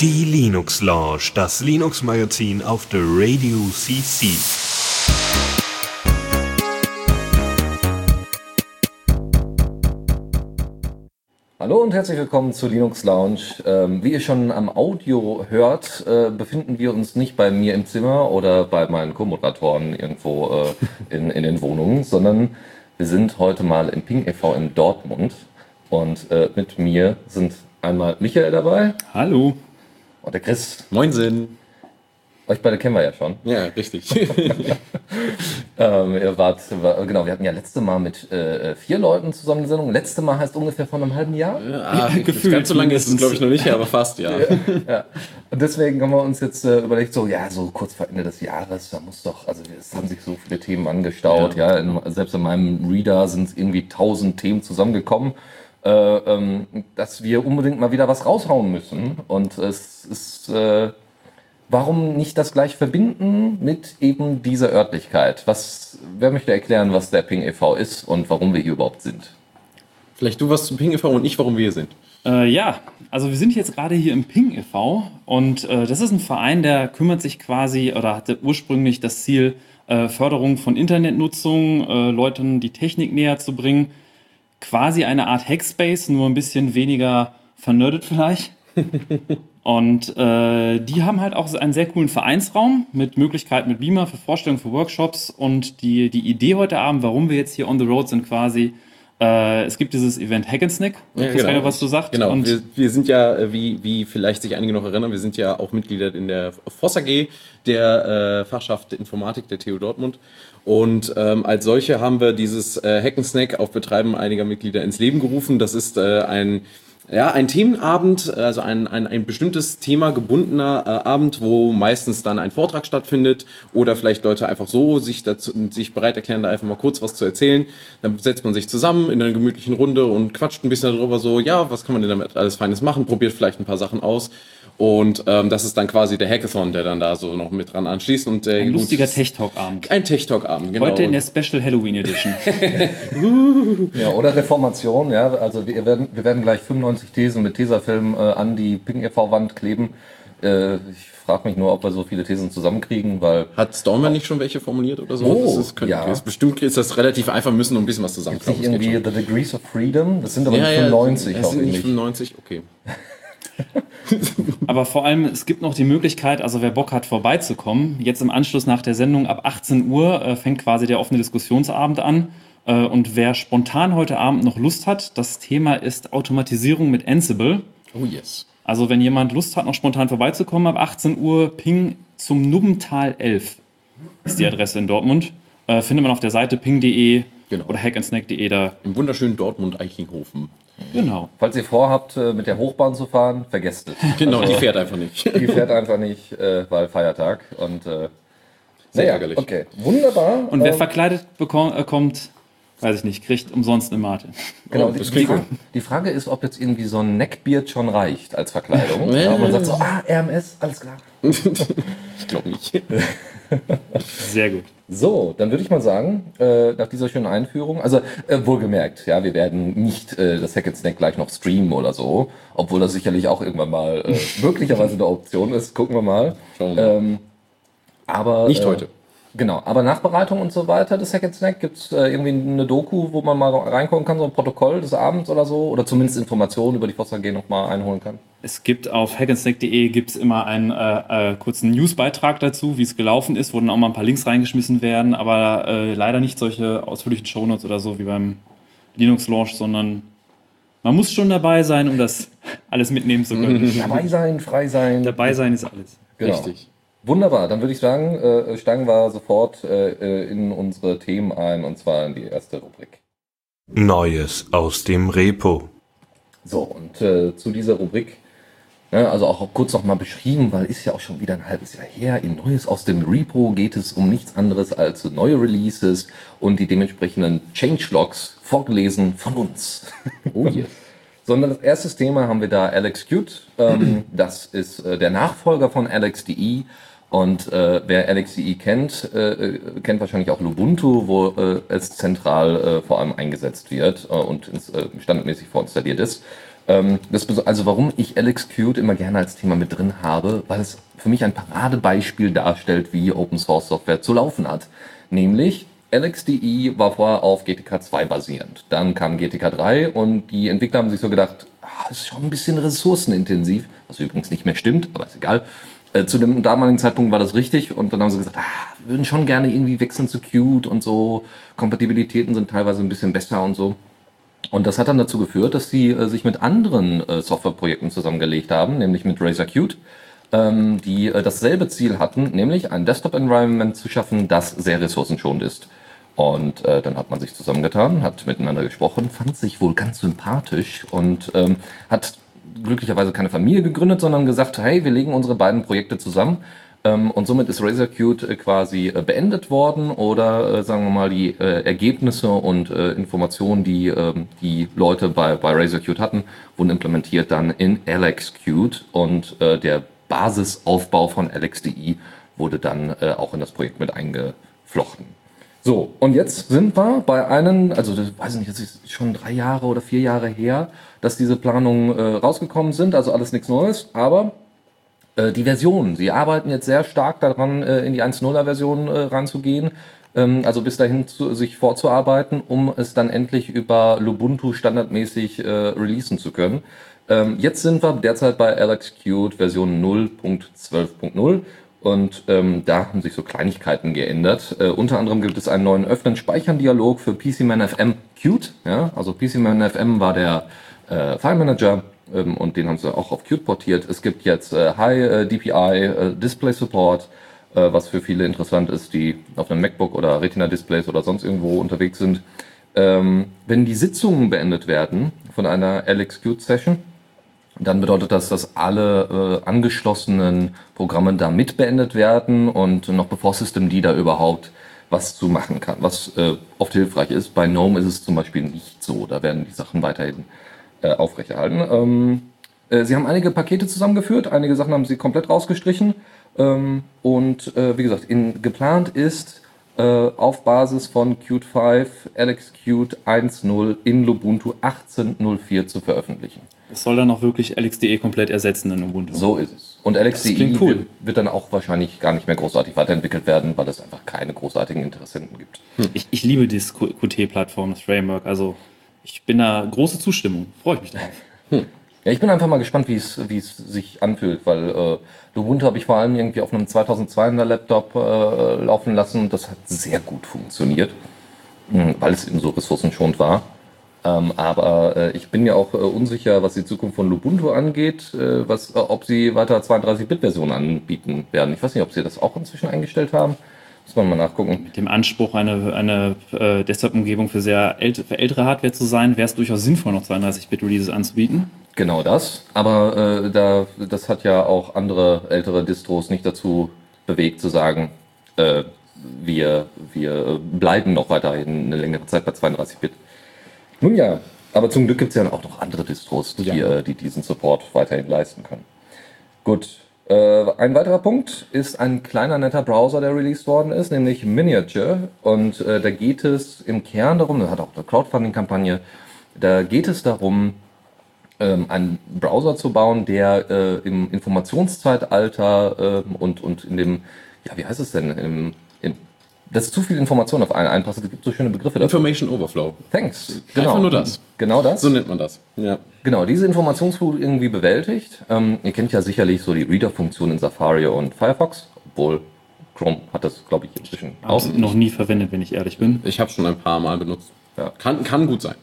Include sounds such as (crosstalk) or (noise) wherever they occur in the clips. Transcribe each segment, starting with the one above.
Die Linux Lounge, das Linux Magazin auf der Radio CC. Hallo und herzlich willkommen zur Linux Lounge. Ähm, wie ihr schon am Audio hört, äh, befinden wir uns nicht bei mir im Zimmer oder bei meinen Co-Moderatoren irgendwo äh, in, in den Wohnungen, sondern wir sind heute mal im Ping e.V. in Dortmund. Und äh, mit mir sind einmal Michael dabei Hallo. und der Chris. Moinsen. Euch beide kennen wir ja schon. Ja, richtig. (laughs) Ähm, ihr wart, war, genau, wir hatten ja letzte Mal mit äh, vier Leuten zusammen die Sendung. Letzte Mal heißt ungefähr vor einem halben Jahr. ah, gefühlt Ganz so lange ist es, glaube ich, noch nicht, aber fast, ja. (laughs) Ja. Und deswegen haben wir uns jetzt äh, überlegt, so, ja, so kurz vor Ende des Jahres, da muss doch, also es haben sich so viele Themen angestaut, ja. in, selbst in meinem Reader sind irgendwie tausend Themen zusammengekommen, äh, ähm, dass wir unbedingt mal wieder was raushauen müssen. Und es ist, äh, warum nicht das gleich verbinden mit eben dieser Örtlichkeit? Was, wer möchte erklären, was der Ping e.V. ist und warum wir hier überhaupt sind? Vielleicht du was zum Ping e.V. und ich, warum wir hier sind. Äh, ja, also wir sind jetzt gerade hier im Ping e.V. und äh, das ist ein Verein, der kümmert sich quasi oder hatte ursprünglich das Ziel, äh, Förderung von Internetnutzung, äh, Leuten die Technik näher zu bringen. Quasi eine Art Hackspace, nur ein bisschen weniger vernördet vielleicht. (laughs) Und äh, die haben halt auch einen sehr coolen Vereinsraum mit Möglichkeiten mit Beamer für Vorstellungen, für Workshops. Und die, die Idee heute Abend, warum wir jetzt hier on the road sind, quasi, äh, es gibt dieses Event Hack and Snack. Ja, gar nicht, was du sagst. Genau, Und wir, wir sind ja, äh, wie, wie vielleicht sich einige noch erinnern, wir sind ja auch Mitglieder in der FOSS AG, der äh, Fachschaft Informatik der TU Dortmund. Und ähm, als solche haben wir dieses äh, Hack'n'Snack auf Betreiben einiger Mitglieder ins Leben gerufen. Das ist äh, ein ja, ein Themenabend, also ein, ein, ein bestimmtes Thema gebundener äh, Abend, wo meistens dann ein Vortrag stattfindet oder vielleicht Leute einfach so sich, dazu, sich bereit erklären, da einfach mal kurz was zu erzählen. Dann setzt man sich zusammen in einer gemütlichen Runde und quatscht ein bisschen darüber, so, ja, was kann man denn damit alles Feines machen, probiert vielleicht ein paar Sachen aus. Und ähm, das ist dann quasi der Hackathon, der dann da so noch mit dran anschließt. Und der ein lustiger Tech Talk Abend. Ein Tech Talk Abend, genau. Heute in der Special Halloween Edition. (laughs) Ja, oder Reformation, ja. Also wir werden, wir werden gleich 95 Thesen mit Tesafilm äh, an die Ping e.V.-Wand kleben. Äh, ich frage mich nur, ob wir so viele Thesen zusammenkriegen, weil Hat Stormer nicht schon welche formuliert oder so? Oh, das ist, könnte, ja. ist bestimmt ist das relativ einfach, wir müssen nur ein bisschen was gibt's zusammenklappen. nicht das irgendwie. The Degrees of Freedom? Das sind aber Ja, ja, 95 es auch sind nicht ähnlich. 95, okay. (laughs) (laughs) Aber vor allem, es gibt noch die Möglichkeit, also wer Bock hat, vorbeizukommen, jetzt im Anschluss nach der Sendung ab 18 Uhr äh, fängt quasi der offene Diskussionsabend an. Äh, und wer spontan heute Abend noch Lust hat, das Thema ist Automatisierung mit Ansible. Oh yes. Also wenn jemand Lust hat, noch spontan vorbeizukommen, ab 18 Uhr ping zum Nubbental 11 ist die Adresse in Dortmund. Äh, findet man auf der Seite ping.de Genau. oder hackandsnack.de da. Im wunderschönen Dortmund-Eichlinghofen. Genau. Falls ihr vorhabt, äh, mit der Hochbahn zu fahren, vergesst es. (laughs) Genau, Also, die fährt einfach nicht. Die fährt einfach nicht, äh, weil Feiertag. Und äh, Sehr naja, ärgerlich. Okay, wunderbar. Und wer Ähm, verkleidet bekommt, äh, kommt, weiß ich nicht, kriegt umsonst eine Mate. (laughs) Genau, Oh, die, das die, Frage, die Frage ist, ob jetzt irgendwie so ein Neckbeard schon reicht als Verkleidung. (laughs) ja, man sagt so, ah, RMS, alles klar. Ich glaube nicht. Sehr gut. So, dann würde ich mal sagen, äh, nach dieser schönen Einführung, also äh, wohlgemerkt, ja, wir werden nicht äh, das Hack and Snack gleich noch streamen oder so, obwohl das sicherlich auch irgendwann mal äh, möglicherweise eine Option ist. Gucken wir mal. Schauen wir mal. Ähm, aber Nicht äh, heute. Genau, aber Nachbereitung und so weiter des Hack and Snack gibt's äh, irgendwie eine Doku, wo man mal reingucken kann, so ein Protokoll des Abends oder so, oder zumindest Informationen über die Fossa G noch mal einholen kann. Es gibt auf hackandsnack.de gibt's immer einen äh, äh, kurzen Newsbeitrag dazu, wie es gelaufen ist, wo dann auch mal ein paar Links reingeschmissen werden, aber äh, leider nicht solche ausführlichen Shownotes oder so wie beim Linux Launch, sondern man muss schon dabei sein, um das (laughs) alles mitnehmen zu können. Dabei sein, frei sein. dabei sein ist alles. Genau. Richtig. Wunderbar, dann würde ich sagen, äh, steigen wir sofort äh, äh, in unsere Themen ein und zwar in die erste Rubrik. Neues aus dem Repo. So, und äh, zu dieser Rubrik, ne, also auch kurz nochmal beschrieben, weil ist ja auch schon wieder ein halbes Jahr her. In Neues aus dem Repo geht es um nichts anderes als neue Releases und die dementsprechenden Changelogs vorgelesen von uns. (laughs) Oh yes. Sondern das erste Thema haben wir da Alex Qt. Ähm, das ist äh, der Nachfolger von Alex.de Und äh, wer LXDE kennt, äh, kennt wahrscheinlich auch Lubuntu, wo äh, es zentral äh, vor allem eingesetzt wird äh, und ins, äh, standardmäßig vorinstalliert ist. Ähm, das, also warum ich LXQt immer gerne als Thema mit drin habe, weil es für mich ein Paradebeispiel darstellt, wie Open Source Software zu laufen hat. Nämlich LXDE war vorher auf GTK 2 basierend. Dann kam GTK 3 und die Entwickler haben sich so gedacht, ah, das ist schon ein bisschen ressourcenintensiv, was übrigens nicht mehr stimmt, aber ist egal. Äh, zu dem damaligen Zeitpunkt war das richtig und dann haben sie gesagt, ah, wir würden schon gerne irgendwie wechseln zu Qt und so. Kompatibilitäten sind teilweise ein bisschen besser und so. Und das hat dann dazu geführt, dass sie äh, sich mit anderen äh, Softwareprojekten zusammengelegt haben, nämlich mit Razer Qt, ähm, die äh, dasselbe Ziel hatten, nämlich ein Desktop-Environment zu schaffen, das sehr ressourcenschonend ist. Und äh, dann hat man sich zusammengetan, hat miteinander gesprochen, fand sich wohl ganz sympathisch und ähm, hat glücklicherweise keine Familie gegründet, sondern gesagt, hey, wir legen unsere beiden Projekte zusammen. Ähm, und somit ist Razer Qt äh, quasi äh, beendet worden oder äh, sagen wir mal die Ergebnisse und Informationen, die ähm, die Leute bei, bei Razer Qt hatten, wurden implementiert dann in Alex Qt und der Basisaufbau von LXDE wurde dann auch in das Projekt mit eingeflochten. So, und jetzt sind wir bei einem, also das weiß ich nicht, das ist schon drei Jahre oder vier Jahre her, dass diese Planungen äh, rausgekommen sind, also alles nichts Neues, aber äh, die Versionen, sie arbeiten jetzt sehr stark daran, äh, in die 1.0er Version äh, ranzugehen, ähm, also bis dahin zu, sich vorzuarbeiten, um es dann endlich über Lubuntu standardmäßig äh, releasen zu können. Ähm, jetzt sind wir derzeit bei LXQt Version 0.12.0 und ähm, da haben sich so Kleinigkeiten geändert. Äh, unter anderem gibt es einen neuen Öffnen-Speichern-Dialog für PCManFM Qt. Ja? Also PCManFM war der äh, File Manager ähm, und den haben sie auch auf Qt portiert. Es gibt jetzt äh, High äh, DPI äh, Display Support, äh, was für viele interessant ist, die auf einem MacBook oder Retina Displays oder sonst irgendwo unterwegs sind. Ähm, wenn die Sitzungen beendet werden von einer LXQt Session, dann bedeutet das, dass alle äh, angeschlossenen Programme da mit beendet werden und noch bevor Systemd da überhaupt was zu machen kann, was äh, oft hilfreich ist. Bei GNOME ist es zum Beispiel nicht so. Da werden die Sachen weiterhin äh, aufrechterhalten. Ähm, äh, sie haben einige Pakete zusammengeführt, einige Sachen haben sie komplett rausgestrichen. Ähm, und äh, wie gesagt, in, geplant ist, äh, auf Basis von Qt 5 LXQt 1.0 in Lubuntu 18.04 zu veröffentlichen. Es soll dann auch wirklich LXDE komplett ersetzen in Ubuntu. So ist es. Und LXDE cool. wird, wird, dann auch wahrscheinlich gar nicht mehr großartig weiterentwickelt werden, weil es einfach keine großartigen Interessenten gibt. Hm. Ich, ich, liebe dieses Qt-Plattform, das Framework. Also ich bin da große Zustimmung. Freue ich mich drauf. Hm. Ja, ich bin einfach mal gespannt, wie es wie es sich anfühlt, weil äh, Ubuntu habe ich vor allem irgendwie auf einem 2200 Laptop äh, laufen lassen und das hat sehr gut funktioniert, mh, weil es eben so ressourcenschonend war. Ähm, aber äh, ich bin ja auch äh, unsicher, was die Zukunft von Lubuntu angeht, äh, was, äh, ob sie weiter 32-Bit-Versionen anbieten werden. Ich weiß nicht, ob sie das auch inzwischen eingestellt haben. Muss man mal nachgucken. Mit dem Anspruch, eine, eine äh, Desktop-Umgebung für sehr ält für ältere Hardware zu sein, wäre es durchaus sinnvoll, noch 32-Bit-Releases anzubieten. Genau das. Aber äh, da, das hat ja auch andere ältere Distros nicht dazu bewegt, zu sagen, äh, wir, wir bleiben noch weiterhin eine längere Zeit bei 32-Bit. Nun ja, aber zum Glück gibt es ja auch noch andere Distros, die, ja. Äh, die diesen Support weiterhin leisten können. Gut. Äh, ein weiterer Punkt ist ein kleiner netter Browser, der released worden ist, nämlich Miniature. Und äh, da geht es im Kern darum, das hat auch eine Crowdfunding-Kampagne, da geht es darum, ähm, einen Browser zu bauen, der äh, im Informationszeitalter äh, und, und in dem, ja, wie heißt es denn, im, dass zu viel Information auf einen einpasst. Es gibt so schöne Begriffe dafür. Information Overflow. Thanks. Genau. Einfach nur das. Genau das. So nennt man das. Ja. Genau, diese Informationsflut irgendwie bewältigt. Ähm, ihr kennt ja sicherlich so die Reader-Funktion in Safari und Firefox, obwohl Chrome hat das, glaube ich, inzwischen auch. noch nie verwendet, wenn ich ehrlich bin. Ich habe schon ein paar Mal benutzt. Ja. Kann, kann gut sein.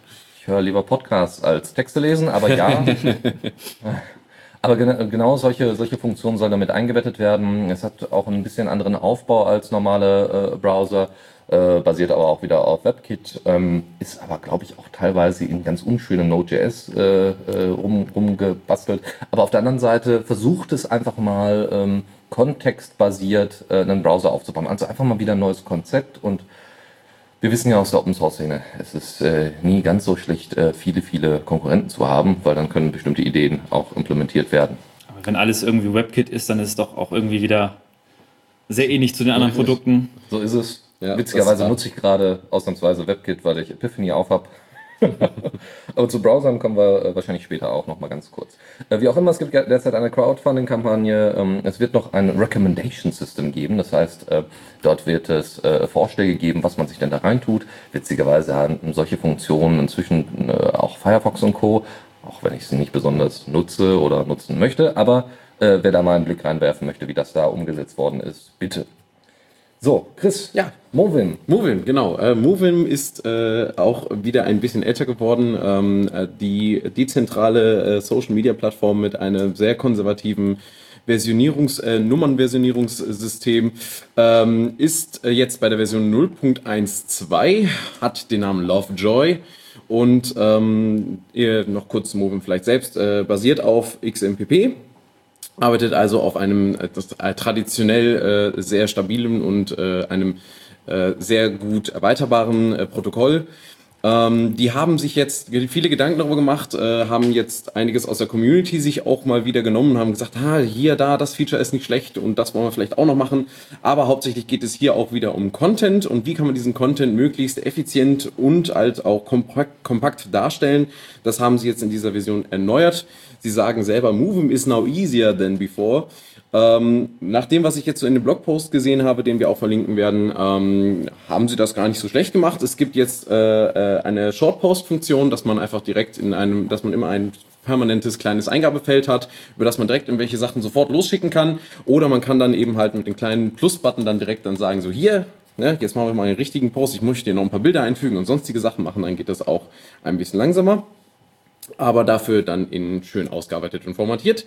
Ich höre lieber Podcasts als Texte lesen, aber ja. (laughs) (laughs) Aber gen genau solche, solche Funktionen sollen damit eingebettet werden. Es hat auch ein bisschen anderen Aufbau als normale äh, Browser, äh, basiert aber auch wieder auf WebKit, ähm, ist aber, glaube ich, auch teilweise in ganz unschönem Node.js äh, äh, rum, rumgebastelt. Aber auf der anderen Seite versucht es einfach mal ähm, kontextbasiert äh, einen Browser aufzubauen. Also einfach mal wieder ein neues Konzept und wir wissen ja aus der Open Source Szene, es ist äh, nie ganz so schlecht, äh, viele, viele Konkurrenten zu haben, weil dann können bestimmte Ideen auch implementiert werden. Aber wenn alles irgendwie WebKit ist, dann ist es doch auch irgendwie wieder sehr ähnlich zu den anderen Produkten. So ist es. Ja, Witzigerweise nutze ich gerade ausnahmsweise WebKit, weil ich Epiphany auf habe. (laughs) Aber zu Browsern kommen wir äh, wahrscheinlich später auch noch mal ganz kurz. Äh, wie auch immer, es gibt derzeit eine Crowdfunding-Kampagne. Ähm, es wird noch ein Recommendation System geben. Das heißt, äh, dort wird es Vorschläge geben, was man sich denn da reintut. Witzigerweise haben solche Funktionen inzwischen auch Firefox und Co. Auch wenn ich sie nicht besonders nutze oder nutzen möchte. Aber wer da mal einen Blick reinwerfen möchte, wie das da umgesetzt worden ist, bitte. So, Chris. Ja. Movin. Movim, genau. Äh, Movim ist äh, auch wieder ein bisschen älter geworden. Ähm, äh, die dezentrale äh, Social-Media-Plattform mit einem sehr konservativen Versionierungs-, äh, Nummernversionierungssystem ähm, ist äh, jetzt bei der Version 0.12, hat den Namen Lovejoy und ähm, ihr noch kurz Movim vielleicht selbst, äh, basiert auf XMPP, arbeitet also auf einem äh, äh, traditionell äh, sehr stabilen und einem sehr gut erweiterbaren Protokoll. Ähm, die haben sich jetzt viele Gedanken darüber gemacht, haben jetzt einiges aus der Community sich auch mal wieder genommen haben gesagt, ah, hier, da, das Feature ist nicht schlecht und das wollen wir vielleicht auch noch machen. Aber hauptsächlich geht es hier auch wieder um Content und wie kann man diesen Content möglichst effizient und halt auch kompakt, kompakt darstellen. Das haben sie jetzt in dieser Version erneuert. Sie sagen selber, Moving is now easier than before. Ähm, nach dem, was ich jetzt so in dem Blogpost gesehen habe, den wir auch verlinken werden, ähm, haben sie das gar nicht so schlecht gemacht. Es gibt jetzt äh, äh, eine Shortpost-Funktion, dass man einfach direkt in einem, dass man immer ein permanentes kleines Eingabefeld hat, über das man direkt irgendwelche Sachen sofort losschicken kann. Oder man kann dann eben halt mit dem kleinen Plus-Button dann direkt dann sagen, so hier, ne, jetzt machen wir mal einen richtigen Post, ich möchte dir noch ein paar Bilder einfügen und sonstige Sachen machen, dann geht das auch ein bisschen langsamer aber dafür dann in schön ausgearbeitet und formatiert.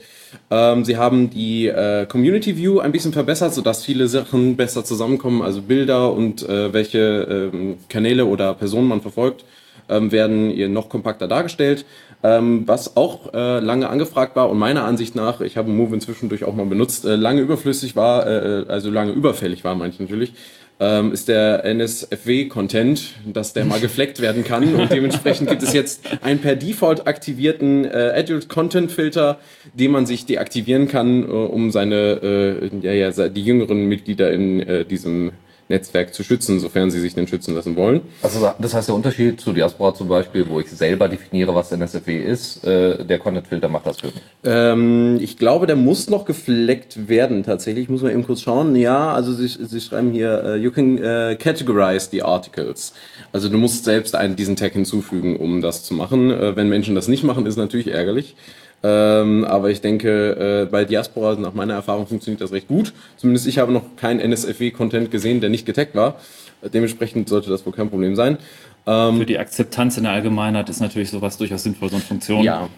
Ähm, sie haben die äh, Community View ein bisschen verbessert, sodass viele Sachen besser zusammenkommen, also Bilder und äh, welche ähm, Kanäle oder Personen man verfolgt, ähm, werden ihr noch kompakter dargestellt. Ähm, was auch äh, lange angefragt war und meiner Ansicht nach, ich habe Move inzwischen durch auch mal benutzt, äh, lange überflüssig war, äh, also lange überfällig war manche natürlich, ähm, ist der NSFW-Content, dass der mal gefleckt werden kann. Und dementsprechend gibt es jetzt einen per Default aktivierten äh, Adult Content Filter, den man sich deaktivieren kann, äh, um seine, äh, ja, ja, die jüngeren Mitglieder in äh, diesem Netzwerk zu schützen, sofern sie sich denn schützen lassen wollen. Also das heißt, der Unterschied zu Diaspora zum Beispiel, wo ich selber definiere, was NSFW ist, äh, der Content-Filter macht das für mich. Ähm, ich glaube, der muss noch gefleckt werden tatsächlich. Ich muss mal eben kurz schauen. Ja, also sie, sie schreiben hier, äh, you can äh, categorize the articles. Also du musst selbst einen, diesen Tag hinzufügen, um das zu machen. Äh, wenn Menschen das nicht machen, ist natürlich ärgerlich. Ähm, aber ich denke, äh, bei Diaspora, nach meiner Erfahrung, funktioniert das recht gut. Zumindest ich habe noch keinen NSFW-Content gesehen, der nicht getaggt war. Dementsprechend sollte das wohl kein Problem sein. Ähm, Für die Akzeptanz in der Allgemeinheit ist natürlich sowas durchaus sinnvoll, so eine Funktion. ja,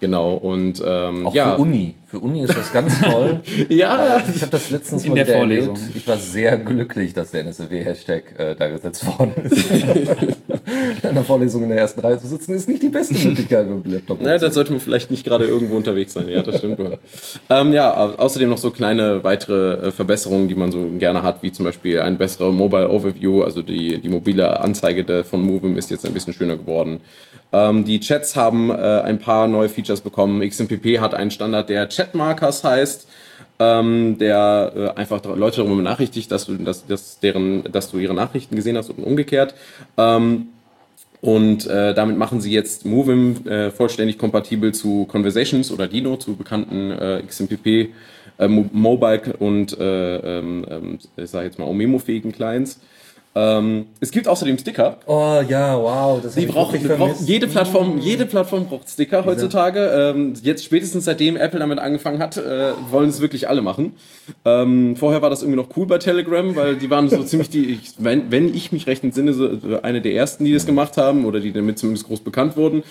genau. Und ähm, Auch ja, für Uni. Für Uni ist das ganz toll. (laughs) ja, Ich habe das letztens In der Vorlesung. erlebt. Ich war sehr glücklich, dass der NSFW-Hashtag äh, da gesetzt worden ist. (laughs) in einer Vorlesung in der ersten Reihe zu sitzen, ist nicht die beste Möglichkeit mit dem Laptop. Ja, da sollte man vielleicht nicht gerade irgendwo unterwegs sein. Ja, das stimmt. ähm, ja, au- außerdem noch so kleine weitere äh, Verbesserungen, die man so gerne hat, wie zum Beispiel ein besserer Mobile Overview. Also die, die mobile Anzeige der, von Movim ist jetzt ein bisschen schöner geworden. Ähm, die Chats haben äh, ein paar neue Features bekommen. XMPP hat einen Standard, der Chatmarkers heißt. Ähm, der äh, einfach Leute darüber benachrichtigt, dass du, dass, dass, deren, dass du ihre Nachrichten gesehen hast und umgekehrt. Ähm, und äh, damit machen sie jetzt Movim äh, vollständig kompatibel zu Conversations oder Dino, zu bekannten äh, XMPP, äh, Mo Mobile und äh, ähm, ähm, ich sag jetzt mal Omemo-fähigen Clients. Ähm, es gibt außerdem Sticker. Oh ja, wow. Das Die braucht, braucht jede Plattform, jede Plattform braucht Sticker heutzutage. Ähm, jetzt spätestens seitdem Apple damit angefangen hat, äh, wollen es wirklich alle machen. Ähm, vorher war das irgendwie noch cool bei Telegram, weil die waren so (laughs) ziemlich die, ich, wenn, wenn ich mich recht entsinne, so so eine der ersten, die das gemacht haben oder die damit zumindest groß bekannt wurden.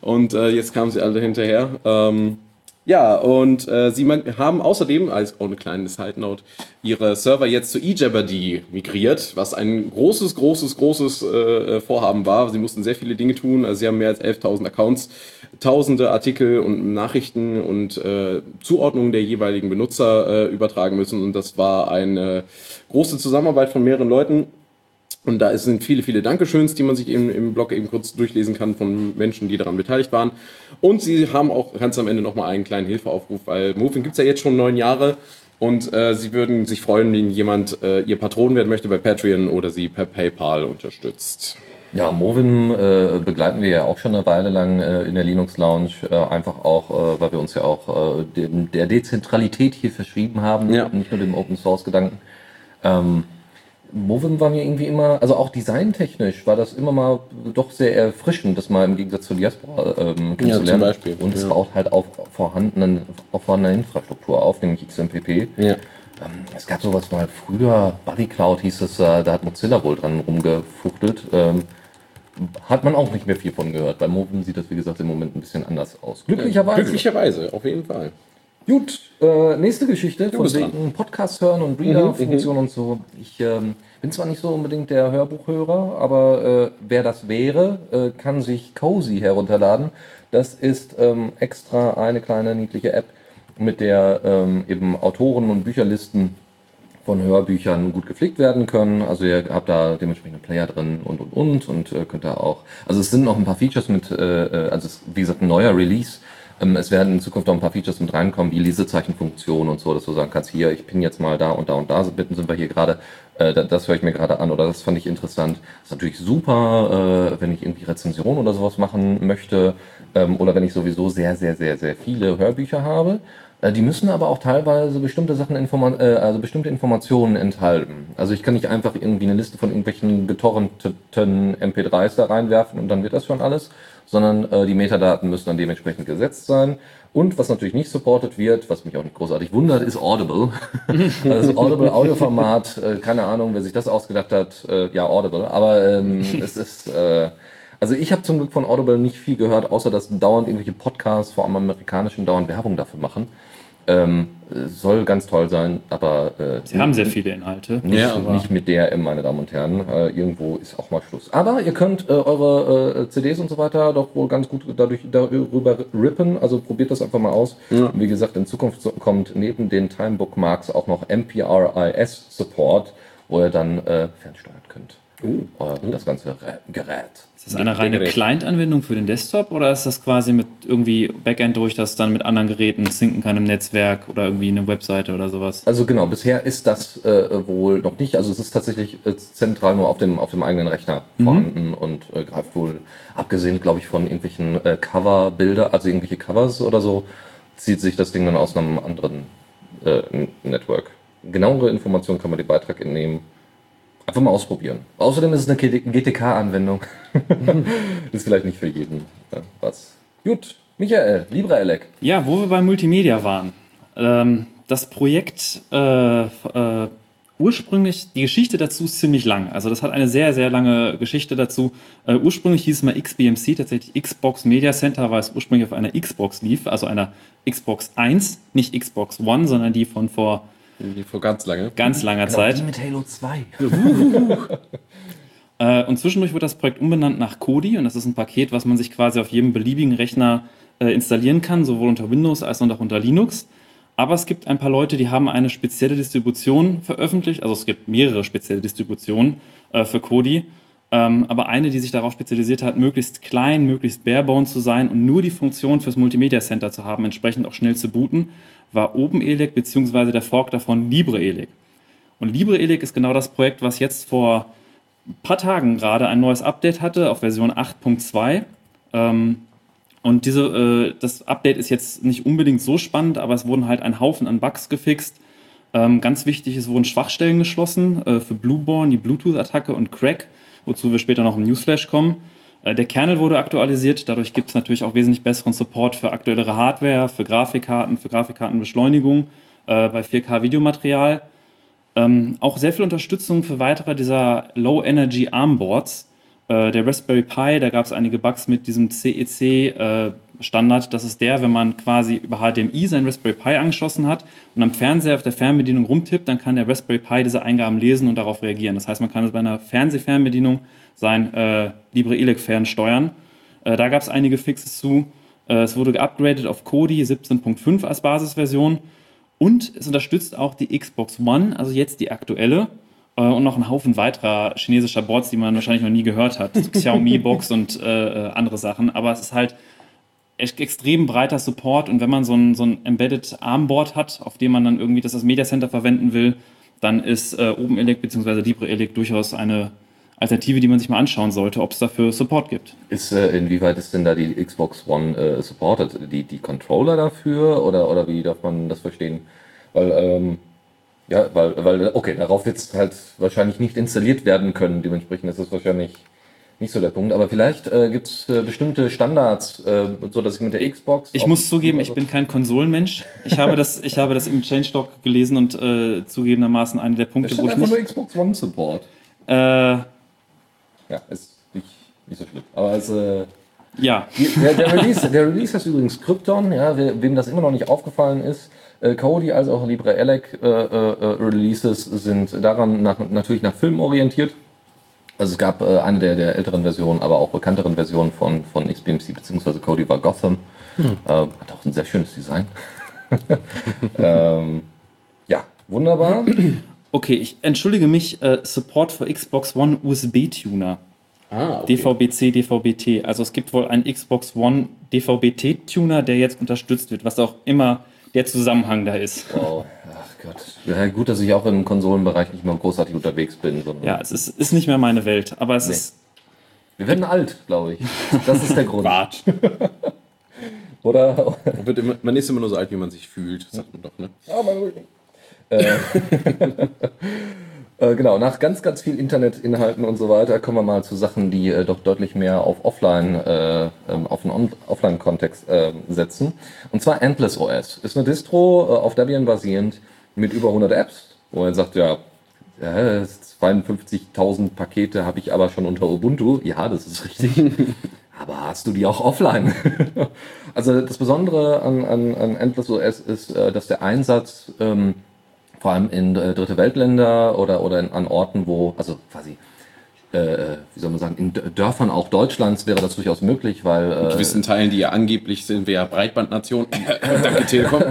Und äh, jetzt kamen sie alle hinterher. Ähm, ja, und äh, sie haben außerdem, als auch eine kleine Side Note, ihre Server jetzt zu eJabberdy migriert, was ein großes, großes, großes äh, Vorhaben war. Sie mussten sehr viele Dinge tun. Also sie haben mehr als 11.000 Accounts, tausende Artikel und Nachrichten und äh, Zuordnungen der jeweiligen Benutzer äh, übertragen müssen. Und das war eine große Zusammenarbeit von mehreren Leuten. Und da sind viele, viele Dankeschöns, die man sich eben im Blog eben kurz durchlesen kann von Menschen, die daran beteiligt waren. Und sie haben auch ganz am Ende nochmal einen kleinen Hilfeaufruf, weil Moving gibt's ja jetzt schon neun Jahre. Und äh, sie würden sich freuen, wenn jemand äh, ihr Patron werden möchte bei Patreon oder sie per PayPal unterstützt. Ja, Movin äh, begleiten wir ja auch schon eine Weile lang äh, in der Linux Lounge, äh, einfach auch, äh, weil wir uns ja auch äh, dem, der Dezentralität hier verschrieben haben, Ja. nicht nur dem Open Source Gedanken. Ähm, Movin war mir irgendwie immer, also auch designtechnisch war das immer mal doch sehr erfrischend, das mal im Gegensatz zu Diaspora ähm, kennenzulernen. Beispiel, Und es ja. baut halt auf vorhandenen, auf vorhandener Infrastruktur auf, nämlich XMPP. Ja. Ähm, es gab sowas mal früher, Buddy Cloud hieß es, äh, da hat Mozilla wohl dran rumgefuchtelt. Ähm, hat man auch nicht mehr viel von gehört. Bei Movin sieht das, wie gesagt, im Moment ein bisschen anders aus. Glücklicherweise. Glücklicherweise, auf jeden Fall. Gut, äh, nächste Geschichte von wegen Podcast hören und Reader-Funktion und so. Ich ähm, bin zwar nicht so unbedingt der Hörbuchhörer, aber äh, wer das wäre, äh, kann sich Cozy herunterladen. Das ist ähm, extra eine kleine niedliche App, mit der ähm, eben Autoren und Bücherlisten von Hörbüchern gut gepflegt werden können. Also ihr habt da dementsprechend einen Player drin und und und und äh, könnt da auch. Also es sind noch ein paar Features mit, äh, äh, also es ist, wie gesagt ein neuer Release. Ähm, es werden in Zukunft noch ein paar Features mit reinkommen, wie Lesezeichenfunktion und so, dass du sagen kannst, hier, ich bin jetzt mal da und da und da, bitten sind wir hier gerade, äh, da- das höre ich mir gerade an oder das fand ich interessant. ist natürlich super, äh, wenn ich irgendwie Rezension oder sowas machen möchte ähm, oder wenn ich sowieso sehr, sehr, sehr, sehr viele Hörbücher habe. Äh, Die müssen aber auch teilweise bestimmte Sachen, informa äh, also bestimmte Informationen enthalten. Also ich kann nicht einfach irgendwie eine Liste von irgendwelchen getorrenteten MP3s da reinwerfen und dann wird das schon alles, sondern äh, die Metadaten müssen dann dementsprechend gesetzt sein. Und was natürlich nicht supported wird, was mich auch nicht großartig wundert, ist Audible. (laughs) also das Audible Audioformat, äh, keine Ahnung, wer sich das ausgedacht hat, äh, ja Audible, aber ähm, (laughs) es ist äh, also ich habe zum Glück von Audible nicht viel gehört, außer dass dauernd irgendwelche Podcasts, vor allem amerikanischen, dauernd Werbung dafür machen. Ähm, äh, soll ganz toll sein, aber äh, Sie haben sehr viele Inhalte. nicht, Ja, nicht mit DRM, meine Damen und Herren. Äh, irgendwo ist auch mal Schluss. Aber ihr könnt äh, eure äh, CDs und so weiter doch wohl ganz gut dadurch darüber rippen. Also probiert das einfach mal aus. Wie gesagt, in Zukunft kommt neben den Time Bookmarks auch noch MPRIS Support, wo ihr dann äh, fernsteuern könnt. Euer- das ganze Gerät. Ist das eine reine. Client-Anwendung für den Desktop oder ist das quasi mit irgendwie Backend durch, das dann mit anderen Geräten sinken kann im Netzwerk oder irgendwie eine Webseite oder sowas? Also genau, bisher ist das äh, wohl noch nicht. Also es ist tatsächlich äh, zentral nur auf dem, auf dem eigenen Rechner vorhanden und äh, greift wohl, abgesehen, glaube ich, von irgendwelchen äh, Cover-Bilder, also irgendwelche Covers oder so, zieht sich das Ding dann aus einem anderen äh, Network. Genauere Informationen kann man den Beitrag entnehmen. Einfach mal ausprobieren. Außerdem ist es eine GTK-Anwendung. (laughs) ist vielleicht nicht für jeden äh, was. Gut, Michael, LibreElec. Ja, wo wir bei Multimedia waren. Ähm, das Projekt äh, äh, ursprünglich, die Geschichte dazu ist ziemlich lang. Also das hat eine sehr, sehr lange Geschichte dazu. Äh, ursprünglich hieß es mal XBMC, tatsächlich Xbox Media Center, weil es ursprünglich auf einer Xbox lief, also einer Xbox 1, nicht Xbox One, sondern die von vor Die vor ganz lange. ganz langer Zeit. mit Halo 2. (laughs) Äh, und zwischendurch wird das Projekt umbenannt nach Kodi und das ist ein Paket, was man sich quasi auf jedem beliebigen Rechner äh, installieren kann, sowohl unter Windows als auch unter Linux. Aber es gibt ein paar Leute, die haben eine spezielle Distribution veröffentlicht. Also es gibt mehrere spezielle Distributionen äh, für Kodi. Ähm, aber eine, die sich darauf spezialisiert hat, möglichst klein, möglichst barebone zu sein und nur die Funktion fürs Multimedia Center zu haben, entsprechend auch schnell zu booten, war OpenELEC beziehungsweise der Fork davon LibreELEC. Und LibreELEC ist genau das Projekt, was jetzt vor ein paar Tagen gerade ein neues Update hatte auf Version 8.2. Ähm, und diese, äh, das Update ist jetzt nicht unbedingt so spannend, aber es wurden halt ein Haufen an Bugs gefixt. Ähm, ganz wichtig, es wurden Schwachstellen geschlossen äh, für Blueborn, die Bluetooth-Attacke und Crack, wozu wir später noch im Newsflash kommen. Äh, der Kernel wurde aktualisiert, dadurch gibt es natürlich auch wesentlich besseren Support für aktuellere Hardware, für Grafikkarten, für Grafikkartenbeschleunigung, äh, bei 4K-Videomaterial. Ähm, auch sehr viel Unterstützung für weitere dieser Low-Energy ARM-Boards. Äh, der Raspberry Pi, da gab es einige Bugs mit diesem CEC-Standard. das ist der, wenn man quasi über HDMI sein Raspberry Pi angeschlossen hat und am Fernseher auf der Fernbedienung rumtippt, dann kann der Raspberry Pi diese Eingaben lesen und darauf reagieren. Das heißt, man kann es bei einer Fernsehfernbedienung sein äh, LibreELEC fernsteuern. Äh, da gab es einige Fixes zu. Äh, es wurde geupgradet auf Kodi 17.5 als Basisversion. Und es unterstützt auch die Xbox One, also jetzt die aktuelle. Äh, und noch einen Haufen weiterer chinesischer Boards, die man wahrscheinlich noch nie gehört hat. (laughs) Xiaomi Box und äh, äh, andere Sachen. Aber es ist halt ex- extrem breiter Support und wenn man so ein, so ein Embedded Armboard hat, auf dem man dann irgendwie das als Media Center verwenden will, dann ist äh, OpenELEC bzw. LibreELEC durchaus eine Alternative, die man sich mal anschauen sollte, ob es dafür Support gibt. Ist, äh, inwieweit ist denn da die Xbox One äh, supported? Die, die Controller dafür oder, oder wie darf man das verstehen? Weil, ähm, ja, weil, weil, okay, darauf wird es halt wahrscheinlich nicht installiert werden können. Dementsprechend ist das wahrscheinlich nicht so der Punkt. Aber vielleicht äh, gibt es äh, bestimmte Standards, äh, so dass ich mit der Xbox. Ich muss zugeben, ich bin kein Konsolenmensch. Ich habe das, ich habe das im Changelog gelesen und äh, zugegebenermaßen einer der Punkte, wo ich einfach nur nicht. Xbox One Support. Äh, Ja, ist nicht, nicht so schlimm. Aber es, äh, ja, Der, der, Release, der Release heißt übrigens Krypton, ja, we- wem das immer noch nicht aufgefallen ist. Äh, Kodi als auch LibreELEC äh, äh, äh, Releases sind daran nach, natürlich nach Filmen orientiert. Also es gab äh, eine der, der älteren Versionen, aber auch bekannteren Versionen von, von XBMC bzw. Kodi war Gotham. Äh, hat auch ein sehr schönes Design. (laughs) ähm, ja, wunderbar. (clears throat) okay, ich entschuldige mich. Äh, Support für Xbox One USB-Tuner. Ah, okay. DVB-C, DVB-T. Also es gibt wohl einen Xbox One DVB-T-Tuner, der jetzt unterstützt wird, was auch immer der Zusammenhang da ist. Wow. Ach Gott. Ja, gut, dass ich auch im Konsolenbereich nicht mehr großartig unterwegs bin. Sondern Ja, es ist, ist nicht mehr meine Welt, aber es Nee. ist. Wir werden alt, glaube ich. Das ist der (laughs) Grund. Bart. Oder Man, wird immer, man ist immer nur so alt, wie man sich fühlt, sagt man doch, ne? Ah, mein Rücken. Äh, (laughs) äh, genau, nach ganz, ganz viel Internetinhalten und so weiter kommen wir mal zu Sachen, die äh, doch deutlich mehr auf Offline, äh, ähm, auf einen On- Offline-Kontext setzen. Und zwar Endless OS. Ist eine Distro auf Debian basierend mit über 100 Apps, wo man sagt, ja, ja 52.000 Pakete habe ich aber schon unter Ubuntu. Ja, das ist richtig. (laughs) Aber hast du die auch offline? (laughs) also das Besondere an, an, an Endless OS ist, dass der Einsatz ähm, vor allem in äh, dritte Weltländer oder, oder in, an Orten, wo, also quasi, äh, wie soll man sagen, in Dörfern auch Deutschlands wäre das durchaus möglich, weil In äh, gewissen Teilen, die ja angeblich sind, wir ja Breitbandnation. (laughs) Danke, Telekom.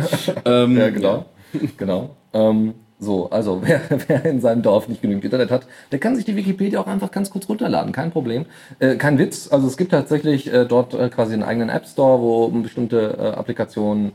ähm, Ja, genau. (laughs) genau. Ähm, so, also (laughs) wer, wer in seinem Dorf nicht genügend Internet hat, der kann sich die Wikipedia auch einfach ganz kurz runterladen, kein Problem. Äh, kein Witz, also es gibt tatsächlich äh, dort äh, quasi einen eigenen App Store, wo bestimmte äh, Applikationen äh,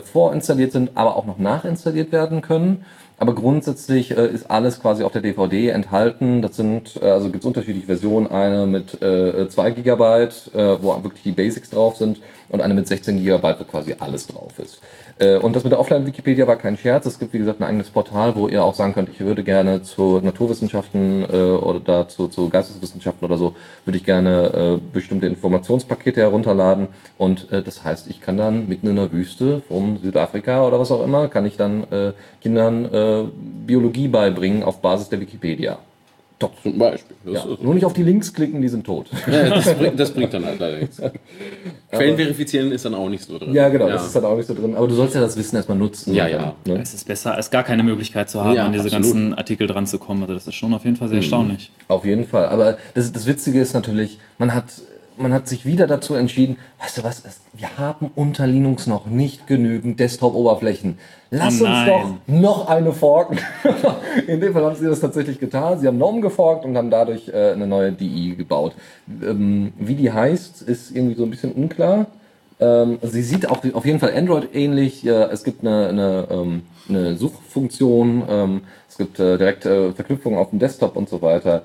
vorinstalliert sind, aber auch noch nachinstalliert werden können. Aber grundsätzlich äh, ist alles quasi auf der DVD enthalten. Das sind, äh, also gibt es unterschiedliche Versionen. Eine mit äh, 2 Gigabyte, äh, wo wirklich die Basics drauf sind, und eine mit 16 Gigabyte, wo quasi alles drauf ist. Äh, und das mit der Offline-Wikipedia war kein Scherz. Es gibt, wie gesagt, ein eigenes Portal, wo ihr auch sagen könnt, ich würde gerne zu Naturwissenschaften äh, oder da zu, zu Geisteswissenschaften oder so, würde ich gerne äh, bestimmte Informationspakete herunterladen. Und äh, das heißt, ich kann dann mitten in der Wüste von Südafrika oder was auch immer, kann ich dann äh, Kindern äh, Biologie beibringen auf Basis der Wikipedia. Doch. Zum Beispiel. Das, Ja. ist, Nur nicht auf die Links klicken, die sind tot. ja, das, bringt, das bringt dann halt leider nichts. (laughs) Quellen verifizieren ist dann auch nicht so drin. Ja, genau, das ist dann auch nicht so drin. Aber du sollst ja das Wissen erstmal nutzen. Ja, ja. Ne? Es ist besser, als gar keine Möglichkeit zu haben, Ja, an diese absolut. ganzen Artikel dran zu kommen. Also das ist schon auf jeden Fall sehr erstaunlich. Auf jeden Fall. Aber das, das Witzige ist natürlich, man hat, man hat sich wieder dazu entschieden, weißt du was, wir haben unter Linux noch nicht genügend Desktop-Oberflächen. Lass Oh uns doch noch eine forken. (laughs) In dem Fall haben sie das tatsächlich getan. Sie haben GNOME geforkt und haben dadurch äh, eine neue DI gebaut. Ähm, wie die heißt, ist irgendwie so ein bisschen unklar. Ähm, sie sieht auch auf jeden Fall Android ähnlich. Ja, es gibt eine, eine, ähm, eine Suchfunktion, ähm, es gibt äh, direkt äh, Verknüpfungen auf dem Desktop und so weiter.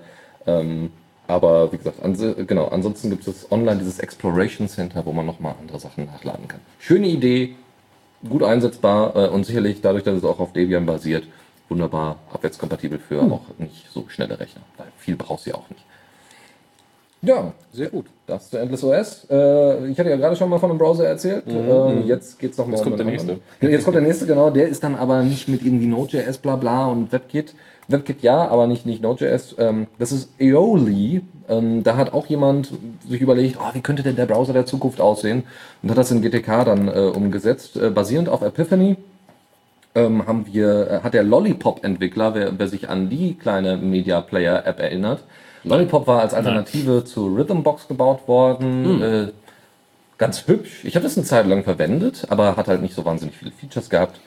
Aber wie gesagt, ans genau, ansonsten gibt es online dieses Exploration Center, wo man nochmal andere Sachen nachladen kann. Schöne Idee, gut einsetzbar äh, und sicherlich dadurch, dass es auch auf Debian basiert, wunderbar abwärtskompatibel für auch nicht so schnelle Rechner, weil viel brauchst du ja auch nicht. Ja, Sehr gut. das zu Endless OS. Äh, ich hatte ja gerade schon mal von einem Browser erzählt. Ähm, jetzt geht's noch mal Jetzt um kommt der nächste. Jetzt kommt der nächste, genau. Der ist dann aber nicht mit irgendwie Node.js, bla bla und WebKit. WebKit ja, aber nicht, nicht Node.js. Ähm, das ist Aeoli. Ähm, da hat auch jemand sich überlegt, oh, wie könnte denn der Browser der Zukunft aussehen? Und hat das in GTK dann äh, umgesetzt. Äh, basierend auf Epiphany ähm, haben wir, äh, hat der Lollipop-Entwickler, wer, wer sich an die kleine Media Player-App erinnert, Lollipop war als Alternative zu Rhythmbox gebaut worden. Äh, ganz hübsch. Ich habe das eine Zeit lang verwendet, aber hat halt nicht so wahnsinnig viele Features gehabt.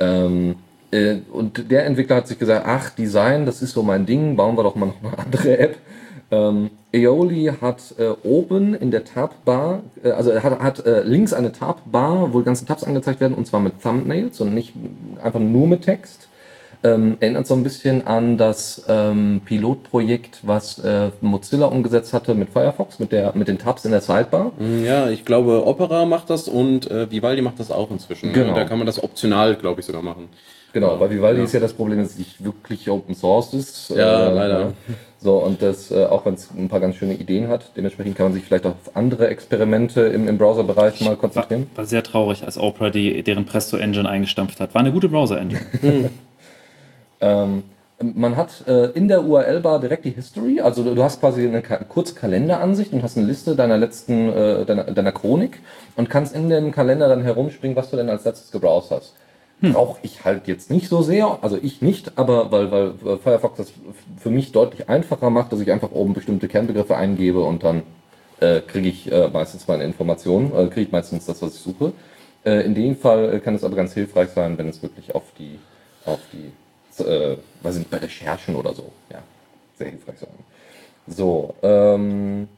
Ähm, äh, und der Entwickler hat sich gesagt, ach, Design, das ist so mein Ding, bauen wir doch mal noch eine andere App. Ähm, Aeoli hat äh, oben in der Tab-Bar, äh, also er hat, hat äh, links eine Tab-Bar, wo die ganzen Tabs angezeigt werden, und zwar mit Thumbnails und nicht einfach nur mit Text. Ähm, erinnert so ein bisschen an das ähm, Pilotprojekt, was äh, Mozilla umgesetzt hatte mit Firefox, mit, der, mit den Tabs in der Sidebar. Ja, ich glaube, Opera macht das und äh, Vivaldi macht das auch inzwischen. Genau. Da kann man das optional, glaube ich, sogar machen. Genau, bei Vivaldi Ja. ist ja das Problem, dass es nicht wirklich Open Source ist. Ja, leider. So, und das, äh, auch wenn es ein paar ganz schöne Ideen hat, dementsprechend kann man sich vielleicht auf andere Experimente im, im Browser-Bereich mal War, konzentrieren. war sehr traurig, als Opera die, deren Presto-Engine eingestampft hat. War eine gute Browser-Engine. (laughs) Ähm, man hat äh, in der URL-Bar direkt die History, also du, du hast quasi eine Ka kurze Kalenderansicht und hast eine Liste deiner letzten, äh, deiner, deiner Chronik und kannst in dem Kalender dann herumspringen, was du denn als letztes gebrowst hast. Brauche ich halt jetzt nicht so sehr, also ich nicht, aber weil, weil Firefox das für mich deutlich einfacher macht, dass ich einfach oben bestimmte Kernbegriffe eingebe und dann äh, kriege ich äh, meistens meine Informationen, äh, kriege ich meistens das, was ich suche. Äh, in dem Fall kann es aber ganz hilfreich sein, wenn es wirklich auf die, auf die, äh, weiß ich nicht, bei Recherchen oder so, ja, sehr hilfreich sein. So, ähm,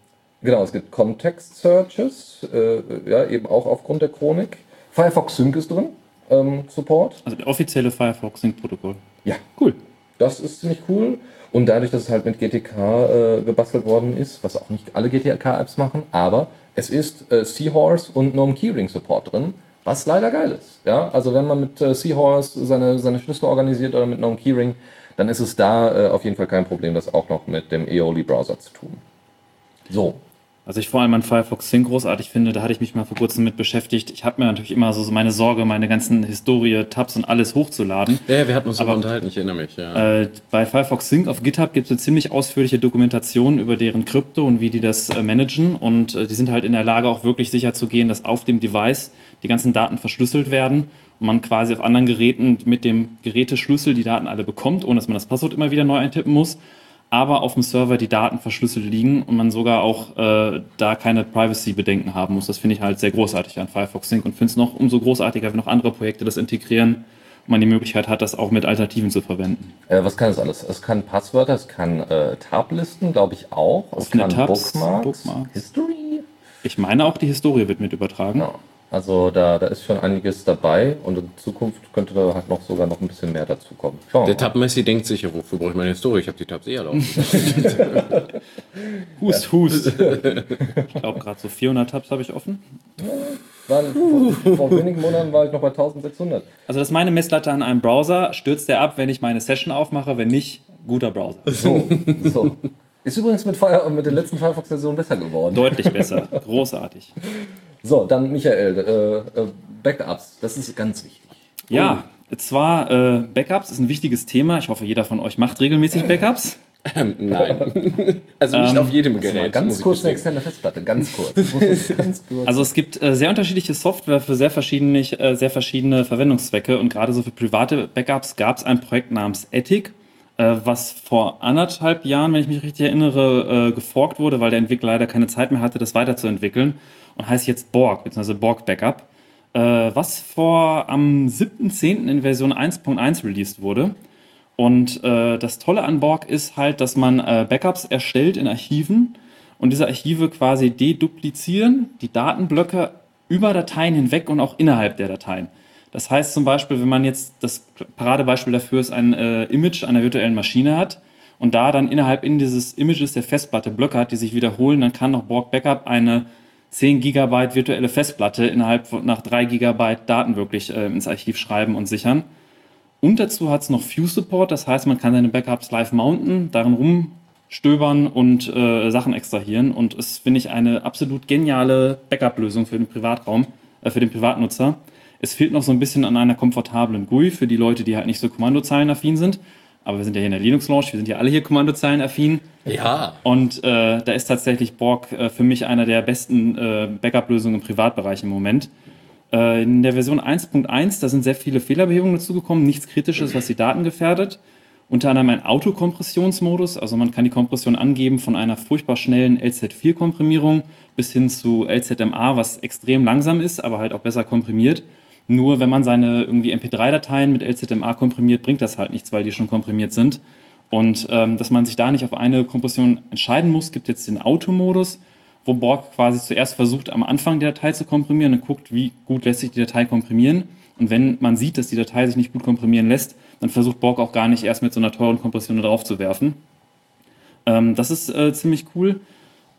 genau, es gibt Context Searches, äh, ja, eben auch aufgrund der Chronik. Firefox Sync ist drin, ähm, Support. Also der offizielle Firefox Sync-Protokoll. Ja, Cool. das ist ziemlich cool. Und dadurch, dass es halt mit GTK äh, gebastelt worden ist, was auch nicht alle GTK-Apps machen, aber es ist äh, Seahorse und GNOME Keyring Support drin, was leider geil ist. Ja, also wenn man mit äh, Seahorse seine, seine Schlüssel organisiert oder mit GNOME Keyring, dann ist es da äh, auf jeden Fall kein Problem, das auch noch mit dem Aeoli-Browser zu tun. So, Also ich vor allem an Firefox Sync großartig finde, da hatte ich mich mal vor kurzem mit beschäftigt. Ich habe mir natürlich immer so meine Sorge, meine ganzen Historie, Tabs und alles hochzuladen. Ja, wir hatten uns Aber- unterhalten, ich erinnere mich. Ja. Äh, bei Firefox Sync auf GitHub gibt es eine ziemlich ausführliche Dokumentation über deren Krypto und wie die das äh, managen. Und äh, die sind halt in der Lage, auch wirklich sicher zu gehen, dass auf dem Device die ganzen Daten verschlüsselt werden und man quasi auf anderen Geräten mit dem Geräteschlüssel die Daten alle bekommt, ohne dass man das Passwort immer wieder neu eintippen muss. Aber auf dem Server die Daten verschlüsselt liegen und man sogar auch äh, da keine Privacy-Bedenken haben muss. Das finde ich halt sehr großartig an Firefox Sync und finde es noch umso großartiger, wenn noch andere Projekte das integrieren und man die Möglichkeit hat, das auch mit Alternativen zu verwenden. äh, was kann es alles? Es kann Passwörter, es kann äh, Tablisten, glaube ich auch. Es Offene kann Tabs, Bookmarks, Bookmarks. History. Ich meine auch die Historie wird mit übertragen. Ja, also da, da ist schon einiges dabei und in Zukunft könnte da halt noch sogar noch ein bisschen mehr dazu kommen. Schauen Der mal. Tab-Messi denkt sich, ja, wofür brauche ich meine Historie? Ich habe die Tabs eh alle offen. (laughs) Hust, hust. ich glaube gerade so 400 Tabs habe ich offen. Waren, vor, vor wenigen Monaten war ich noch bei 1600. Also das ist meine Messlatte an einem Browser. Stürzt der ab, wenn ich meine Session aufmache? Wenn nicht, guter Browser. So, so. Ist übrigens mit, Fire, mit der letzten Firefox-Version besser geworden. Deutlich besser. Großartig. So, dann Michael, äh, äh, Backups, das ist ganz wichtig. Ja, zwar äh, Backups ist ein wichtiges Thema. Ich hoffe, jeder von euch macht regelmäßig Backups. ähm, nein. (laughs) Also nicht Ähm, auf jedem Gerät. muss ganz kurz eine externe Festplatte, ganz kurz. Ganz kurz. Also es gibt äh, sehr unterschiedliche Software für sehr verschiedene, äh, sehr verschiedene Verwendungszwecke und gerade so für private Backups gab es ein Projekt namens Ethic, was vor anderthalb Jahren, wenn ich mich richtig erinnere, äh, geforkt wurde, weil der Entwickler leider keine Zeit mehr hatte, das weiterzuentwickeln und heißt jetzt Borg, beziehungsweise Borg Backup, äh, was vor am 7.10. in Version 1.1 released wurde. Und äh, das Tolle an Borg ist halt, dass man äh, Backups erstellt in Archiven und diese Archive quasi deduplizieren, die Datenblöcke über Dateien hinweg und auch innerhalb der Dateien. Das heißt zum Beispiel, wenn man jetzt das Paradebeispiel dafür ist, ein äh, Image einer virtuellen Maschine hat und da dann innerhalb in dieses Images der Festplatte Blöcke hat, die sich wiederholen, dann kann noch Borg Backup eine 10 Gigabyte virtuelle Festplatte innerhalb von nach 3 Gigabyte Daten wirklich äh, ins Archiv schreiben und sichern. Und dazu hat es noch View Support, das heißt, man kann seine Backups live mounten, darin rumstöbern und äh, Sachen extrahieren. Und es finde ich eine absolut geniale Backup-Lösung für den Privatraum, äh, für den Privatnutzer. Es fehlt noch so ein bisschen an einer komfortablen GUI für die Leute, die halt nicht so kommandozeilenaffin sind. Aber wir sind ja hier in der Linux-Launch, wir sind ja alle hier kommandozeilenaffin. Ja. Und äh, da ist tatsächlich Borg äh, für mich einer der besten äh, Backup-Lösungen im Privatbereich im Moment. Äh, in der Version 1.1, da sind sehr viele Fehlerbehebungen dazugekommen, nichts Kritisches, was die Daten gefährdet. Unter anderem ein Autokompressionsmodus, also man kann die Kompression angeben von einer furchtbar schnellen LZ4-Komprimierung bis hin zu LZMA, was extrem langsam ist, aber halt auch besser komprimiert. Nur wenn man seine irgendwie MP3-Dateien mit LZMA komprimiert, bringt das halt nichts, weil die schon komprimiert sind. Und ähm, dass man sich da nicht auf eine Kompression entscheiden muss, gibt jetzt den Automodus, wo Borg quasi zuerst versucht, am Anfang der Datei zu komprimieren und guckt, wie gut lässt sich die Datei komprimieren. Und wenn man sieht, dass die Datei sich nicht gut komprimieren lässt, dann versucht Borg auch gar nicht erst mit so einer teuren Kompression drauf zu werfen. Ähm, das ist äh, ziemlich cool.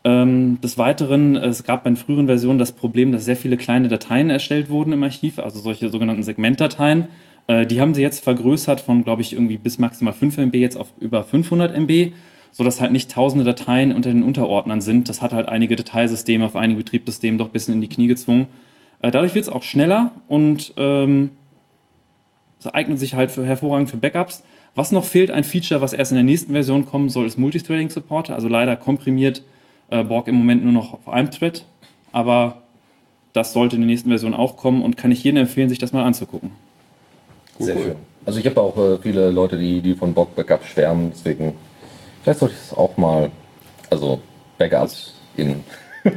Ähm, des Weiteren, es gab bei den früheren Versionen das Problem, dass sehr viele kleine Dateien erstellt wurden im Archiv, also solche sogenannten Segmentdateien. Äh, die haben sie jetzt vergrößert von, glaube ich, irgendwie bis maximal 5 MB jetzt auf über 500 MB, sodass halt nicht tausende Dateien unter den Unterordnern sind. Das hat halt einige Dateisysteme auf einigen Betriebssystemen doch ein bisschen in die Knie gezwungen. Äh, dadurch wird es auch schneller und ähm, eignet sich halt für, hervorragend für Backups. Was noch fehlt, ein Feature, was erst in der nächsten Version kommen soll, ist Multithreading-Support. Also leider komprimiert äh, Borg im Moment nur noch auf einem Thread, aber das sollte in der nächsten Version auch kommen und kann ich jedem empfehlen, sich das mal anzugucken. Sehr schön. Also ich habe auch äh, viele Leute, die, die von Borg Backup schwärmen, deswegen vielleicht sollte ich es auch mal, also Backups in (laughs)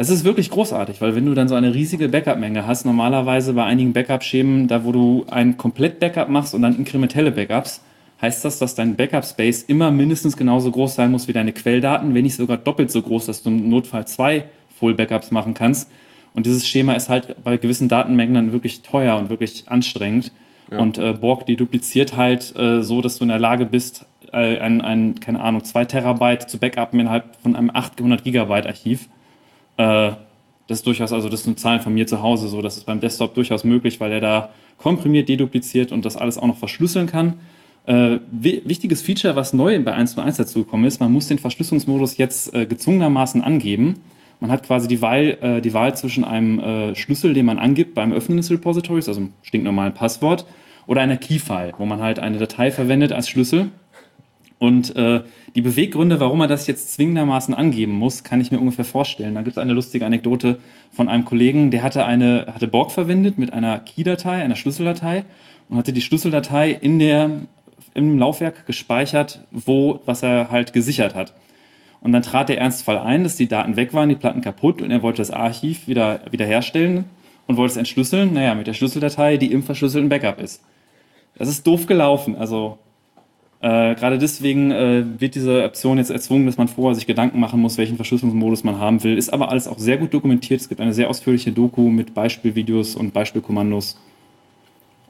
Es ist wirklich großartig, weil wenn du dann so eine riesige Backup-Menge hast, normalerweise bei einigen Backup-Schemen, da wo du ein komplett Backup machst und dann inkrementelle Backups, heißt das, dass dein Backup-Space immer mindestens genauso groß sein muss wie deine Quelldaten, wenn nicht sogar doppelt so groß, dass du im Notfall zwei Full-Backups machen kannst. Und dieses Schema ist halt bei gewissen Datenmengen dann wirklich teuer und wirklich anstrengend. Ja. Und äh, Borg, die dupliziert halt äh, so, dass du in der Lage bist, äh, ein, ein, keine Ahnung, zwei Terabyte zu backuppen innerhalb von einem 800 Gigabyte Archiv. Äh, das ist durchaus, also das sind Zahlen von mir zu Hause so, das ist beim Desktop durchaus möglich, weil er da komprimiert, dedupliziert und das alles auch noch verschlüsseln kann. Äh, wichtiges Feature, was neu bei 1.1 dazugekommen ist, man muss den Verschlüsselungsmodus jetzt äh, gezwungenermaßen angeben. Man hat quasi die Wahl, äh, die Wahl zwischen einem äh, Schlüssel, den man angibt beim Öffnen des Repositories, also einem stinknormalen Passwort, oder einer Keyfile, wo man halt eine Datei verwendet als Schlüssel. Und äh, die Beweggründe, warum man das jetzt zwingendermaßen angeben muss, kann ich mir ungefähr vorstellen. Da gibt es eine lustige Anekdote von einem Kollegen, der hatte eine hatte Borg verwendet mit einer Key-Datei, einer Schlüsseldatei und hatte die Schlüsseldatei in der im Laufwerk gespeichert, wo, was er halt gesichert hat. Und dann trat der Ernstfall ein, dass die Daten weg waren, die Platten kaputt und er wollte das Archiv wieder, wiederherstellen und wollte es entschlüsseln. Naja, mit der Schlüsseldatei, die im verschlüsselten Backup ist. Das ist doof gelaufen. Also äh, gerade deswegen äh, wird diese Option jetzt erzwungen, dass man vorher sich Gedanken machen muss, welchen Verschlüsselungsmodus man haben will. Ist aber alles auch sehr gut dokumentiert. Es gibt eine sehr ausführliche Doku mit Beispielvideos und Beispielkommandos.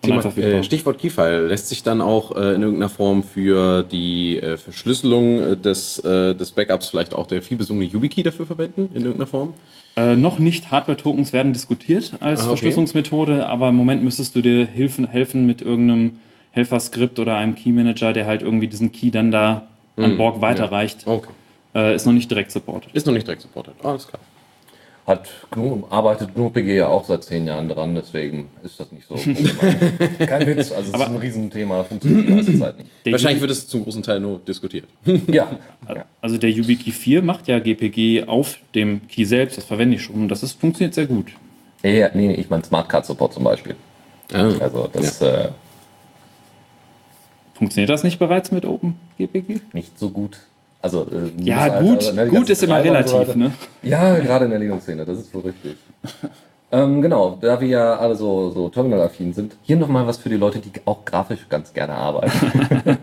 Thema, äh, Stichwort Keyfile. Lässt sich dann auch äh, in irgendeiner Form für die äh, Verschlüsselung äh, des, äh, des Backups vielleicht auch der vielbesungene YubiKey dafür verwenden, in irgendeiner Form? Äh, noch nicht. Hardware-Tokens werden diskutiert als ah, okay. Verschlüsselungsmethode, aber im Moment müsstest du dir helfen, helfen mit irgendeinem Helferskript oder einem Key-Manager, der halt irgendwie diesen Key dann da an hm, Borg weiterreicht. Ja. Okay. ist noch nicht direkt supported. Ist noch nicht direkt supported. Alles klar hat GNU, arbeitet GNU-PG ja auch seit zehn Jahren dran, deswegen ist das nicht so. (laughs) Kein Witz, also es ist ein Riesenthema, funktioniert die meiste Zeit nicht. Wahrscheinlich wird es zum großen Teil nur diskutiert. (laughs) ja. Also der YubiKey 4 macht ja GPG auf dem Key selbst, das verwende ich schon und das ist, funktioniert sehr gut. Ja, nee, ich meine Smart Card Support zum Beispiel. Ah, also das... Ja. Äh, Funktioniert das nicht bereits mit OpenGPG? Nicht so gut. Also, äh, ja, gut, also, ne, gut ist immer relativ, ne? Ja, gerade in der Linux-Szene, das ist wohl richtig. (laughs) ähm, genau, da wir ja alle so, so Terminal-affin sind, hier nochmal was für die Leute, die auch grafisch ganz gerne arbeiten. (laughs)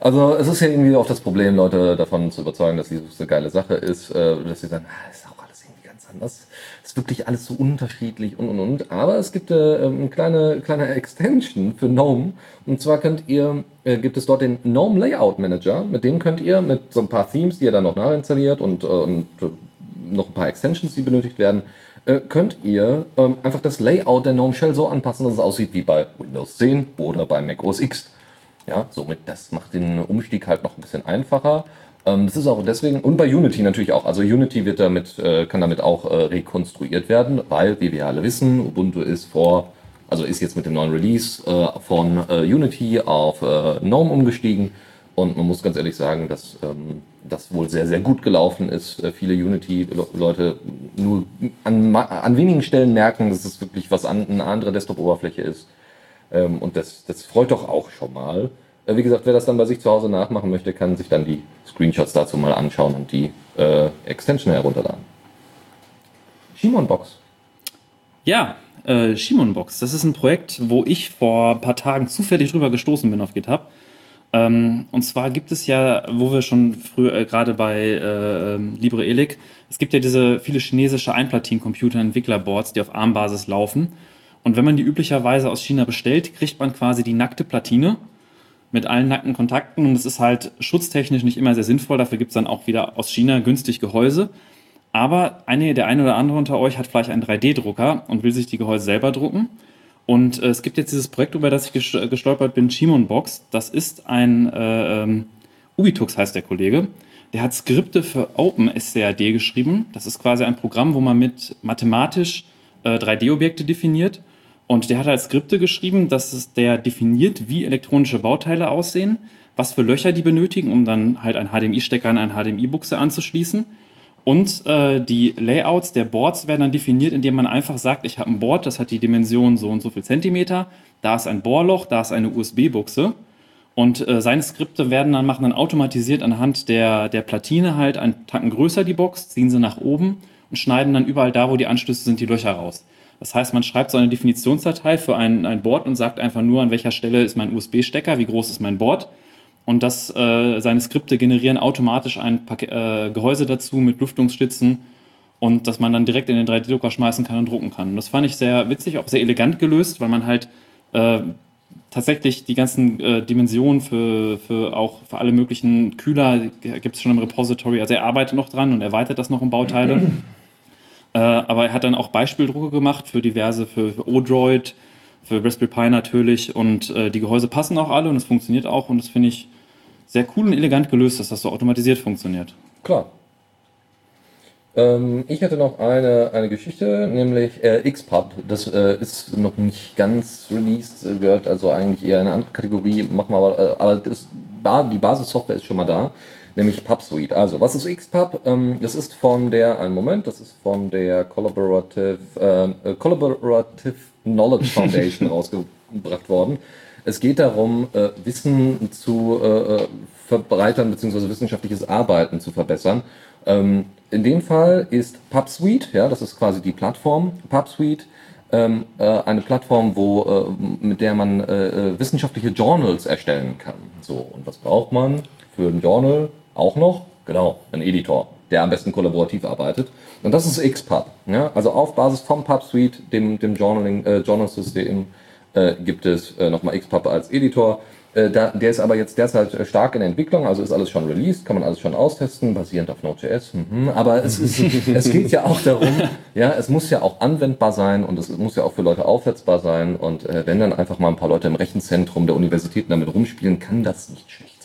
also, es ist ja irgendwie auch das Problem, Leute davon zu überzeugen, dass Linux eine geile Sache ist, äh, dass sie sagen, ah, ist auch anders ist wirklich alles so unterschiedlich und und und. Aber es gibt äh, eine kleine, kleine Extension für GNOME. Und zwar könnt ihr, äh, gibt es dort den GNOME Layout Manager. Mit dem könnt ihr mit so ein paar Themes, die ihr dann noch nachinstalliert und, äh, und äh, noch ein paar Extensions, die benötigt werden, äh, könnt ihr ähm, einfach das Layout der GNOME Shell so anpassen, dass es aussieht wie bei Windows 10 oder bei Mac OS X. Ja, somit, das macht den Umstieg halt noch ein bisschen einfacher. Ähm, das ist auch deswegen, und bei Unity natürlich auch. Also Unity wird damit, äh, kann damit auch äh, rekonstruiert werden, weil, wie wir alle wissen, Ubuntu ist vor, also ist jetzt mit dem neuen Release äh, von Unity auf GNOME umgestiegen. Und man muss ganz ehrlich sagen, dass ähm, das wohl sehr, sehr gut gelaufen ist. Viele Unity-Leute nur an, an wenigen Stellen merken, dass es wirklich was an, eine andere Desktop-Oberfläche ist. Ähm, und das, das freut doch auch schon mal. Äh, wie gesagt, wer das dann bei sich zu Hause nachmachen möchte, kann sich dann die Screenshots dazu mal anschauen und die äh, Extension herunterladen. Shimon Box. Ja, äh, Shimon Box. Das ist ein Projekt, wo ich vor ein paar Tagen zufällig drüber gestoßen bin auf GitHub. Ähm, und zwar gibt es ja, wo wir schon früher, äh, gerade bei äh, LibreElic, es gibt ja diese viele chinesische Einplatin-Computer-Entwicklerboards, die auf ARM-Basis laufen. Und wenn man die üblicherweise aus China bestellt, kriegt man quasi die nackte Platine mit allen nackten Kontakten. Und es ist halt schutztechnisch nicht immer sehr sinnvoll. Dafür gibt es dann auch wieder aus China günstig Gehäuse. Aber eine, der eine oder andere unter euch hat vielleicht einen 3D-Drucker und will sich die Gehäuse selber drucken. Und äh, es gibt jetzt dieses Projekt, über das ich gestolpert bin, Chimon Box. Das ist ein äh, ähm, Ubitux heißt der Kollege. Der hat Skripte für OpenSCAD geschrieben. Das ist quasi ein Programm, wo man mit mathematisch äh, 3D-Objekte definiert. Und der hat halt Skripte geschrieben, dass es der definiert, wie elektronische Bauteile aussehen, was für Löcher die benötigen, um dann halt einen HDMI-Stecker an eine HDMI-Buchse anzuschließen. Und äh, die Layouts der Boards werden dann definiert, indem man einfach sagt, ich habe ein Board, das hat die Dimension so und so viel Zentimeter, da ist ein Bohrloch, da ist eine USB-Buchse. Und äh, seine Skripte werden dann machen dann automatisiert anhand der, der Platine halt einen Tacken größer die Box, ziehen sie nach oben und schneiden dann überall da, wo die Anschlüsse sind, die Löcher raus. Das heißt, man schreibt so eine Definitionsdatei für ein, ein Board und sagt einfach nur, an welcher Stelle ist mein USB-Stecker, wie groß ist mein Board. Und das, äh, seine Skripte generieren automatisch ein Pak äh, Gehäuse dazu mit Lüftungsstützen und dass man dann direkt in den 3D-Drucker schmeißen kann und drucken kann. Und das fand ich sehr witzig, auch sehr elegant gelöst, weil man halt äh, tatsächlich die ganzen äh, Dimensionen für, für auch für alle möglichen Kühler gibt es schon im Repository. Also er arbeitet noch dran und erweitert das noch um Bauteile. Äh, aber er hat dann auch Beispieldrucke gemacht für diverse, für, für Odroid, für Raspberry Pi natürlich und äh, die Gehäuse passen auch alle und es funktioniert auch und das finde ich sehr cool und elegant gelöst, dass das so automatisiert funktioniert. Klar. Ähm, ich hatte noch eine, eine Geschichte, nämlich äh, XPub. Das äh, ist noch nicht ganz released, äh, gehört also eigentlich eher in eine andere Kategorie. Machen wir aber, äh, aber das, die Basissoftware ist schon mal da, nämlich PubSuite. Also, was ist XPub? Ähm, das ist von der, einen Moment, das ist von der Collaborative, äh, äh Collaborative Knowledge (laughs) Foundation rausgebracht worden. Es geht darum, äh, Wissen zu äh, verbreitern bzw. wissenschaftliches Arbeiten zu verbessern. Ähm, in dem Fall ist PubSuite, ja, das ist quasi die Plattform, PubSuite, ähm, äh, eine Plattform, wo, äh, mit der man äh, äh, wissenschaftliche Journals erstellen kann. So, und was braucht man für ein Journal auch noch? Genau, ein Editor, der am besten kollaborativ arbeitet. Und das ist XPub. Ja? Also auf Basis vom PubSuite, dem, dem Journaling, äh, Journal-System, äh, gibt es äh, nochmal XPub als Editor. Äh, da, der ist aber jetzt derzeit äh, stark in Entwicklung, also ist alles schon released, kann man alles schon austesten, basierend auf Node.js. Mhm. Aber es, ist, (laughs) es geht ja auch darum, ja, es muss ja auch anwendbar sein und es muss ja auch für Leute aufsetzbar sein. Und äh, wenn dann einfach mal ein paar Leute im Rechenzentrum der Universitäten damit rumspielen, kann das nicht schlecht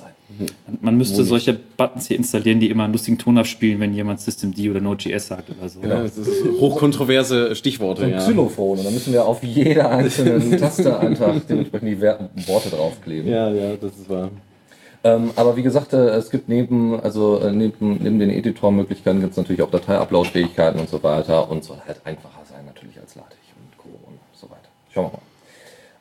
man müsste solche Buttons hier installieren, die immer einen lustigen Ton abspielen, wenn jemand Systemd oder Node.js sagt oder so. Genau, das ist hochkontroverse Stichworte. Ein ja. Xylophon. Und dann müssen wir auf jede einzelne (laughs) Taste einfach dementsprechend die Worte draufkleben. Ja, ja, das ist wahr. Ähm, aber wie gesagt, äh, es gibt neben, also äh, neben, neben den Editor-Möglichkeiten gibt es natürlich auch Datei-Upload-Fähigkeiten und so weiter und soll halt einfacher sein natürlich als LaTeX und Co. und so weiter. Schauen wir mal.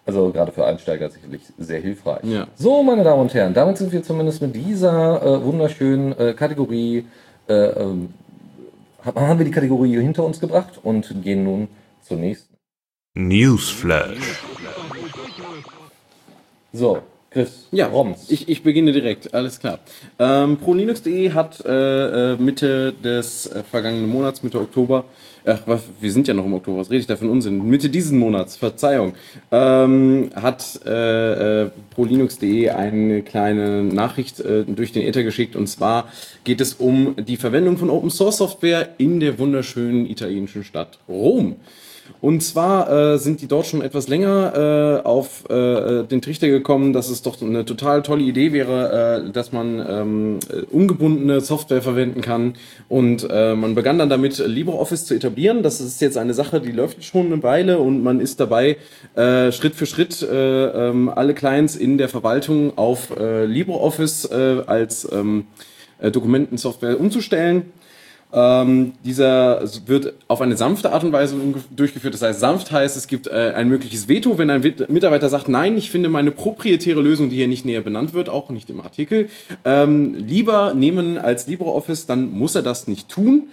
Also gerade für Einsteiger sicherlich sehr hilfreich. Ja. So, meine Damen und Herren, damit sind wir zumindest mit dieser äh, wunderschönen äh, Kategorie, äh, ähm, haben wir die Kategorie hinter uns gebracht und gehen nun zur nächsten. Newsflash. So, Chris, ja, Roms. Ich, ich beginne direkt, alles klar. Ähm, ProLinux.de hat äh, äh, Mitte des äh, vergangenen Monats, Mitte Oktober, ach, was, wir sind ja noch im Oktober, was rede ich da einen Unsinn? Mitte diesen Monats, Verzeihung, ähm, hat äh, äh, ProLinux.de eine kleine Nachricht äh, durch den Ether geschickt. Und zwar geht es um die Verwendung von Open Source Software in der wunderschönen italienischen Stadt Rom. Und zwar äh, sind die dort schon etwas länger äh, auf äh, den Trichter gekommen, dass es doch eine total tolle Idee wäre, äh, dass man ähm, ungebundene Software verwenden kann. Und äh, man begann dann damit, LibreOffice zu etablieren. Das ist jetzt eine Sache, die läuft schon eine Weile und man ist dabei, äh, Schritt für Schritt äh, ähm, alle Clients in der Verwaltung auf äh, LibreOffice äh, als ähm, äh, Dokumentensoftware umzustellen. Ähm, dieser wird auf eine sanfte Art und Weise durchgeführt. Das heißt, sanft heißt, es gibt äh, ein mögliches Veto, wenn ein Mitarbeiter sagt, nein, ich finde meine proprietäre Lösung, die hier nicht näher benannt wird, auch nicht im Artikel, ähm, lieber nehmen als LibreOffice, dann muss er das nicht tun.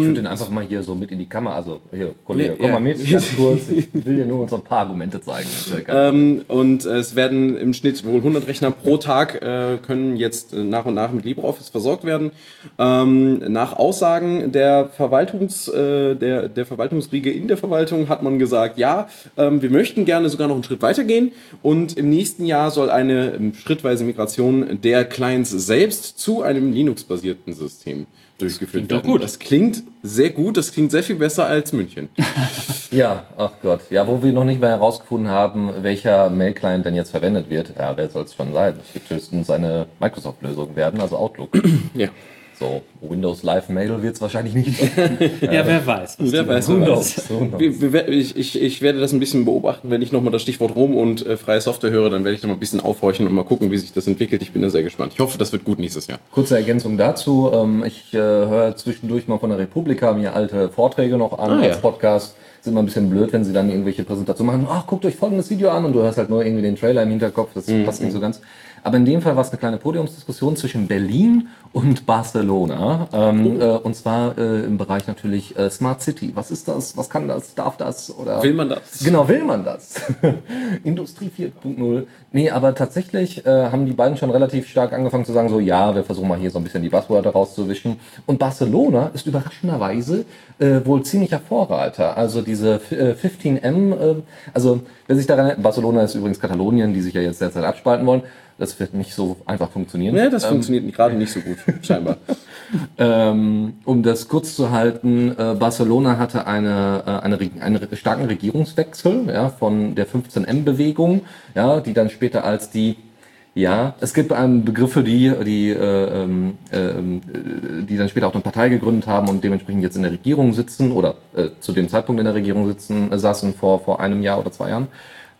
Ich würde den einfach mal hier so mit in die Kamera, also hier, Kollege, komm mal mit, ganz kurz. Ich will dir nur so ein paar Argumente zeigen. Ähm, und es werden im Schnitt wohl 100 Rechner pro Tag äh, können jetzt äh, nach und nach mit LibreOffice versorgt werden. Ähm, nach Aussagen der Verwaltungs, äh, der, der Verwaltungsriege in der Verwaltung hat man gesagt, ja, ähm, wir möchten gerne sogar noch einen Schritt weitergehen und im nächsten Jahr soll eine ähm, schrittweise Migration der Clients selbst zu einem Linux-basierten System durchgeführt klingt doch werden. gut. Das klingt sehr gut, das klingt sehr viel besser als München. (laughs) Ja, ach Gott. Ja, wo wir noch nicht mehr herausgefunden haben, welcher Mail-Client denn jetzt verwendet wird. Ja, wer soll es schon sein? Es wird höchstens eine Microsoft-Lösung werden, also Outlook. ja. So, Windows Live Mail wird es wahrscheinlich nicht. (laughs) Ja, wer weiß. was Wer weiß, wer weiß. Wir, ich, ich, ich werde das ein bisschen beobachten, wenn ich nochmal das Stichwort Rom und äh, freie Software höre, dann werde ich nochmal ein bisschen aufhorchen und mal gucken, wie sich das entwickelt. Ich bin da sehr gespannt. Ich hoffe, das wird gut nächstes Jahr. Kurze Ergänzung dazu. Ähm, ich äh, höre zwischendurch mal von der Republika mir alte Vorträge noch an Ah, als ja. Podcast. Ist immer ein bisschen blöd, wenn sie dann irgendwelche Präsentationen machen. Ach, guckt euch folgendes Video an und du hörst halt nur irgendwie den Trailer im Hinterkopf. Das passt nicht so ganz. Aber in dem Fall war es eine kleine Podiumsdiskussion zwischen Berlin und Barcelona. Ähm, äh, und zwar äh, im Bereich natürlich äh, Smart City. Was ist das? Was kann das? Darf das? Oder Will man das? Genau, will man das? (laughs) Industrie 4.0. Nee, aber tatsächlich äh, haben die beiden schon relativ stark angefangen zu sagen, so ja, wir versuchen mal hier so ein bisschen die Buzzwörter rauszuwischen. Und Barcelona ist überraschenderweise äh, wohl ziemlicher Vorreiter. Also diese äh, 15M, äh, also wer sich daran, Barcelona ist übrigens Katalonien, die sich ja jetzt derzeit abspalten wollen. Das wird nicht so einfach funktionieren. Ja, das funktioniert gerade nicht so gut, scheinbar. (laughs) Ähm, um das kurz zu halten, äh, Barcelona hatte eine, äh, eine, einen starken Regierungswechsel ja, von der 15M-Bewegung, ja, die dann später als die ja, es gibt einen Begriff für die, die, äh, ähm, ähm, äh, die dann später auch eine Partei gegründet haben und dementsprechend jetzt in der Regierung sitzen oder äh, zu dem Zeitpunkt in der Regierung sitzen, äh, saßen vor, vor einem Jahr oder zwei Jahren.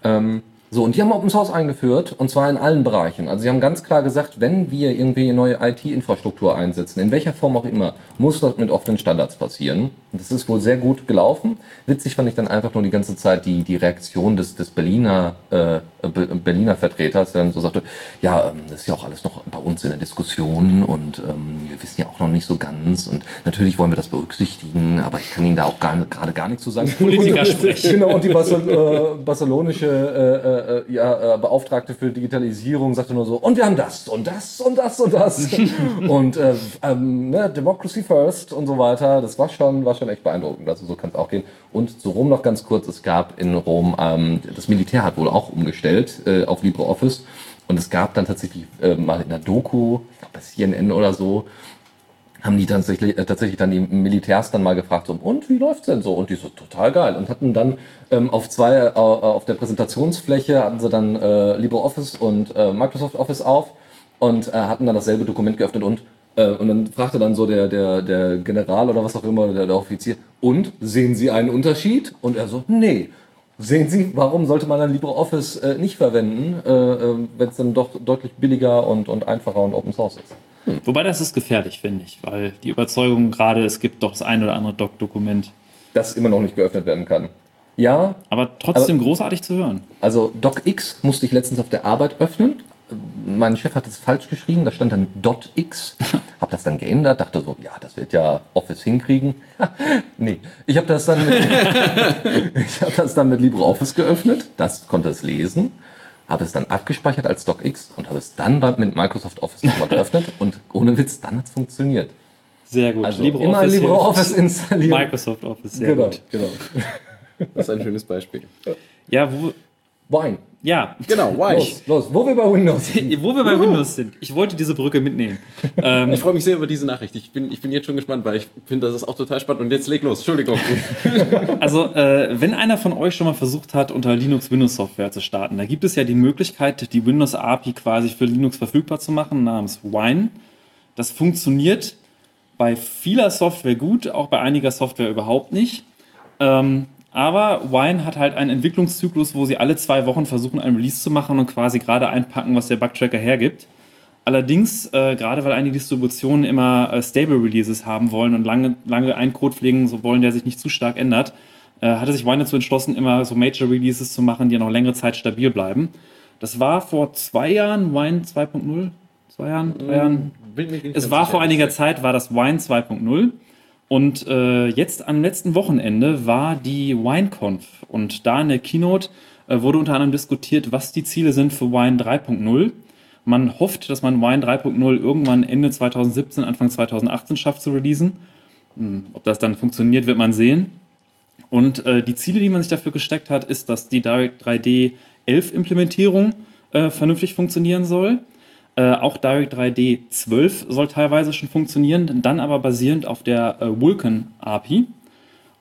Ähm, so, und die haben Open Source eingeführt, und zwar in allen Bereichen. Also sie haben ganz klar gesagt, wenn wir irgendwie neue IT-Infrastruktur einsetzen, in welcher Form auch immer, muss das mit offenen Standards passieren. Und das ist wohl sehr gut gelaufen. Witzig fand ich dann einfach nur die ganze Zeit die, die Reaktion des, des Berliner, äh, Be Berliner Vertreters, der dann so sagte, ja, ähm, das ist ja auch alles noch bei uns in der Diskussion und ähm, wir wissen ja auch noch nicht so ganz und natürlich wollen wir das berücksichtigen, aber ich kann Ihnen da auch gar, gerade gar nichts zu sagen. Politiker sprechen. (laughs) Genau, und die Barcel äh, barcelonische äh, äh, ja, äh, Beauftragte für Digitalisierung sagte nur so, und wir haben das und das und das und das. (laughs) und äh, ähm, ne, Democracy First und so weiter. Das war schon, war schon echt beeindruckend. Also so kann es auch gehen. Und zu Rom noch ganz kurz, es gab in Rom, ähm, das Militär hat wohl auch umgestellt äh, auf LibreOffice. Und es gab dann tatsächlich äh, mal in der Doku, ich glaube bei CNN oder so, haben die tatsächlich, äh, tatsächlich dann die Militärs dann mal gefragt, so, und wie läuft's denn so? Und die so, total geil. Und hatten dann ähm, auf zwei, äh, auf der Präsentationsfläche hatten sie dann äh, LibreOffice und äh, Microsoft Office auf und äh, hatten dann dasselbe Dokument geöffnet und äh, und dann fragte dann so der, der, der General oder was auch immer, der, der Offizier, und sehen Sie einen Unterschied? Und er so, nee. Sehen Sie, warum sollte man dann LibreOffice äh, nicht verwenden, äh, äh, wenn es dann doch deutlich billiger und, und einfacher und Open Source ist? Wobei das ist gefährlich, finde ich, weil die Überzeugung gerade, es gibt doch das ein oder andere Doc-Dokument. das immer noch nicht geöffnet werden kann. Ja, Aber trotzdem großartig zu hören. also DocX musste ich letztens auf der Arbeit öffnen. Mein Chef hat es falsch geschrieben, da stand dann .x. (laughs) Hab das dann geändert, dachte so, ja, das wird ja Office hinkriegen. (laughs) nee, ich habe das dann mit, (laughs) ich habe das dann mit LibreOffice geöffnet, das konnte es lesen, habe es dann abgespeichert als DocX und habe es dann mit Microsoft Office nochmal geöffnet (laughs) und ohne Witz, dann hat es funktioniert. Sehr gut. Also immer LibreOffice installieren. Microsoft Office, sehr Genau, gut. genau. Das ist ein schönes Beispiel. Ja, wo, Wine. ja. Genau, why? Los, los, wo wir bei Windows (laughs) sind. wo wir bei Windows sind. Ich wollte diese Brücke mitnehmen. Ähm, Ich freue mich sehr über diese Nachricht. Ich bin, ich bin jetzt schon gespannt, weil ich finde, das ist auch total spannend. Und jetzt leg los. Entschuldigung. (laughs) Also, äh, wenn einer von euch schon mal versucht hat, unter Linux Windows-Software zu starten, da gibt es ja die Möglichkeit, die Windows-API quasi für Linux verfügbar zu machen, namens Wine. Das funktioniert bei vieler Software gut, auch bei einiger Software überhaupt nicht. Ähm, aber Wine hat halt einen Entwicklungszyklus, wo sie alle zwei Wochen versuchen, ein Release zu machen und quasi gerade einpacken, was der Bugtracker hergibt. Allerdings, äh, gerade weil einige Distributionen immer äh, Stable Releases haben wollen und lange, lange einen Code pflegen so wollen, der sich nicht zu stark ändert, äh, hatte sich Wine dazu entschlossen, immer so Major Releases zu machen, die noch längere Zeit stabil bleiben. Das war vor zwei Jahren, Wine 2.0, zwei Jahren, drei Jahren. Es war vor einiger Zeit, war das Wine 2.0 Und äh, jetzt am letzten Wochenende war die WineConf und da in der Keynote äh, wurde unter anderem diskutiert, was die Ziele sind für Wine 3.0. Man hofft, dass man Wine 3.0 irgendwann Ende 2017, Anfang 2018 schafft zu releasen. Hm, ob das dann funktioniert, wird man sehen. Und äh, die Ziele, die man sich dafür gesteckt hat, ist, dass die Direct 3D 11 Implementierung äh, vernünftig funktionieren soll. Äh, auch Direct 3D 12 soll teilweise schon funktionieren, dann aber basierend auf der äh, Vulkan API.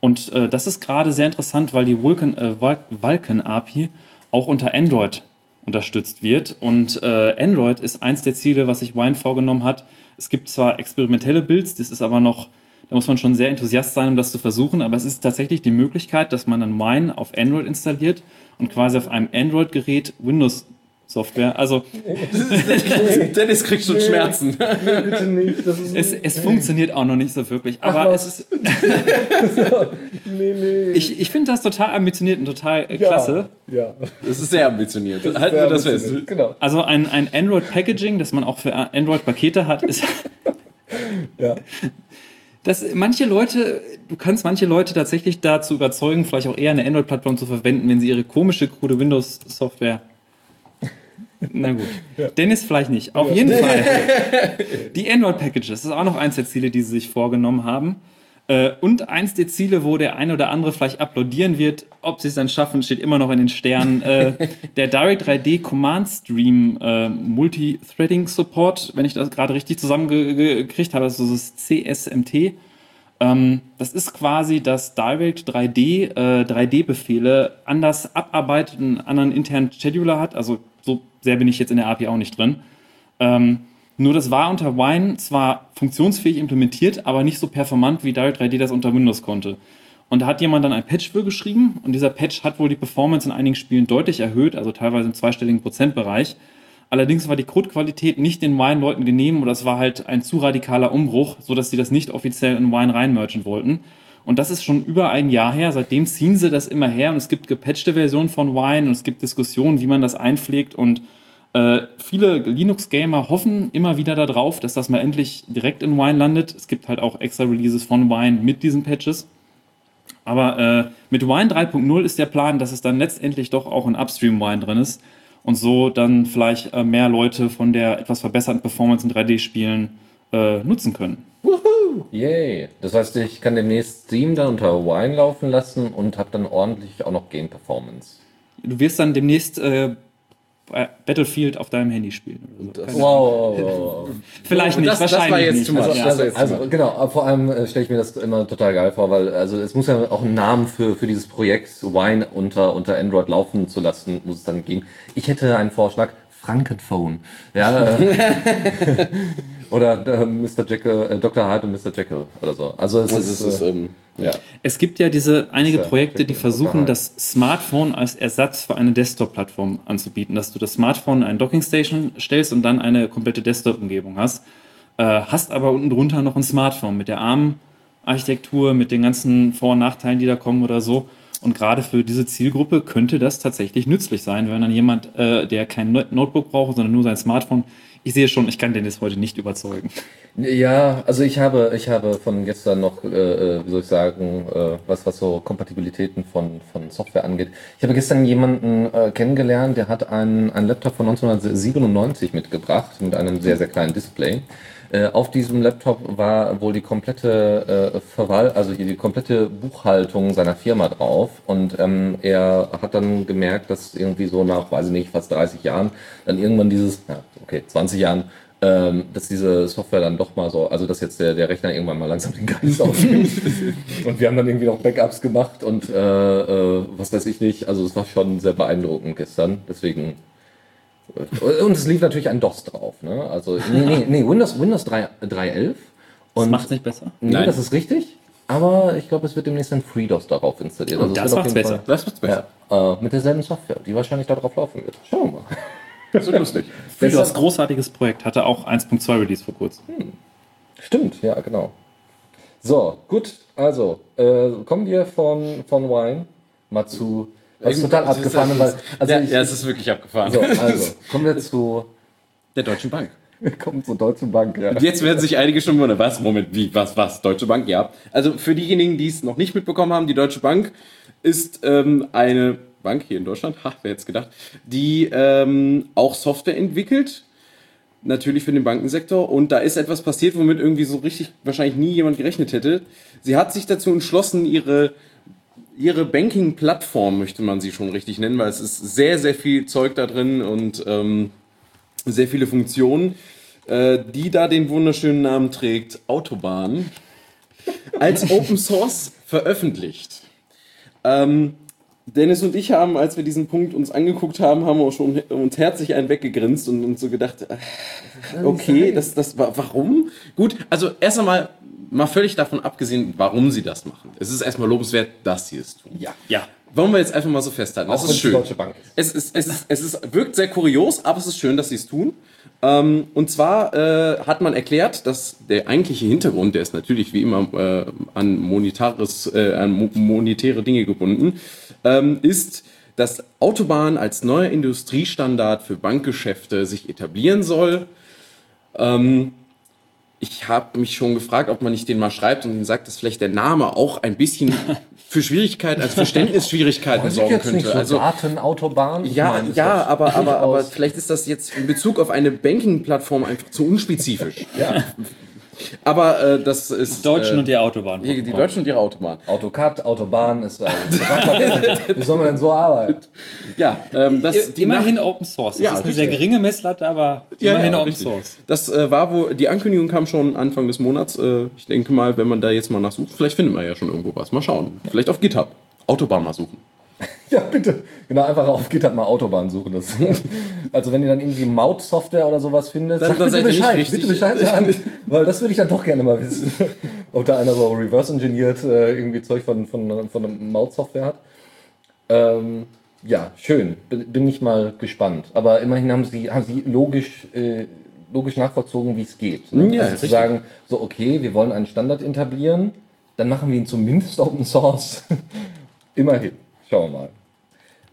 Und äh, das ist gerade sehr interessant, weil die Vulkan, äh, Vulkan API auch unter Android unterstützt wird. Und äh, Android ist eins der Ziele, was sich Wine vorgenommen hat. Es gibt zwar experimentelle Builds, das ist aber noch, da muss man schon sehr enthusiast sein, um das zu versuchen, aber es ist tatsächlich die Möglichkeit, dass man dann Wine auf Android installiert und quasi auf einem Android-Gerät Windows Software. Also (laughs) Dennis kriegt schon Schmerzen. Nee, bitte nicht. Das ist es, es funktioniert auch noch nicht so wirklich. Aber Ach, es ist, (laughs) nee, nee. ich, ich finde das total ambitioniert und total äh, klasse. Ja. Das ist sehr ambitioniert. Halten wir das fest. Genau. Also ein, ein Android-Packaging, das man auch für Android-Pakete hat, ist, (laughs) Ja. dass manche Leute, du kannst manche Leute tatsächlich dazu überzeugen, vielleicht auch eher eine Android-Plattform zu verwenden, wenn sie ihre komische, krude Windows-Software. Na gut. (laughs) Dennis vielleicht nicht. Auf jeden Fall. (laughs) Die Android-Packages, das ist auch noch eins der Ziele, die sie sich vorgenommen haben. Äh, Und eins der Ziele, wo der eine oder andere vielleicht applaudieren wird, ob sie es dann schaffen, steht immer noch in den Sternen. Äh, (laughs) der Direct 3D Command Stream äh, Multithreading Support, wenn ich das gerade richtig zusammengekriegt habe, also das CSMT. Ähm, das ist quasi, dass Direct 3D äh, 3D-Befehle anders abarbeitet, einen anderen internen Scheduler hat. Also so sehr bin ich jetzt in der API auch nicht drin. Ähm, nur das war unter Wine zwar funktionsfähig implementiert, aber nicht so performant, wie Direct 3D das unter Windows konnte. Und da hat jemand dann ein Patch für geschrieben und dieser Patch hat wohl die Performance in einigen Spielen deutlich erhöht, also teilweise im zweistelligen Prozentbereich. Allerdings war die Codequalität nicht den Wine-Leuten genehm oder es war halt ein zu radikaler Umbruch, sodass sie das nicht offiziell in Wine reinmerchen wollten. Und das ist schon über ein Jahr her. Seitdem ziehen sie das immer her und es gibt gepatchte Versionen von Wine und es gibt Diskussionen, wie man das einpflegt und äh, viele Linux-Gamer hoffen immer wieder darauf, dass das mal endlich direkt in Wine landet. Es gibt halt auch extra Releases von Wine mit diesen Patches. Aber äh, mit Wine 3.0 ist der Plan, dass es dann letztendlich doch auch in Upstream Wine drin ist und so dann vielleicht äh, mehr Leute von der etwas verbesserten Performance in 3D-Spielen äh, nutzen können. Yay. Das heißt, ich kann demnächst Steam dann unter Wine laufen lassen und habe dann ordentlich auch noch Game Performance. Du wirst dann demnächst äh, Battlefield auf deinem Handy spielen. Oder so. Wow. (laughs) Vielleicht nicht, das- das wahrscheinlich war jetzt nicht. too much. Also, Das ja. Also, jetzt also mal. genau, vor allem äh, stelle ich mir das immer total geil vor, weil also es muss ja auch einen Namen für, für dieses Projekt Wine unter, unter Android laufen zu lassen, muss es dann gehen. Ich hätte einen Vorschlag, Frankenphone. Ja, äh, (laughs) (laughs) oder äh, Mr. Jekyll, äh, Dr. Hyde und Mr. Jekyll oder so. Also es ist, ist, äh, ähm, ja. Es gibt ja diese einige Projekte, die versuchen, das Smartphone als Ersatz für eine Desktop-Plattform anzubieten, dass du das Smartphone in eine Dockingstation stellst und dann eine komplette Desktop-Umgebung hast. Äh, hast aber unten drunter noch ein Smartphone mit der ARM-Architektur, mit den ganzen Vor- und Nachteilen, die da kommen oder so. Und gerade für diese Zielgruppe könnte das tatsächlich nützlich sein, wenn dann jemand, äh, der kein No- Notebook braucht, sondern nur sein Smartphone. Ich sehe schon, ich kann Dennis heute nicht überzeugen. Ja, also ich habe, ich habe von gestern noch, äh, äh, wie soll ich sagen, äh, was, was so Kompatibilitäten von, von Software angeht. Ich habe gestern jemanden äh, kennengelernt, der hat einen, einen Laptop von 1997 mitgebracht, mit einem sehr, sehr kleinen Display. Äh, auf diesem Laptop war wohl die komplette äh, Verwal also hier die komplette Buchhaltung seiner Firma drauf und ähm, er hat dann gemerkt, dass irgendwie so nach, weiß ich nicht, fast 30 Jahren dann irgendwann dieses, ja, okay, 20 Jahren ähm, dass diese Software dann doch mal so, also dass jetzt der, der Rechner irgendwann mal langsam den Geist aufnimmt. (laughs) und wir haben dann irgendwie noch Backups gemacht und äh, äh, was weiß ich nicht. Also es war schon sehr beeindruckend gestern. Deswegen. Und es lief natürlich ein DOS drauf. Ne? Also nee, nee, nee Windows, Windows 3, 3.11. Das Und macht es nicht besser. nee, Nein. das ist richtig. Aber ich glaube, es wird demnächst ein FreeDOS darauf installiert. Also das macht's besser. Fall- Das wird's besser. Ja, äh, mit derselben Software, die wahrscheinlich darauf laufen wird. Schauen wir mal. Das ist lustig. (laughs) FreeDOS, großartiges Projekt, hatte auch 1.2 Release vor kurzem. Stimmt, ja, genau. So, gut, also, äh, kommen wir von, von Wine mal zu Das ist- abgefahren, das weil, ist- also ja, ich, ja, es ist wirklich abgefahren. so, also, kommen wir (laughs) zu, Der Deutschen Bank. (laughs) Wir kommen zur Deutschen Bank, ja. Und jetzt werden sich einige schon wundern, was, Moment, wie, was, was, Deutsche Bank, ja. Also für diejenigen, die es noch nicht mitbekommen haben, die Deutsche Bank ist ähm, eine Bank hier in Deutschland, ha, wer jetzt gedacht, die ähm, auch Software entwickelt, natürlich für den Bankensektor. Und da ist etwas passiert, womit irgendwie so richtig wahrscheinlich nie jemand gerechnet hätte. Sie hat sich dazu entschlossen, ihre ihre Banking-Plattform möchte man sie schon richtig nennen, weil es ist sehr, sehr viel Zeug da drin und ähm, sehr viele Funktionen, äh, die da den wunderschönen Namen trägt, Autobahn, (laughs) als Open Source veröffentlicht. Ähm, Dennis und ich haben, als wir diesen Punkt uns angeguckt haben, haben wir schon uns herzlich einen weggegrinst und uns so gedacht, äh, okay, das, das, warum? Gut, also erst einmal, mal völlig davon abgesehen, warum sie das machen. Es ist erstmal lobenswert, dass sie es tun. Ja. Ja. Wollen wir jetzt einfach mal so festhalten. Auch das ist es die schön. Deutsche Bank ist. Es, ist, es, ist, es ist, wirkt sehr kurios, aber es ist schön, dass sie es tun. Ähm, und zwar äh, hat man erklärt, dass der eigentliche Hintergrund, der ist natürlich wie immer äh, an, monetares, äh, an mo monetäre Dinge gebunden, ähm, ist, dass Autobahn als neuer Industriestandard für Bankgeschäfte sich etablieren soll. Ähm, ich habe mich schon gefragt, ob man nicht den mal schreibt und ihnen sagt, dass vielleicht der Name auch ein bisschen (laughs) für Schwierigkeiten, also Verständnisschwierigkeiten sorgen könnte. so Also Datenautobahn? Ja, ja, aber, aber, aber vielleicht ist das jetzt in Bezug auf eine Banking-Plattform einfach zu unspezifisch. Ja. (laughs) Aber äh, das ist. Deutschen äh, und die Autobahn. die, die Deutschen und ihre Autobahn. Autocad, Autobahn ist also, (laughs) Wie soll man denn so arbeiten? Ja, ähm, das, die immerhin Nach- Open Source. Das Ja, ist eine richtig. sehr geringe Messlatte, aber Ja, immerhin ja, Open richtig. Source. Das äh, war wo die Ankündigung kam schon Anfang des Monats. Äh, ich denke mal, wenn man da jetzt mal nachsucht, vielleicht findet man ja schon irgendwo was. Mal schauen. Vielleicht auf GitHub. Autobahn mal suchen. (laughs) Ja, bitte. Genau, einfach auf GitHub mal Autobahn suchen. Das, (laughs) also wenn ihr dann irgendwie Maut-Software oder sowas findet, Dann- bitte Bescheid, bitte (laughs) Bescheid sagen, weil das würde ich dann doch gerne mal wissen. Ob da einer so reverse-engineert äh, irgendwie Zeug von, von, von einer Maut-Software hat. Ähm, ja, schön. Bin ich mal gespannt. Aber immerhin haben sie, haben sie logisch, äh, logisch nachvollzogen, wie es geht. Ne? Ja, also zu richtig. sagen, so okay, wir wollen einen Standard etablieren, dann machen wir ihn zumindest Open Source. immerhin. Schauen wir mal.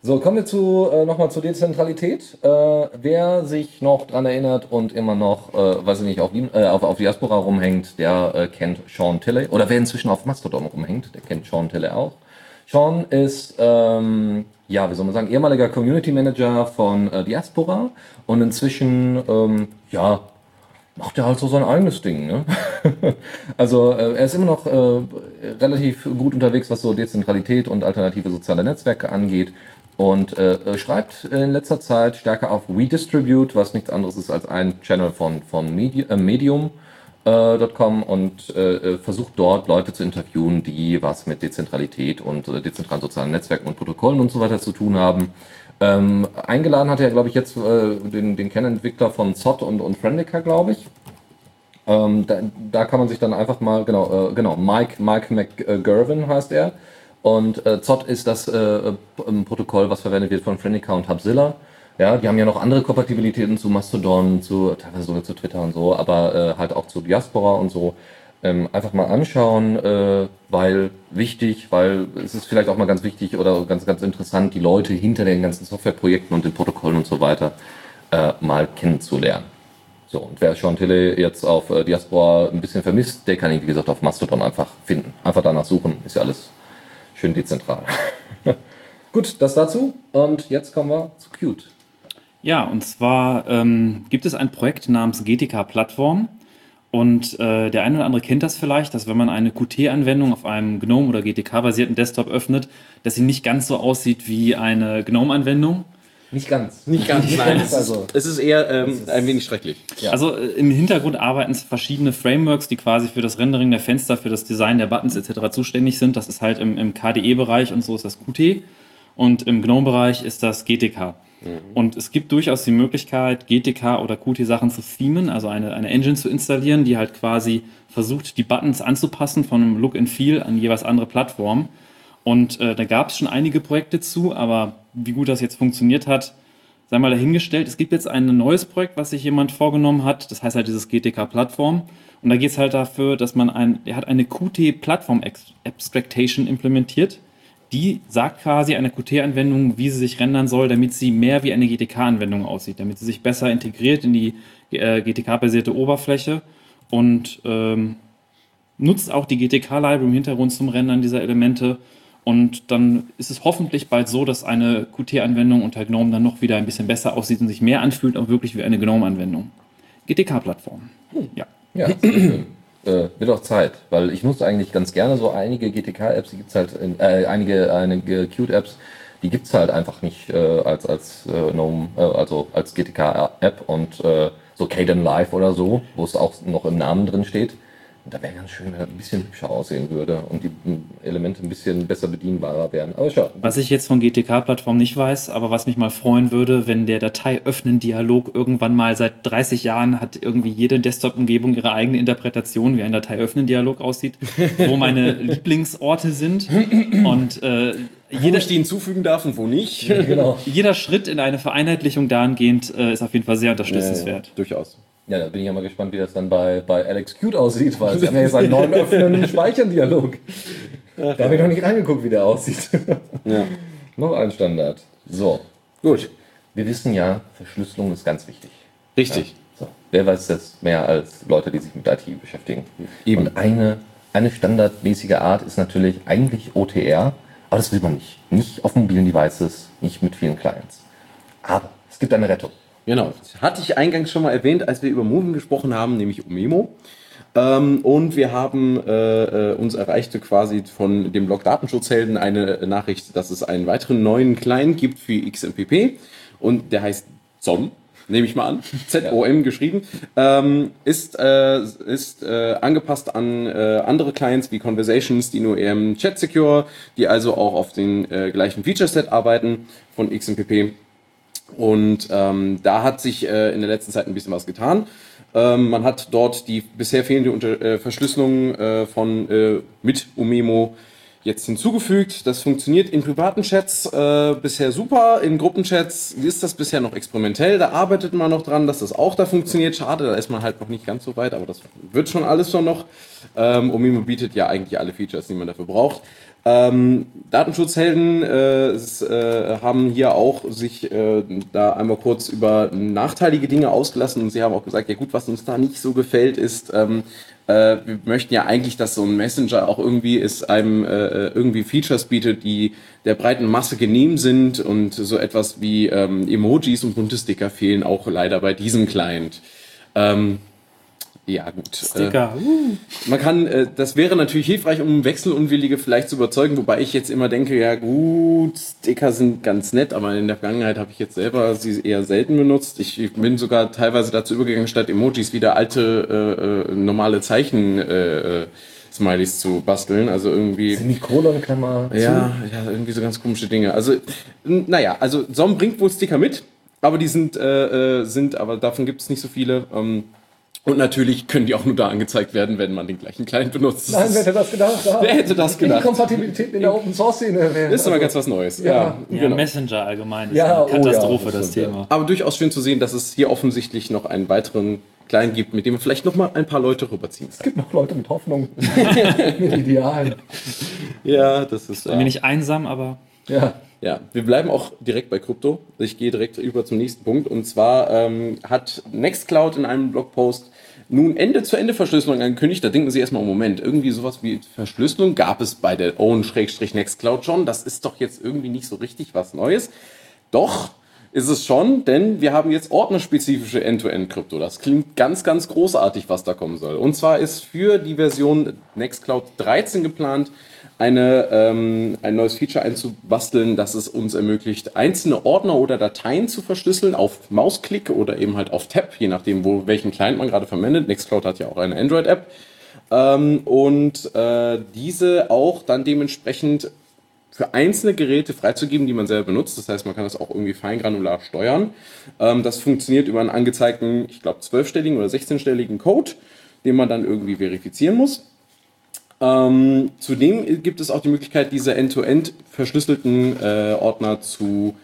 So, kommen wir zu, äh, nochmal zur Dezentralität. Äh, wer sich noch dran erinnert und immer noch, äh, weiß ich nicht, auf, äh, auf, auf Diaspora rumhängt, der äh, kennt Sean Tilley. Oder wer inzwischen auf Mastodon rumhängt, der kennt Sean Tilley auch. Sean ist, ähm, ja, wie soll man sagen, ehemaliger Community Manager von äh, Diaspora und inzwischen, ähm, ja, macht er halt so sein eigenes Ding. Ne? (laughs) also äh, er ist immer noch äh, relativ gut unterwegs, was so Dezentralität und alternative soziale Netzwerke angeht. Und äh, äh, schreibt in letzter Zeit stärker auf Redistribute, was nichts anderes ist als ein Channel von, von Medi äh, Medium.com und äh, äh, versucht dort Leute zu interviewen, die was mit Dezentralität und dezentralen sozialen Netzwerken und Protokollen und so weiter zu tun haben. Ähm, eingeladen hat er, glaube ich, jetzt äh, den, den Kernentwickler von Zott und, und Friendica, glaube ich. Ähm, da, da kann man sich dann einfach mal, genau, äh, genau, Mike, Mike McGurvin heißt er. Und äh, Zott ist das äh, äh, Protokoll, was verwendet wird von Friendica und Hubzilla. Ja, die haben ja noch andere Kompatibilitäten zu Mastodon, zu teilweise sogar zu Twitter und so, aber äh, halt auch zu Diaspora und so. Ähm, einfach mal anschauen, äh, weil wichtig, weil es ist vielleicht auch mal ganz wichtig oder ganz, ganz interessant, die Leute hinter den ganzen Softwareprojekten und den Protokollen und so weiter äh, mal kennenzulernen. So, und wer Sean jetzt auf äh, Diaspora ein bisschen vermisst, der kann ihn, wie gesagt, auf Mastodon einfach finden. Einfach danach suchen, ist ja alles schön dezentral. (laughs) Gut, das dazu. Und jetzt kommen wir zu Qt. Ja, und zwar ähm, gibt es ein Projekt namens GTK Plattform. Und äh, der eine oder andere kennt das vielleicht, dass wenn man eine Qt-Anwendung auf einem GNOME oder GTK-basierten Desktop öffnet, dass sie nicht ganz so aussieht wie eine GNOME-Anwendung. Nicht ganz. Nicht ganz, nein. Es ist, Also- es ist eher ähm, ein wenig schrecklich. Ja. Also äh, im Hintergrund arbeiten verschiedene Frameworks, die quasi für das Rendering der Fenster, für das Design der Buttons etc. zuständig sind. Das ist halt im, im KDE-Bereich und so ist das Qt. Und im GNOME-Bereich ist das GTK. Und es gibt durchaus die Möglichkeit, GTK oder Qt-Sachen zu themen, also eine, eine Engine zu installieren, die halt quasi versucht, die Buttons anzupassen von einem Look and Feel an jeweils andere Plattformen. Und äh, da gab es schon einige Projekte zu, aber wie gut das jetzt funktioniert hat, sei mal dahingestellt. Es gibt jetzt ein neues Projekt, was sich jemand vorgenommen hat. Das heißt halt dieses GTK-Plattform. Und da geht es halt dafür, dass man ein, er hat eine Qt-Plattform-Abstractation implementiert, die sagt quasi einer Qt-Anwendung, wie sie sich rendern soll, damit sie mehr wie eine GTK-Anwendung aussieht, damit sie sich besser integriert in die äh, GTK-basierte Oberfläche und ähm, nutzt auch die GTK-Library im Hintergrund zum Rendern dieser Elemente. Und dann ist es hoffentlich bald so, dass eine Qt-Anwendung unter GNOME dann noch wieder ein bisschen besser aussieht und sich mehr anfühlt, auch wirklich wie eine GNOME-Anwendung. GTK-Plattform. Ja. Ja, sehr schön. Äh, wird auch Zeit, weil ich nutze eigentlich ganz gerne so einige GTK-Apps, die gibt's halt, in, äh, einige, einige Qt-Apps, die gibt's halt einfach nicht äh, als, als äh, GNOME, äh, also als GTK-App und äh, so Caden Live oder so, wo es auch noch im Namen drin steht. Und da wäre ganz schön, wenn das ein bisschen hübscher aussehen würde und die Elemente ein bisschen besser bedienbarer wären. Aber schau, Was ich jetzt von GTK-Plattform nicht weiß, aber was mich mal freuen würde, wenn der Datei-Öffnen-Dialog irgendwann mal seit 30 Jahren hat irgendwie jede Desktop-Umgebung ihre eigene Interpretation, wie ein Datei-Öffnen-Dialog aussieht, wo meine (laughs) Lieblingsorte sind und äh, Wo jeder, ich die hinzufügen darf und wo nicht. genau. (laughs) jeder Schritt in eine Vereinheitlichung dahingehend äh, ist auf jeden Fall sehr unterstützenswert. durchaus. Ja, da bin ich ja mal gespannt, wie das dann bei, bei Alex Qt aussieht, weil sie haben ja jetzt einen neuen öffnenden (laughs) Speichern-Dialog. Da habe ich noch nicht reingeguckt, wie der aussieht. Ja. (laughs) noch ein Standard. So, Gut. wir wissen ja, Verschlüsselung ist ganz wichtig. Richtig. So, wer weiß das mehr als Leute, die sich mit IT beschäftigen? Eben. Und eine, eine standardmäßige Art ist natürlich eigentlich OTR, aber das will man nicht. Nicht auf mobilen Devices, nicht mit vielen Clients. Aber es gibt eine Rettung. Genau. Das hatte ich eingangs schon mal erwähnt, als wir über Moving gesprochen haben, nämlich um Memo. Ähm, und wir haben äh, äh, uns erreichte quasi von dem Blog Datenschutzhelden eine Nachricht, dass es einen weiteren neuen Client gibt für XMPP und der heißt ZOM. Nehme ich mal an, (laughs) Z-O-M geschrieben, ähm, ist, äh, ist äh, angepasst an äh, andere Clients wie Conversations, die nur eher im Chat secure, die also auch auf den äh, gleichen Feature-Set arbeiten von XMPP. Und ähm, da hat sich äh, in der letzten Zeit ein bisschen was getan. Ähm, man hat dort die bisher fehlende Unter äh, Verschlüsselung äh, von äh, mit Umemo jetzt hinzugefügt. Das funktioniert in privaten Chats äh, bisher super. In Gruppenchats ist das bisher noch experimentell. Da arbeitet man noch dran, dass das auch da funktioniert. Schade, da ist man halt noch nicht ganz so weit, aber das wird schon alles schon noch. Ähm, Umemo bietet ja eigentlich alle Features, die man dafür braucht. Ähm, Datenschutzhelden äh, äh, haben hier auch sich äh, da einmal kurz über nachteilige Dinge ausgelassen und sie haben auch gesagt, ja gut, was uns da nicht so gefällt, ist, ähm, äh, wir möchten ja eigentlich, dass so ein Messenger auch irgendwie ist, einem äh, irgendwie Features bietet, die der breiten Masse genehm sind und so etwas wie ähm, Emojis und bunte Sticker fehlen auch leider bei diesem Client. Ähm, ja, gut. Sticker. Äh, man kann, äh, das wäre natürlich hilfreich, um Wechselunwillige vielleicht zu überzeugen, wobei ich jetzt immer denke, ja gut, Sticker sind ganz nett, aber in der Vergangenheit habe ich jetzt selber sie eher selten benutzt. Ich, ich bin sogar teilweise dazu übergegangen, statt Emojis wieder alte, äh, äh, normale Zeichen äh, äh, Smileys zu basteln. Also irgendwie. Semikolon kann man. Ja, ja, irgendwie so ganz komische Dinge. Also, naja, also Som bringt wohl Sticker mit, aber die sind, äh, äh, sind, aber davon gibt es nicht so viele. Ähm, und natürlich können die auch nur da angezeigt werden, wenn man den gleichen Client benutzt. Das Nein, wer hätte das gedacht? Wer hätte das gedacht? Inkompatibilität in der Open Source Szene. wäre- ist immer ganz was Neues. Ja, Ja. Ja, genau. Messenger allgemein ist Ja, eine oh ja, Katastrophe, das das stimmt, Thema. Aber durchaus schön zu sehen, dass es hier offensichtlich noch einen weiteren Client gibt, mit dem vielleicht noch mal ein paar Leute rüberziehen Es gibt noch Leute mit Hoffnung, (laughs) mit Idealen. Ja, das ist. Bin mir nicht einsam, aber Ja. Ja, wir bleiben auch direkt bei Krypto. Ich gehe direkt über zum nächsten Punkt. Und zwar ähm, hat Nextcloud in einem Blogpost nun Ende-zu-Ende-Verschlüsselung angekündigt. Da denken Sie erstmal, Moment, irgendwie sowas wie Verschlüsselung gab es bei der Own-Nextcloud schon. Das ist doch jetzt irgendwie nicht so richtig was Neues. Doch, ist es schon, denn wir haben jetzt ordnerspezifische End-to-End-Krypto. Das klingt ganz, ganz großartig, was da kommen soll. Und zwar ist für die Version Nextcloud 13 geplant, eine, ähm, ein neues Feature einzubasteln, das es uns ermöglicht, einzelne Ordner oder Dateien zu verschlüsseln auf Mausklick oder eben halt auf Tab, je nachdem, wo, welchen Client man gerade verwendet. Nextcloud hat ja auch eine Android-App. Ähm, und äh, diese auch dann dementsprechend für einzelne Geräte freizugeben, die man selber benutzt. Das heißt, man kann das auch irgendwie feingranular steuern. Ähm, das funktioniert über einen angezeigten, ich glaube, zwölfstelligen oder 16-stelligen Code, den man dann irgendwie verifizieren muss. Ähm, zudem gibt es auch die Möglichkeit, diese end-to-end verschlüsselten äh, Ordner zu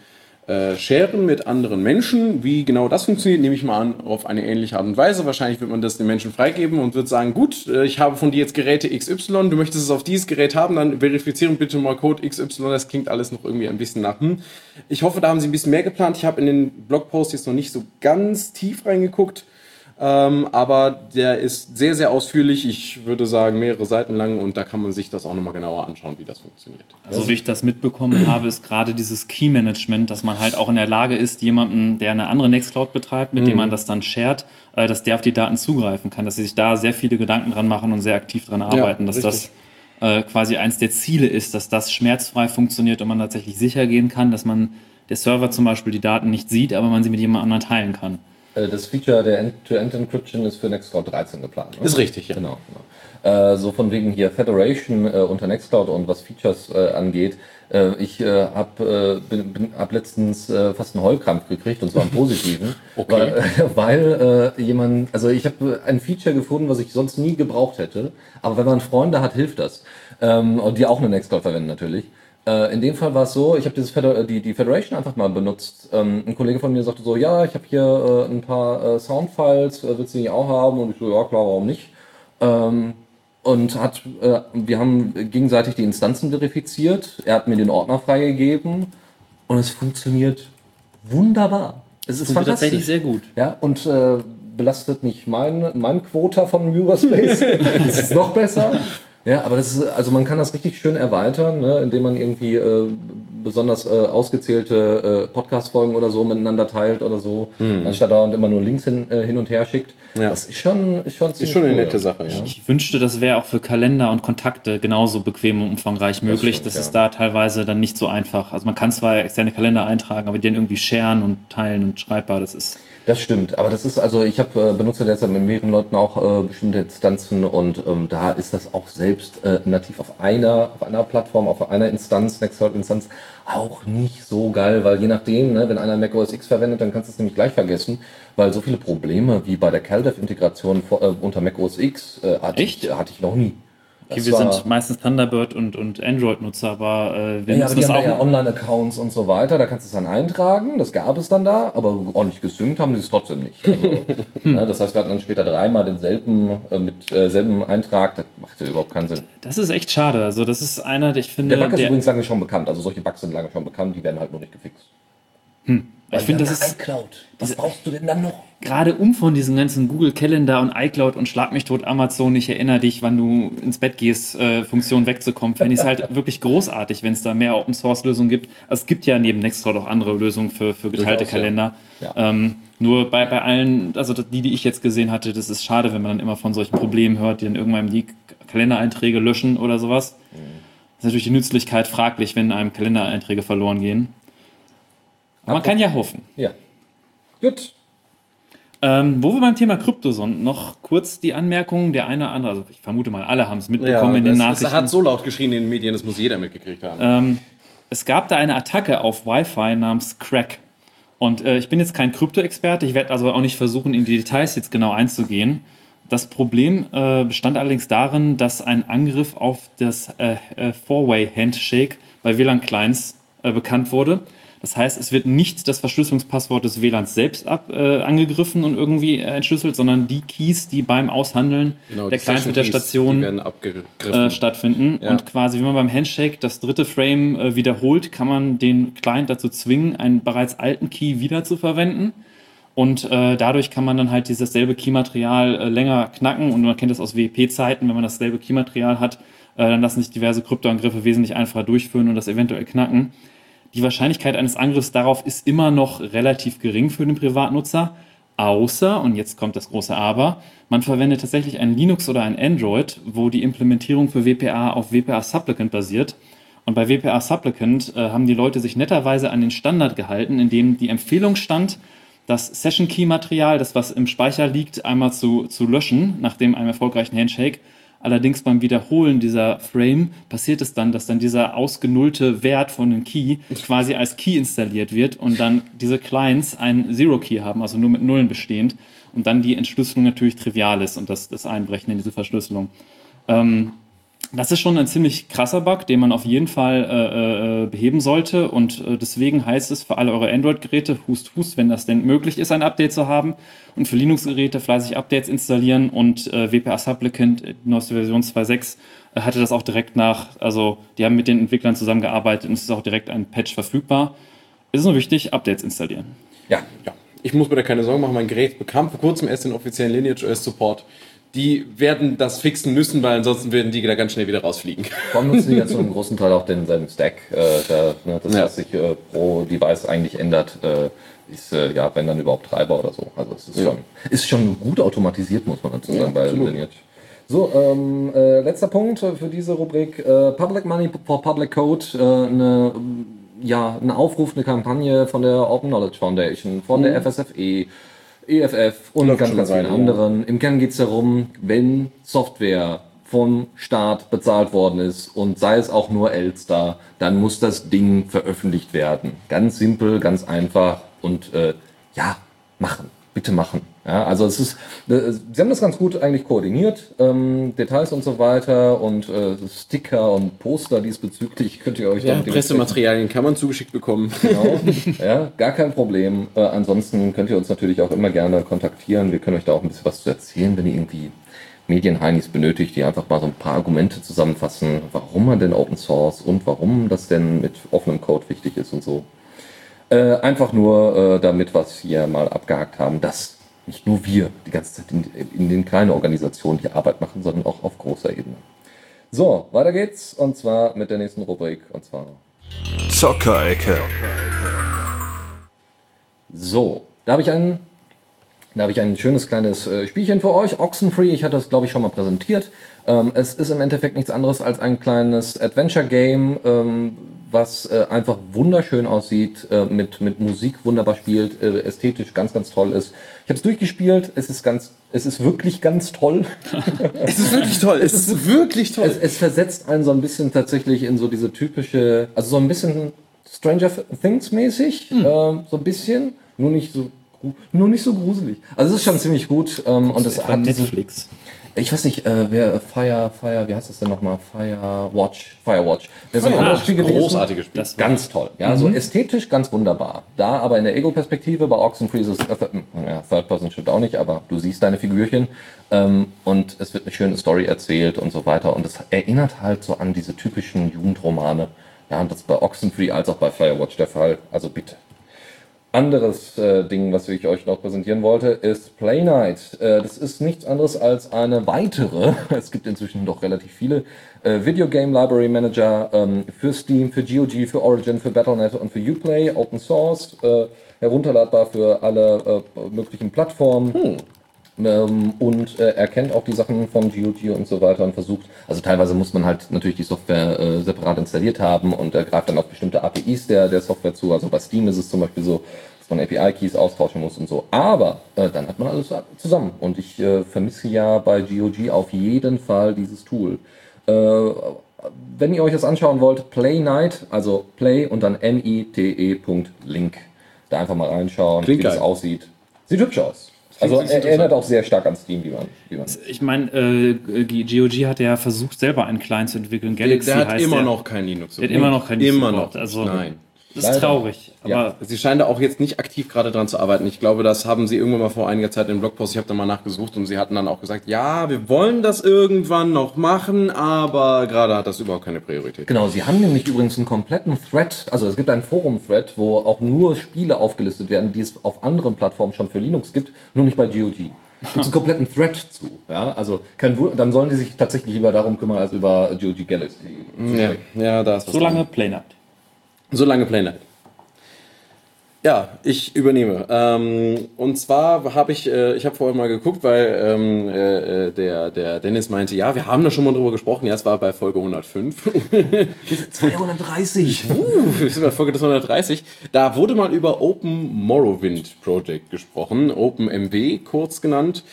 äh, sharen mit anderen Menschen. Wie genau das funktioniert, nehme ich mal an, auf eine ähnliche Art und Weise. Wahrscheinlich wird man das den Menschen freigeben und wird sagen, gut, äh, ich habe von dir jetzt Geräte XY, du möchtest es auf dieses Gerät haben, dann verifizieren bitte mal Code XY. Das klingt alles noch irgendwie ein bisschen nach. Hm. Ich hoffe, da haben sie ein bisschen mehr geplant. Ich habe in den Blogpost jetzt noch nicht so ganz tief reingeguckt. Ähm, aber der ist sehr, sehr ausführlich. Ich würde sagen, mehrere Seiten lang und da kann man sich das auch nochmal genauer anschauen, wie das funktioniert. Also, wie ich das mitbekommen habe, ist gerade dieses Key-Management, dass man halt auch in der Lage ist, jemanden, der eine andere Nextcloud betreibt, mit mhm. dem man das dann shared, äh, dass der auf die Daten zugreifen kann, dass sie sich da sehr viele Gedanken dran machen und sehr aktiv dran arbeiten, ja, dass richtig. das äh, quasi eins der Ziele ist, dass das schmerzfrei funktioniert und man tatsächlich sicher gehen kann, dass man der Server zum Beispiel die Daten nicht sieht, aber man sie mit jemand anderem teilen kann. Äh, das Feature der End-to-End-Encryption ist für Nextcloud 13 geplant. Ne? Ist richtig, ja. Genau. genau. Äh, so von wegen hier Federation äh, unter Nextcloud und was Features äh, angeht. Ich äh, habe hab letztens fast einen Heulkrampf gekriegt und zwar einen positiven, (laughs) okay. weil, weil jemand, also ich habe ein Feature gefunden, was ich sonst nie gebraucht hätte, aber wenn man Freunde hat, hilft das. Ähm, und die auch eine Nextcloud verwenden natürlich. Äh, in dem Fall war es so, ich habe Feder die, die Federation einfach mal benutzt. Ähm, ein Kollege von mir sagte so, ja, ich habe hier äh, ein paar äh, Soundfiles, äh, willst du die auch haben? Und ich so, ja klar, warum nicht? Ähm, und hat, äh, wir haben gegenseitig die Instanzen verifiziert. Er hat mir den Ordner freigegeben und es funktioniert wunderbar. Es ist tatsächlich sehr gut. Ja, und äh, belastet nicht mein, mein Quota von Eurospace. es (laughs) (laughs) ist noch besser. Ja, aber das ist, also man kann das richtig schön erweitern, ne, indem man irgendwie äh, besonders äh, ausgezählte äh, Podcast-Folgen oder so miteinander teilt oder so, mhm. anstatt dauernd immer nur Links hin, äh, hin und her schickt. Ja. Das ist schon, ist schon, ist schon eine cool. nette Sache. Ja. Ich wünschte, das wäre auch für Kalender und Kontakte genauso bequem und umfangreich möglich. Das, stimmt, das ist ja. da teilweise dann nicht so einfach. Also man kann zwar externe Kalender eintragen, aber die dann irgendwie sharen und teilen und schreibbar, das ist das stimmt, aber das ist also, ich habe äh, benutze derzeit mit mehreren Leuten auch äh, bestimmte Instanzen und ähm, da ist das auch selbst äh, nativ auf einer, auf einer Plattform, auf einer Instanz, Nextcloud-Instanz auch nicht so geil, weil je nachdem, ne, wenn einer Mac OS X verwendet, dann kannst du es nämlich gleich vergessen, weil so viele Probleme wie bei der CalDev-Integration äh, unter Mac OS X äh, hatte, ich, hatte ich noch nie. Okay, wir sind meistens Thunderbird und, und Android-Nutzer, aber äh, wir ja, nutzen das auch. Ja Online-Accounts und so weiter, da kannst du es dann eintragen, das gab es dann da, aber ordentlich gesynkt haben die es trotzdem nicht. Also, ja, (laughs) das heißt, wir hatten dann später dreimal denselben äh, mit äh, selben Eintrag, das macht ja überhaupt keinen Sinn. Das ist echt schade. Also das ist einer, ich finde. Der Bug ist der, übrigens lange schon bekannt, also solche Bugs sind lange schon bekannt, die werden halt nur nicht gefixt. Hm. Ich finde, das ist. iCloud. Was brauchst du denn dann noch? Gerade um von diesen ganzen Google Calendar und iCloud und Schlag mich tot Amazon, ich erinnere dich, wann du ins Bett gehst, äh, Funktion wegzukommen, fände ich es halt (laughs) wirklich großartig, wenn es da mehr Open Source Lösungen gibt. Also es gibt ja neben Nextcloud auch andere Lösungen für, für geteilte Durchaus, Kalender. Ja. Ja. Ähm, nur bei, bei allen, also die, die ich jetzt gesehen hatte, das ist schade, wenn man dann immer von solchen Problemen hört, die dann irgendwann die Kalendereinträge löschen oder sowas. Mhm. Das ist natürlich die Nützlichkeit fraglich, wenn einem Kalendereinträge verloren gehen. Aber man kann ja hoffen. Ja. Gut. Ähm, wo wir beim Thema Krypto sind, noch kurz die Anmerkung, der eine oder andere, also ich vermute mal, alle haben es mitbekommen ja, in den Nachrichten. Es hat so laut geschrien in den Medien, das muss jeder mitgekriegt haben. Ähm, es gab da eine Attacke auf Wi-Fi namens Crack. Und äh, ich bin jetzt kein Krypto-Experte, ich werde also auch nicht versuchen, in die Details jetzt genau einzugehen. Das Problem äh, bestand allerdings darin, dass ein Angriff auf das äh, äh Four-Way-Handshake bei WLAN-Clients äh, bekannt wurde. Das heißt, es wird nicht das Verschlüsselungspasswort des WLANs selbst ab, äh, angegriffen und irgendwie äh, entschlüsselt, sondern die Keys, die beim Aushandeln genau, der Clients mit der Station äh, stattfinden. Ja. Und quasi, wenn man beim Handshake das dritte Frame äh, wiederholt, kann man den Client dazu zwingen, einen bereits alten Key wieder zu verwenden. Und äh, dadurch kann man dann halt dieses selbe Keymaterial äh, länger knacken. Und man kennt das aus WEP-Zeiten, wenn man dasselbe Keymaterial hat, äh, dann lassen sich diverse Kryptoangriffe wesentlich einfacher durchführen und das eventuell knacken. Die Wahrscheinlichkeit eines Angriffs darauf ist immer noch relativ gering für den Privatnutzer, außer, und jetzt kommt das große Aber, man verwendet tatsächlich ein Linux oder ein Android, wo die Implementierung für WPA auf WPA Supplicant basiert. Und bei WPA Supplicant äh, haben die Leute sich netterweise an den Standard gehalten, in dem die Empfehlung stand, das Session Key Material, das was im Speicher liegt, einmal zu, zu löschen nach dem einem erfolgreichen Handshake Allerdings beim Wiederholen dieser Frame passiert es dann, dass dann dieser ausgenullte Wert von dem Key quasi als Key installiert wird und dann diese Clients einen Zero-Key haben, also nur mit Nullen bestehend und dann die Entschlüsselung natürlich trivial ist und das, das Einbrechen in diese Verschlüsselung. Ähm, das ist schon ein ziemlich krasser Bug, den man auf jeden Fall äh, äh, beheben sollte. Und äh, deswegen heißt es für alle eure Android-Geräte, hust, hust, wenn das denn möglich ist, ein Update zu haben. Und für Linux-Geräte fleißig Updates installieren. Und äh, WPA Supplicant, die neueste Version 2.6, äh, hatte das auch direkt nach, also die haben mit den Entwicklern zusammengearbeitet und es ist auch direkt ein Patch verfügbar. Es ist nur wichtig, Updates installieren. Ja, ja. Ich muss mir da keine Sorgen machen. Mein Gerät bekam vor kurzem erst den offiziellen Lineage OS Support die werden das fixen müssen, weil ansonsten werden die da ganz schnell wieder rausfliegen. Allem nutzen die ja zu einem großen Teil auch denselben Stack. Äh, der, ne, das, ja. was sich äh, pro Device eigentlich ändert, äh, ist äh, ja, wenn dann überhaupt Treiber oder so. Also es ist, ja. schon, ist schon gut automatisiert, muss man dazu sagen, ja, bei Lineage. So, ähm, äh, letzter Punkt für diese Rubrik. Äh, Public Money for Public Code. Eine, ja, ein Aufruf, eine Kampagne von der Open Knowledge Foundation, von mhm. der FSFE, EFF und ganz, ganz vielen anderen. Im Kern geht es darum, wenn Software vom Staat bezahlt worden ist und sei es auch nur Elster, dann muss das Ding veröffentlicht werden. Ganz simpel, ganz einfach und äh, ja, machen bitte machen. Ja, also es ist, äh, sie haben das ganz gut eigentlich koordiniert, ähm, Details und so weiter und äh, Sticker und Poster diesbezüglich könnt ihr euch ja, dann Pressematerialien kann man zugeschickt bekommen. Genau, (laughs) ja, gar kein Problem. Äh, ansonsten könnt ihr uns natürlich auch immer gerne kontaktieren. Wir können euch da auch ein bisschen was zu erzählen, wenn ihr irgendwie Medienheinis benötigt, die einfach mal so ein paar Argumente zusammenfassen, warum man denn Open Source und warum das denn mit offenem Code wichtig ist und so. Äh, einfach nur, äh, damit wir es hier mal abgehakt haben, dass nicht nur wir die ganze Zeit in, in, den kleinen Organisationen die Arbeit machen, sondern auch auf großer Ebene. So, weiter geht's und zwar mit der nächsten Rubrik und zwar Zockerecke. So, da habe ich einen da habe ich ein schönes kleines äh, Spielchen für euch. Oxenfree, ich hatte das glaube ich schon mal präsentiert. Ähm, es ist im Endeffekt nichts anderes als ein kleines Adventure-Game, ähm, was äh, einfach wunderschön aussieht, äh, mit, mit Musik wunderbar spielt, äh, ästhetisch ganz, ganz toll ist. Ich habe es durchgespielt, es ist ganz, es ist wirklich ganz toll. (laughs) es ist wirklich toll, es, ist wirklich toll. Es, es versetzt einen so ein bisschen tatsächlich in so diese typische, also so ein bisschen Stranger Things mäßig, hm. ähm, so ein bisschen, nur nicht so nur nicht so gruselig. Also es ist schon ziemlich gut ähm, und es hat Netflix. Diese, ich weiß nicht, äh, wer Fire, Fire, wie heißt das denn nochmal? Firewatch, Firewatch. Das ist ein anderes Spiel gewesen. Großartiges Spiel. Das ganz toll. Ja, mhm. so ästhetisch ganz wunderbar. Da aber in der Ego-Perspektive bei Oxenfree ist es, äh, ja, Third Person stimmt auch nicht, aber du siehst deine Figürchen ähm, und es wird eine schöne Story erzählt und so weiter und es erinnert halt so an diese typischen Jugendromane. Ja, und das ist bei Oxenfree als auch bei Firewatch der Fall. Also bitte, anderes äh, Ding, was ich euch noch präsentieren wollte, ist Play Night. Äh, das ist nichts anderes als eine weitere, (laughs) es gibt inzwischen doch relativ viele, äh, Video Game Library Manager ähm, für Steam, für GOG, für Origin, für Battle.net und für Uplay, Open Source, äh, herunterladbar für alle äh, möglichen Plattformen. Hm ähm, und äh, erkennt auch die Sachen von GOG und so weiter und versucht, also teilweise muss man halt natürlich die Software äh, separat installiert haben und er greift dann auf bestimmte APIs der, der Software zu, also bei Steam ist es zum Beispiel so, dass man API-Keys austauschen muss und so, aber äh, dann hat man alles zusammen und ich äh, vermisse ja bei GOG auf jeden Fall dieses Tool. Äh, wenn ihr euch das anschauen wollt, Play Night, also Play und dann N-I-T-E.link. Da einfach mal reinschauen, Klingt wie geil. das aussieht. Sieht hübsch aus. Also er erinnert auch sehr stark an Steam, wie man. Wie man ich meine, äh, GOG hat ja versucht, selber einen Client zu entwickeln. Galaxy der, der hat immer der. noch kein Linux. Der hat immer noch kein Linux. Immer noch. Also, Nein. Das ist Leider. traurig. Aber ja. Sie scheinen da auch jetzt nicht aktiv gerade dran zu arbeiten. Ich glaube, das haben Sie irgendwann mal vor einiger Zeit im Blogpost, ich habe da mal nachgesucht und Sie hatten dann auch gesagt, ja, wir wollen das irgendwann noch machen, aber gerade hat das überhaupt keine Priorität. Genau, Sie haben nämlich übrigens einen kompletten Thread, also es gibt einen Forum-Thread, wo auch nur Spiele aufgelistet werden, die es auf anderen Plattformen schon für Linux gibt, nur nicht bei GOG. Es gibt einen (laughs) kompletten Thread zu. Ja, also kein dann sollen die sich tatsächlich lieber darum kümmern als über GOG Galaxy. Ja, ja da ist was So lange Playnight. So lange Playnight. Ja, ich übernehme. Ähm, und zwar habe ich, äh, ich habe vorher mal geguckt, weil ähm, äh, der, der Dennis meinte, ja, wir haben da schon mal drüber gesprochen. Ja, es war bei Folge 105. 230. (laughs) (laughs) uh, wir sind bei Folge 230. Da wurde mal über Open Morrowind Project gesprochen, OpenMW kurz genannt,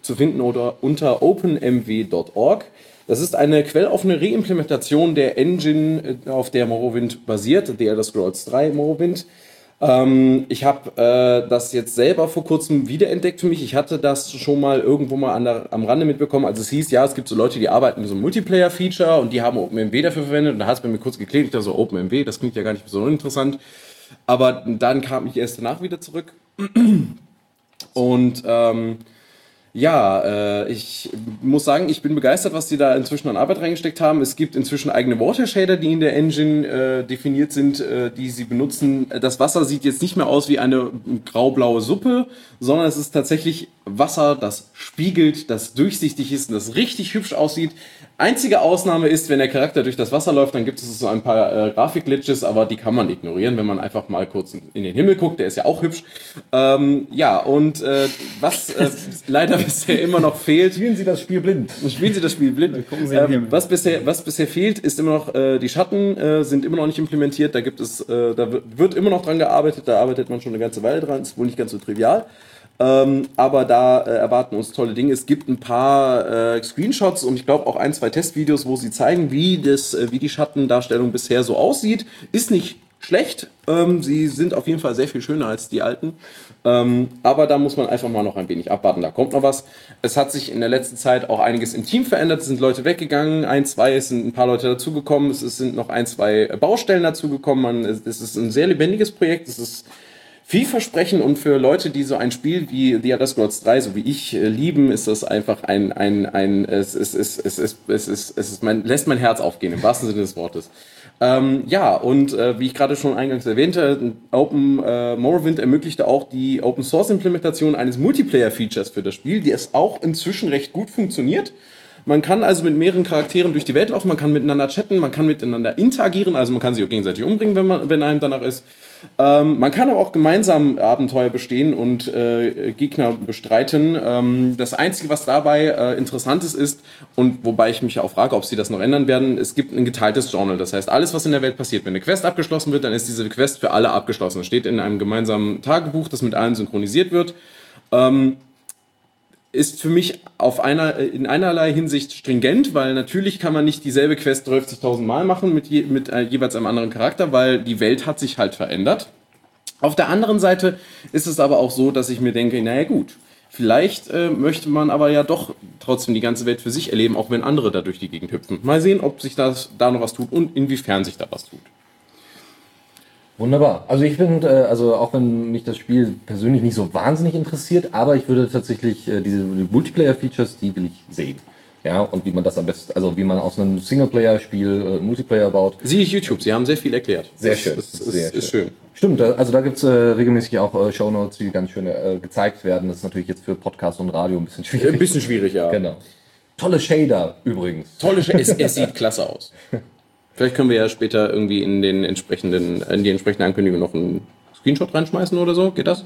zu finden oder unter openmw.org. Das ist eine quelloffene Reimplementation der Engine, äh, auf der Morrowind basiert, The Elder Scrolls 3 Morrowind. Ähm, ich habe äh, das jetzt selber vor kurzem wiederentdeckt für mich. Ich hatte das schon mal irgendwo mal der, am Rande mitbekommen. Also es hieß, ja, es gibt so Leute, die arbeiten mit so einem Multiplayer-Feature und die haben OpenMW dafür verwendet. Und da hat es bei mir kurz geklickt. Ich dachte so, OpenMW, das klingt ja gar nicht so uninteressant. Aber dann kam ich erst danach wieder zurück. (clears throat) Und ähm, ja, äh, ich muss sagen, ich bin begeistert, was die da inzwischen an Arbeit reingesteckt haben. Es gibt inzwischen eigene Water Shader, die in der Engine äh, definiert sind, äh, die sie benutzen. Das Wasser sieht jetzt nicht mehr aus wie eine graublaue Suppe, sondern es ist tatsächlich Wasser, das spiegelt, das durchsichtig ist und das richtig hübsch aussieht. Einzige Ausnahme ist, wenn der Charakter durch das Wasser läuft, dann gibt es so ein paar äh, Grafik-Glitches, aber die kann man ignorieren, wenn man einfach mal kurz in den Himmel guckt. Der ist ja auch hübsch. Ähm, ja, und äh, was äh, (laughs) leider bisher immer noch fehlt. Spielen Sie das Spiel blind. Spielen Sie das Spiel blind. Ähm, was, bisher, was bisher fehlt, ist immer noch, äh, die Schatten äh, sind immer noch nicht implementiert. Da gibt es, äh, da wird, wird immer noch dran gearbeitet. Da arbeitet man schon eine ganze Weile dran. Ist wohl nicht ganz so trivial. Ähm, aber da äh, erwarten uns tolle Dinge. Es gibt ein paar äh, Screenshots und ich glaube auch ein, zwei Testvideos, wo sie zeigen, wie, das, äh, wie die Schattendarstellung bisher so aussieht. Ist nicht schlecht. Ähm, sie sind auf jeden Fall sehr viel schöner als die alten. Ähm, aber da muss man einfach mal noch ein wenig abwarten. Da kommt noch was. Es hat sich in der letzten Zeit auch einiges im Team verändert. Es sind Leute weggegangen. Ein, zwei, es sind ein paar Leute dazugekommen. Es sind noch ein, zwei Baustellen dazugekommen. Es ist ein sehr lebendiges Projekt. Es ist vielversprechend und für Leute, die so ein Spiel wie The Elder Scrolls 3, so wie ich, äh, lieben, ist das einfach ein, ein, ein, es ist, es ist, es ist, es ist, es ist mein, lässt mein Herz aufgehen, im wahrsten Sinne des Wortes. Ähm, ja, und äh, wie ich gerade schon eingangs erwähnte, Open äh, Morrowind ermöglichte auch die Open Source Implementation eines Multiplayer Features für das Spiel, die es auch inzwischen recht gut funktioniert. Man kann also mit mehreren Charakteren durch die Welt laufen, man kann miteinander chatten, man kann miteinander interagieren, also man kann sich auch gegenseitig umbringen, wenn, man, wenn einem danach ist. Ähm, man kann aber auch gemeinsam Abenteuer bestehen und äh, Gegner bestreiten. Ähm, das Einzige, was dabei äh, interessant ist, ist, und wobei ich mich auch frage, ob sie das noch ändern werden, es gibt ein geteiltes Journal. Das heißt, alles, was in der Welt passiert, wenn eine Quest abgeschlossen wird, dann ist diese Quest für alle abgeschlossen. Das steht in einem gemeinsamen Tagebuch, das mit allen synchronisiert wird. Ähm, ist für mich auf einer, in einerlei Hinsicht stringent, weil natürlich kann man nicht dieselbe Quest 30.000 Mal machen mit, je, mit äh, jeweils einem anderen Charakter, weil die Welt hat sich halt verändert. Auf der anderen Seite ist es aber auch so, dass ich mir denke, naja gut, vielleicht äh, möchte man aber ja doch trotzdem die ganze Welt für sich erleben, auch wenn andere da durch die Gegend hüpfen. Mal sehen, ob sich das da noch was tut und inwiefern sich da was tut. Wunderbar. Also ich finde, äh, also auch wenn mich das Spiel persönlich nicht so wahnsinnig interessiert, aber ich würde tatsächlich äh, diese Multiplayer-Features, die will ich sehen. Ja, und wie man das am besten, also wie man aus einem Singleplayer-Spiel äh, Multiplayer baut. Sieh ich YouTube, Sie haben sehr viel erklärt. Sehr schön. Das, das sehr ist, ist schön. Stimmt, also da gibt's äh, regelmäßig auch äh, Shownotes, die ganz schön äh, gezeigt werden. Das ist natürlich jetzt für Podcast und Radio ein bisschen schwierig. Ein bisschen schwierig, ja. Genau. Tolle Shader übrigens. Tolle Shader, es, (laughs) es sieht klasse aus. Vielleicht können wir ja später irgendwie in den entsprechenden, in die entsprechende Ankündigung noch einen Screenshot reinschmeißen oder so. Geht das?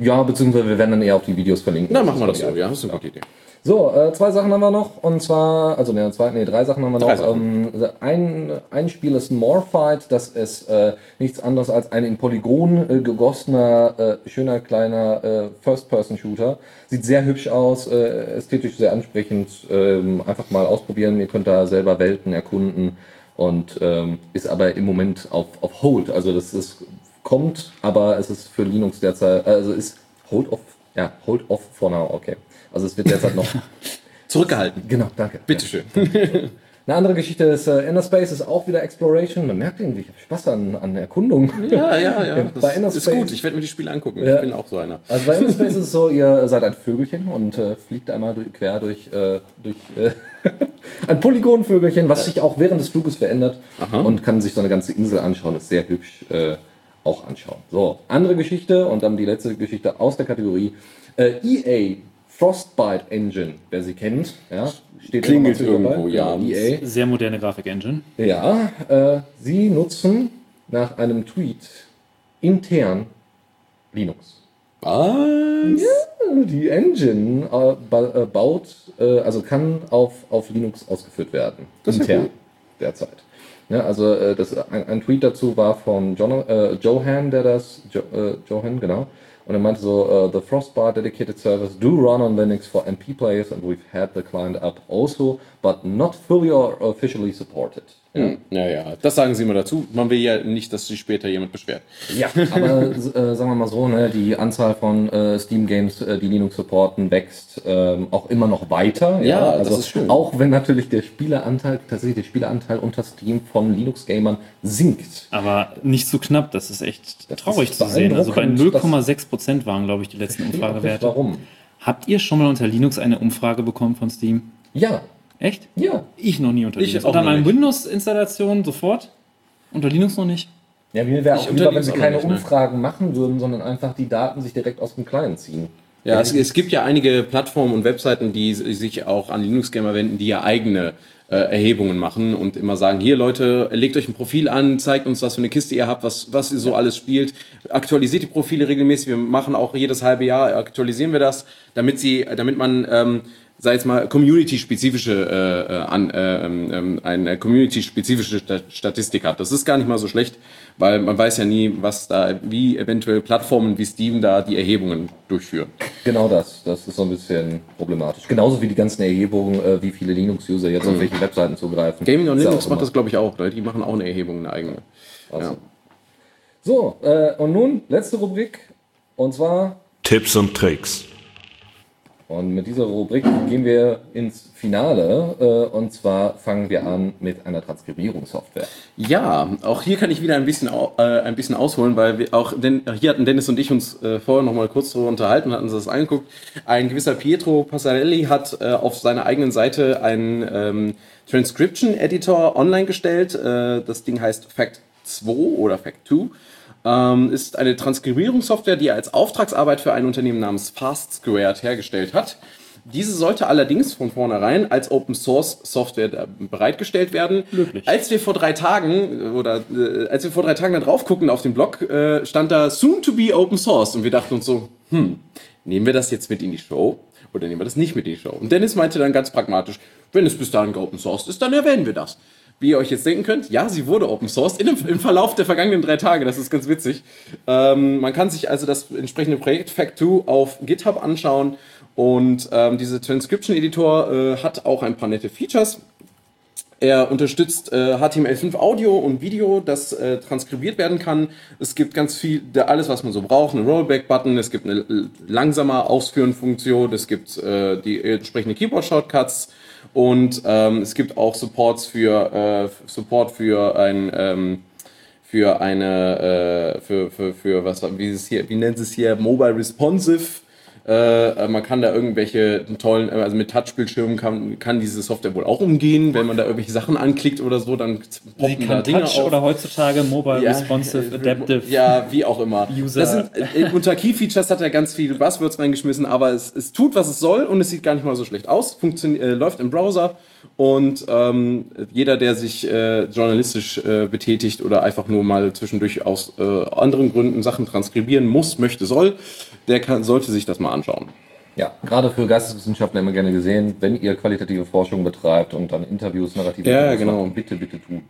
Ja, beziehungsweise wir werden dann eher auf die Videos verlinken. Dann machen wir das so, ja, das ist eine gute Idee. So, äh, zwei Sachen haben wir noch. Und zwar, also ne, zwei, nee, drei Sachen haben wir noch. Ähm, ein, ein Spiel ist Morphight. Das ist äh, nichts anderes als ein in Polygon äh, gegossener, äh, schöner kleiner äh, First-Person-Shooter. Sieht sehr hübsch aus, äh, ästhetisch sehr ansprechend. Ähm, einfach mal ausprobieren. Ihr könnt da selber Welten erkunden. Und ähm, ist aber im Moment auf, auf Hold. Also das ist, kommt, aber es ist für Linux derzeit, also ist Hold off, ja, Hold off for now, okay. Also es wird derzeit noch (laughs) Zurückgehalten. Genau, danke. Bitteschön. (laughs) Eine andere Geschichte ist, äh, Inner Space ist auch wieder Exploration. Man merkt irgendwie, ich habe Spaß an, an Erkundung. Ja, ja, ja. (laughs) Bei Inner Das ist Space- gut. Ich werde mir die Spiele angucken. Ja. Ich bin auch so einer. Also bei Inner Space (laughs) ist es so, ihr seid ein Vögelchen und äh, fliegt einmal durch, quer durch, äh, durch äh, (laughs) ein Polygonvögelchen, was sich auch während des Fluges verändert und kann sich so eine ganze Insel anschauen. Ist sehr hübsch äh, auch anschauen. So, andere Geschichte und dann die letzte Geschichte aus der Kategorie äh, EA Frostbite Engine, wer sie kennt, ja, steht Klingelt irgendwo, ja. EA. Sehr moderne Grafik-Engine. Ja, äh, sie nutzen nach einem Tweet intern Linux. Was? Die Engine äh, ba äh, baut, äh, also kann auf, auf Linux ausgeführt werden. Das ist ja intern derzeit. Ja, also äh, das, ein, ein Tweet dazu war von John, äh, Johan, der das, jo, äh, Johan, genau. Und er meinte so, uh, the Frostbite dedicated servers do run on Linux for MP players and we've had the client up also, but not fully or officially supported. Ja. Hm, Ja, ja, das sagen sie immer dazu. Man will ja nicht, dass sich später jemand beschwert. Ja, aber äh, sagen wir mal so, ne, die Anzahl von äh, Steam-Games, äh, die Linux supporten, wächst ähm, auch immer noch weiter. Ja, das also ist schön. Auch wenn natürlich der Spieleranteil, tatsächlich der Spieleranteil unter Steam von Linux-Gamern sinkt. Aber nicht zu knapp, das ist echt Das traurig ist zu sehen. Also bei beeindruckend, 0,6 Prozent waren, glaube ich, die letzten Umfragewerte. Warum? Habt ihr schon mal unter Linux eine Umfrage bekommen von Steam? Ja, Echt? ja. Ich noch nie unter Ich Linux. auch Unter noch meinen. Windows-Installationen sofort. Unter Linux noch nicht. Ja, mir wäre auch lieber, wenn sie keine nicht, ne? Umfragen machen würden, sondern einfach die Daten sich direkt aus dem Client ziehen. Ja, es, es gibt ja einige Plattformen und Webseiten, die sich auch an Linux-Gamer wenden, die ja eigene äh, Erhebungen machen und immer sagen, hier Leute, legt euch ein Profil an, zeigt uns, was für eine Kiste ihr habt, was, was ihr so alles spielt, aktualisiert die Profile regelmäßig, wir machen auch jedes halbe Jahr, aktualisieren wir das, damit sie, damit man, ähm, sei jetzt mal, community-spezifische, äh, äh, an, äh, ähm, eine community-spezifische Sta- Statistik hat. Das ist gar nicht mal so schlecht, weil man weiß ja nie, was da, wie eventuell Plattformen wie Steam da die Erhebungen durchführen. Genau das. Das ist so ein bisschen problematisch. Genauso wie die ganzen Erhebungen, äh, wie viele Linux-User jetzt auf welche Webseiten zugreifen. Mhm. Gaming on Linux macht das, glaube ich, auch. Ne? Die machen auch eine Erhebung, eine eigene. Ja. So, äh, und nun letzte Rubrik. Und zwar, Tipps und Tricks. Und mit dieser Rubrik gehen wir ins Finale. Äh, und zwar fangen wir an mit einer Transkribierungssoftware. ja, auch hier kann ich wieder ein bisschen, äh, ein bisschen ausholen, weil wir auch, denn, hier hatten Dennis und ich uns äh, vorher noch mal kurz darüber unterhalten und hatten uns das angeguckt. Ein gewisser Pietro Passarelli hat äh, auf seiner eigenen Seite einen ähm, Transcription Editor online gestellt. Äh, das Ding heißt Fact 2 oder Fact 2. ähm, ist eine Transkribierungssoftware, die er als Auftragsarbeit für ein Unternehmen namens Fast Squared hergestellt hat. Diese sollte allerdings von vornherein als Open Source Software da- bereitgestellt werden. Löblich. Als wir vor drei Tagen äh, oder äh, als wir vor drei Tagen da drauf gucken auf den Blog, äh, stand da Soon to be Open Source und wir dachten uns so, hm, nehmen wir das jetzt mit in die Show oder nehmen wir das nicht mit in die Show? Und Dennis meinte dann ganz pragmatisch, wenn es bis dahin geopen sourced ist, dann erwähnen wir das. Wie ihr euch jetzt denken könnt, ja, sie wurde open sourced in im Verlauf der vergangenen drei Tage. Das ist ganz witzig. Ähm, man kann sich also das entsprechende Projekt Fact2 auf GitHub anschauen. Und ähm, dieser Transcription Editor äh, hat auch ein paar nette Features. Er unterstützt äh, HTML5 Audio und Video, das äh, transkribiert werden kann. Es gibt ganz viel, alles, was man so braucht. Eine Rollback-Button, es gibt eine l- langsamer Ausführen-Funktion, es gibt äh, die entsprechende Keyboard-Shortcuts und ähm, es gibt auch Supports für, äh, Support für ein ähm, für eine äh, für, für, für was wie es hier wie nennt es hier? Mobile Responsive äh, man kann da irgendwelche tollen, äh, also mit Touchbildschirmen kann, kann diese Software wohl auch umgehen. Wenn man da irgendwelche Sachen anklickt oder so, dann Sie poppen da kann Dinge Touch auf. oder heutzutage Mobile Ja, Responsive äh, (laughs) Adaptive. Ja, wie auch immer. User. Das sind, äh, unter Key Features hat er ganz viele Buzzwords reingeschmissen, aber es, es tut, was es soll und es sieht gar nicht mal so schlecht aus. Funktion, äh, läuft im Browser und ähm, jeder, der sich äh, journalistisch äh, betätigt oder einfach nur mal zwischendurch aus äh, anderen Gründen Sachen transkribieren muss, möchte, soll, der kann, sollte sich das mal anschauen. Ja, gerade für Geisteswissenschaftler immer gerne gesehen, wenn ihr qualitative Forschung betreibt und dann Interviews, narrative Ja, Interviews genau. macht, bitte, bitte tun.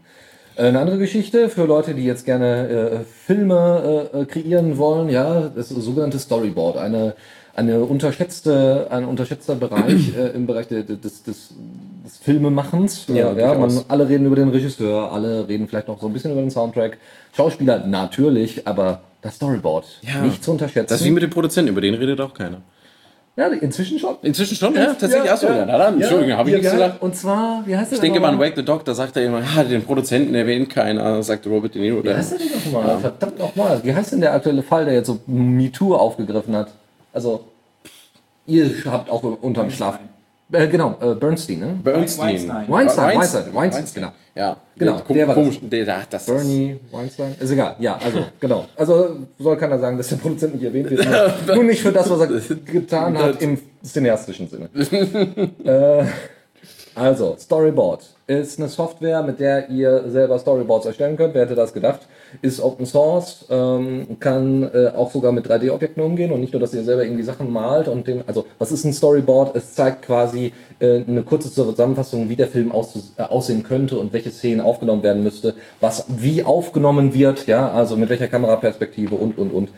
Äh, Eine andere Geschichte für Leute, die jetzt gerne äh, Filme äh, äh, kreieren wollen, ja, das sogenannte Storyboard, eine eine unterschätzte, ein unterschätzter Bereich (clears throat) äh, im Bereich de, de, des, des, des Filmemachens. Ja, ja, man, alle reden über den Regisseur, alle reden vielleicht noch so ein bisschen über den Soundtrack. Schauspieler natürlich, aber das Storyboard Ja. nicht zu unterschätzen. Das ist wie mit dem Produzenten, über den redet auch keiner. ja, inzwischen schon. Inzwischen schon, ja, tatsächlich. Achso, ja, na dann, Entschuldigung, habe ich ja, nichts ja. gesagt. Und zwar, wie heißt der Ich denke mal an? Wake the Dog, da sagt er immer, ja, den Produzenten erwähnt keiner, sagt Robert De Niro. Wie heißt der denn nochmal? Verdammt nochmal. Wie heißt denn der aktuelle Fall, der jetzt so MeToo aufgegriffen hat? Also, ihr habt auch unterm Schlaf. Äh, genau, äh, Bernstein, ne? Bernstein. Weinstein. Weinstein, Weinstein, Weinstein, genau. Ja, Genau, der, der war komisch, der, der, das Bernie Weinstein? Ist egal, ja, also, genau. Also, soll keiner sagen, dass der Produzent nicht erwähnt wird. Nur, (laughs) nur nicht für das, was er getan hat im cineastischen Sinne. äh, also, Storyboard ist eine Software, mit der ihr selber Storyboards erstellen könnt. Wer hätte das gedacht? Ist Open Source, ähm, kann äh, auch sogar mit 3D-Objekten umgehen und nicht nur, dass ihr selber irgendwie Sachen malt und den, also was ist ein Storyboard? Es zeigt quasi äh, eine kurze Zusammenfassung, wie der Film aus, äh, aussehen könnte und welche Szenen aufgenommen werden müsste, was wie aufgenommen wird, ja, also mit welcher Kameraperspektive und und und.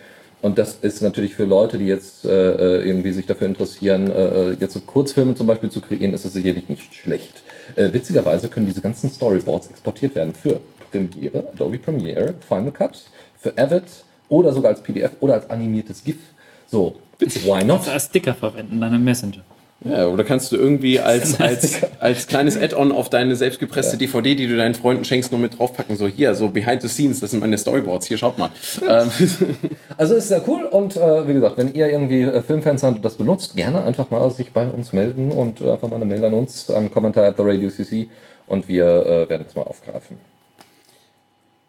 Und das ist natürlich für Leute, die jetzt äh, äh, irgendwie sich dafür interessieren, äh, jetzt so Kurzfilme zum Beispiel zu kreieren, ist das sicherlich nicht schlecht. Äh, witzigerweise können diese ganzen Storyboards exportiert werden für Premiere, Adobe Premiere, Final Cut, für Avid oder sogar als PDF oder als animiertes GIF. So, (laughs) why not? Als Sticker verwenden, deine Messenger. Ja, oder kannst du irgendwie als, (laughs) als, als kleines Add-on auf deine selbstgepresste DVD, die du deinen Freunden schenkst, noch mit draufpacken. So hier, so behind the scenes, das sind meine Storyboards. Hier, schaut mal. Ähm, (laughs) Also ist sehr cool und äh, wie gesagt, wenn ihr irgendwie äh, Filmfans seid und das benutzt, gerne einfach mal sich bei uns melden und äh, einfach mal eine Mail an uns, am Kommentar at the Radio CC und wir äh, werden es mal aufgreifen.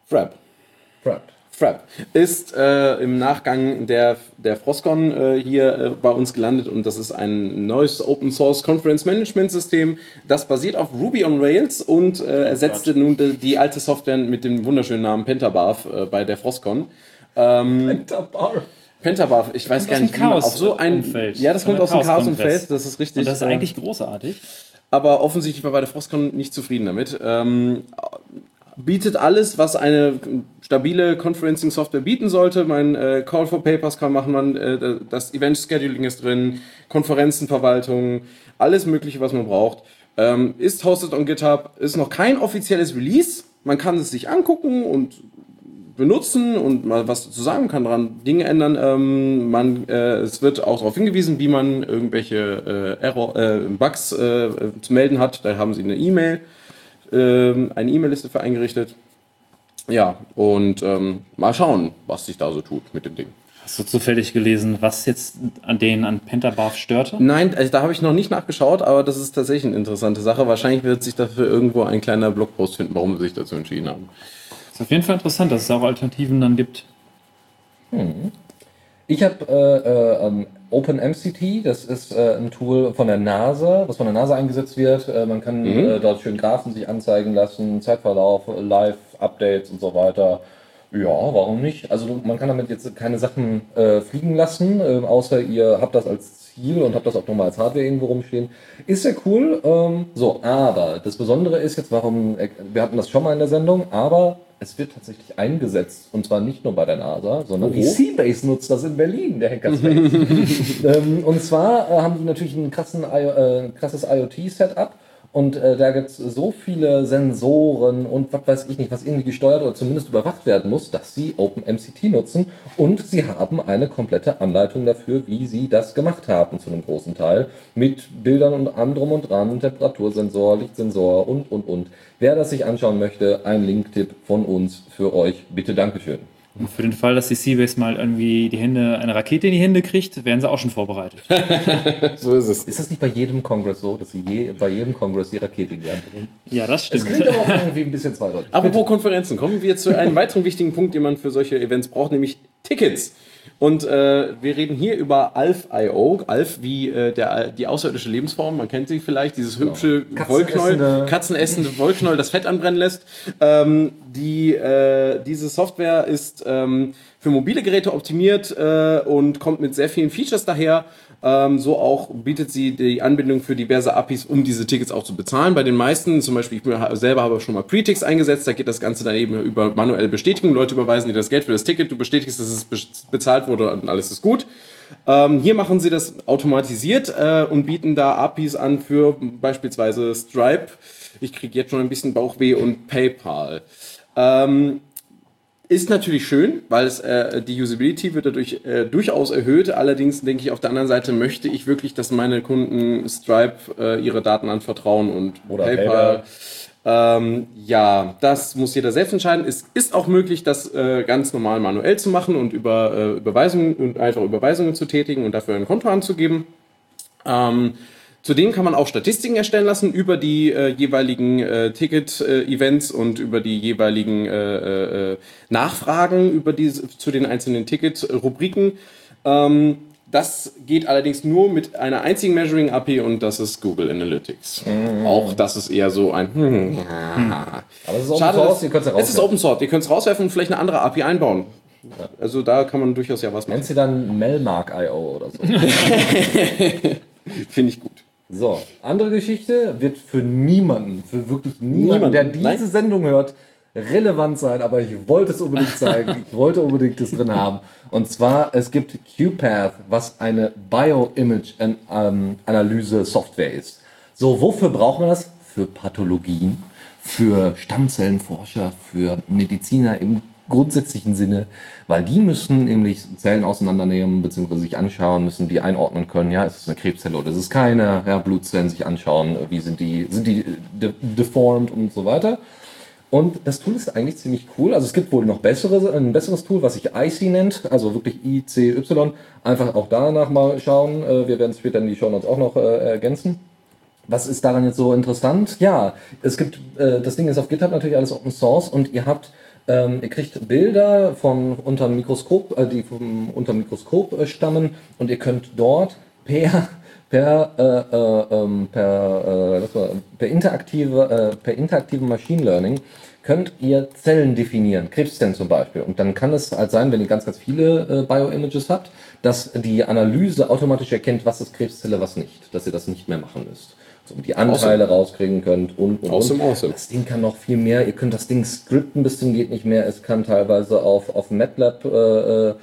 Frap. Right. Frap ist äh, im Nachgang der, der Frostcon äh, hier äh, bei uns gelandet und das ist ein neues Open Source Conference Management System, das basiert auf Ruby on Rails und äh, ersetzte nun die, die alte Software mit dem wunderschönen Namen Pentabarf äh, bei der Frostcon. Ähm, Pentabarf, ich weiß gar aus nicht, dem wie man Chaos- auf so ein Umfeld. ja, das kommt aus dem Chaos-Kongress. Chaos-Umfeld, das ist richtig. Und das ist äh, eigentlich großartig. aber offensichtlich war bei der Frostcon nicht zufrieden damit. Ähm, bietet alles, was eine stabile Conferencing-Software bieten sollte. Mein äh, Call for Papers kann machen, man, äh, das Event-Scheduling ist drin, Konferenzenverwaltung, alles Mögliche, was man braucht. Ähm, ist hosted on GitHub, ist noch kein offizielles Release. Man kann es sich angucken und benutzen und mal was zu sagen, kann daran Dinge ändern. Ähm, man, äh, es wird auch darauf hingewiesen, wie man irgendwelche äh, Error, äh, Bugs äh, zu melden hat. Da haben sie eine E-Mail, ähm, eine E-Mail-Liste für eingerichtet. Ja, und ähm, mal schauen, was sich da so tut mit dem Ding. Hast du zufällig gelesen, was jetzt an denen an Pentabarf störte? Nein, also da habe ich noch nicht nachgeschaut, aber das ist tatsächlich eine interessante Sache. Wahrscheinlich wird sich dafür irgendwo ein kleiner Blogpost finden, warum sie sich dazu entschieden haben. Ist auf jeden Fall interessant, dass es auch Alternativen dann gibt. Ich habe äh, äh, ähm, OpenMCT, das ist äh, ein Tool von der NASA, was von der NASA eingesetzt wird. Äh, man kann äh, dort schön Graphen sich anzeigen lassen, Zeitverlauf, Live-Updates und so weiter. Ja, warum nicht? Also man kann damit jetzt keine Sachen äh, fliegen lassen, äh, außer ihr habt das als Ziel und habt das auch nochmal als Hardware irgendwo rumstehen. Ist ja cool. Ähm, so, aber das Besondere ist jetzt, warum, wir hatten das schon mal in der Sendung, aber es wird tatsächlich eingesetzt und zwar nicht nur bei der NASA, sondern die Seabase nutzt das in Berlin, der Hackerspace. (laughs) ähm, und zwar äh, haben die natürlich ein krassen, äh, krasses IoT-Setup und äh, da gibt es so viele Sensoren und was weiß ich nicht, was irgendwie gesteuert oder zumindest überwacht werden muss, dass sie OpenMCT nutzen und sie haben eine komplette Anleitung dafür, wie sie das gemacht haben zu einem großen Teil mit Bildern und allem drum und dran, Temperatursensor, Lichtsensor und und und. Wer das sich anschauen möchte, ein Linktipp von uns für euch, bitte Dankeschön. Und für den Fall, dass die Seabase mal irgendwie die Hände, eine Rakete in die Hände kriegt, werden sie auch schon vorbereitet. (laughs) So ist es. Ist das nicht bei jedem Kongress so, dass sie je, bei jedem Kongress die Rakete in die Hand nehmen? Ja, das Das stimmt. klingt aber auch irgendwie ein bisschen zweideutig. Apropos Konferenzen, kommen wir zu einem weiteren wichtigen Punkt, den man für solche Events braucht, nämlich Tickets. Und äh, wir reden hier über Alf.io. Alf wie äh, der, die außerirdische Lebensform, man kennt sie vielleicht, dieses hübsche Wollknäuel, Katzenessende- katzenessende Wollknäuel, das Fett anbrennen lässt. Ähm, die, äh, diese Software ist ähm, für mobile Geräte optimiert äh, und kommt mit sehr vielen Features daher. Ähm, so auch bietet sie die Anbindung für diverse APIs, um diese Tickets auch zu bezahlen. Bei den meisten, zum Beispiel ich selber habe schon mal Pretix eingesetzt, da geht das Ganze dann eben über manuelle Bestätigung. Leute überweisen dir das Geld für das Ticket, du bestätigst, dass es be- bezahlt wurde und alles ist gut. Ähm, hier machen sie das automatisiert äh, und bieten da APIs an für beispielsweise Stripe. Ich kriege jetzt schon ein bisschen Bauchweh und PayPal. Ähm, ist natürlich schön, weil es äh, die Usability wird dadurch äh, durchaus erhöht. Allerdings denke ich auf der anderen Seite möchte ich wirklich, dass meine Kunden Stripe äh, ihre Daten anvertrauen und Oder PayPal. Ähm, ja, das muss jeder selbst entscheiden. Es ist auch möglich, das äh, ganz normal manuell zu machen und über äh, Überweisungen und einfach Überweisungen zu tätigen und dafür ein Konto anzugeben. Ähm, zudem kann man auch Statistiken erstellen lassen über die äh, jeweiligen äh, Ticket-Events und über die jeweiligen äh, äh, Nachfragen über diese, zu den einzelnen Ticket-Rubriken. Ähm, das geht allerdings nur mit einer einzigen Measuring API und das ist Google Analytics. Auch das ist eher so ein. Aber es ist Open Schade, Source, ihr könnt es ja es ist Open Source. Ihr könnt es rauswerfen und vielleicht eine andere API einbauen. Also da kann man durchaus ja was machen. Nennt sie dann Melmark.io oder so. (laughs) (laughs) Finde ich gut. So, andere Geschichte wird für niemanden, für wirklich niemanden, Niemanden, der diese nein. Sendung hört, relevant sein, aber ich wollte es unbedingt zeigen. (laughs) Ich wollte unbedingt das drin haben. Und zwar, es gibt QPath, was eine Bioimage-Analyse-Software ist. So, wofür braucht man das? Für Pathologien, für Stammzellenforscher, für Mediziner im grundsätzlichen Sinne, weil die müssen nämlich Zellen auseinandernehmen bzw. sich anschauen, müssen die einordnen können, ja, ist es eine Krebszelle oder ist es keine, ja, Blutzellen sich anschauen, wie sind die, sind die de deformed und so weiter. Und das Tool ist eigentlich ziemlich cool. Also es gibt wohl noch bessere, ein besseres Tool, was sich IC nennt, also wirklich ICY. Einfach auch danach mal schauen. Äh, wir werden es später in die Show Notes auch noch äh, ergänzen. Was ist daran jetzt so interessant? Ja, es gibt, äh, das Ding ist auf GitHub natürlich alles Open Source und ihr habt ähm, ihr kriegt Bilder von unter Mikroskop, äh, die vom unter Mikroskop äh, stammen. Und ihr könnt dort per per äh, äh, ähm, per, äh, per interaktive äh, per interaktivem Machine Learning könnt ihr Zellen definieren, Krebszellen zum Beispiel. Und dann kann es halt sein, wenn ihr ganz, ganz viele äh, Bioimages habt, dass die Analyse automatisch erkennt, was ist Krebszelle, was nicht, dass ihr das nicht mehr machen müsst die Anteile awesome. rauskriegen könnt und, und, awesome, und. Awesome. Das Ding kann noch viel mehr. Ihr könnt das Ding scripten bis zum geht nicht mehr. Es kann teilweise auf, auf MATLAB äh, äh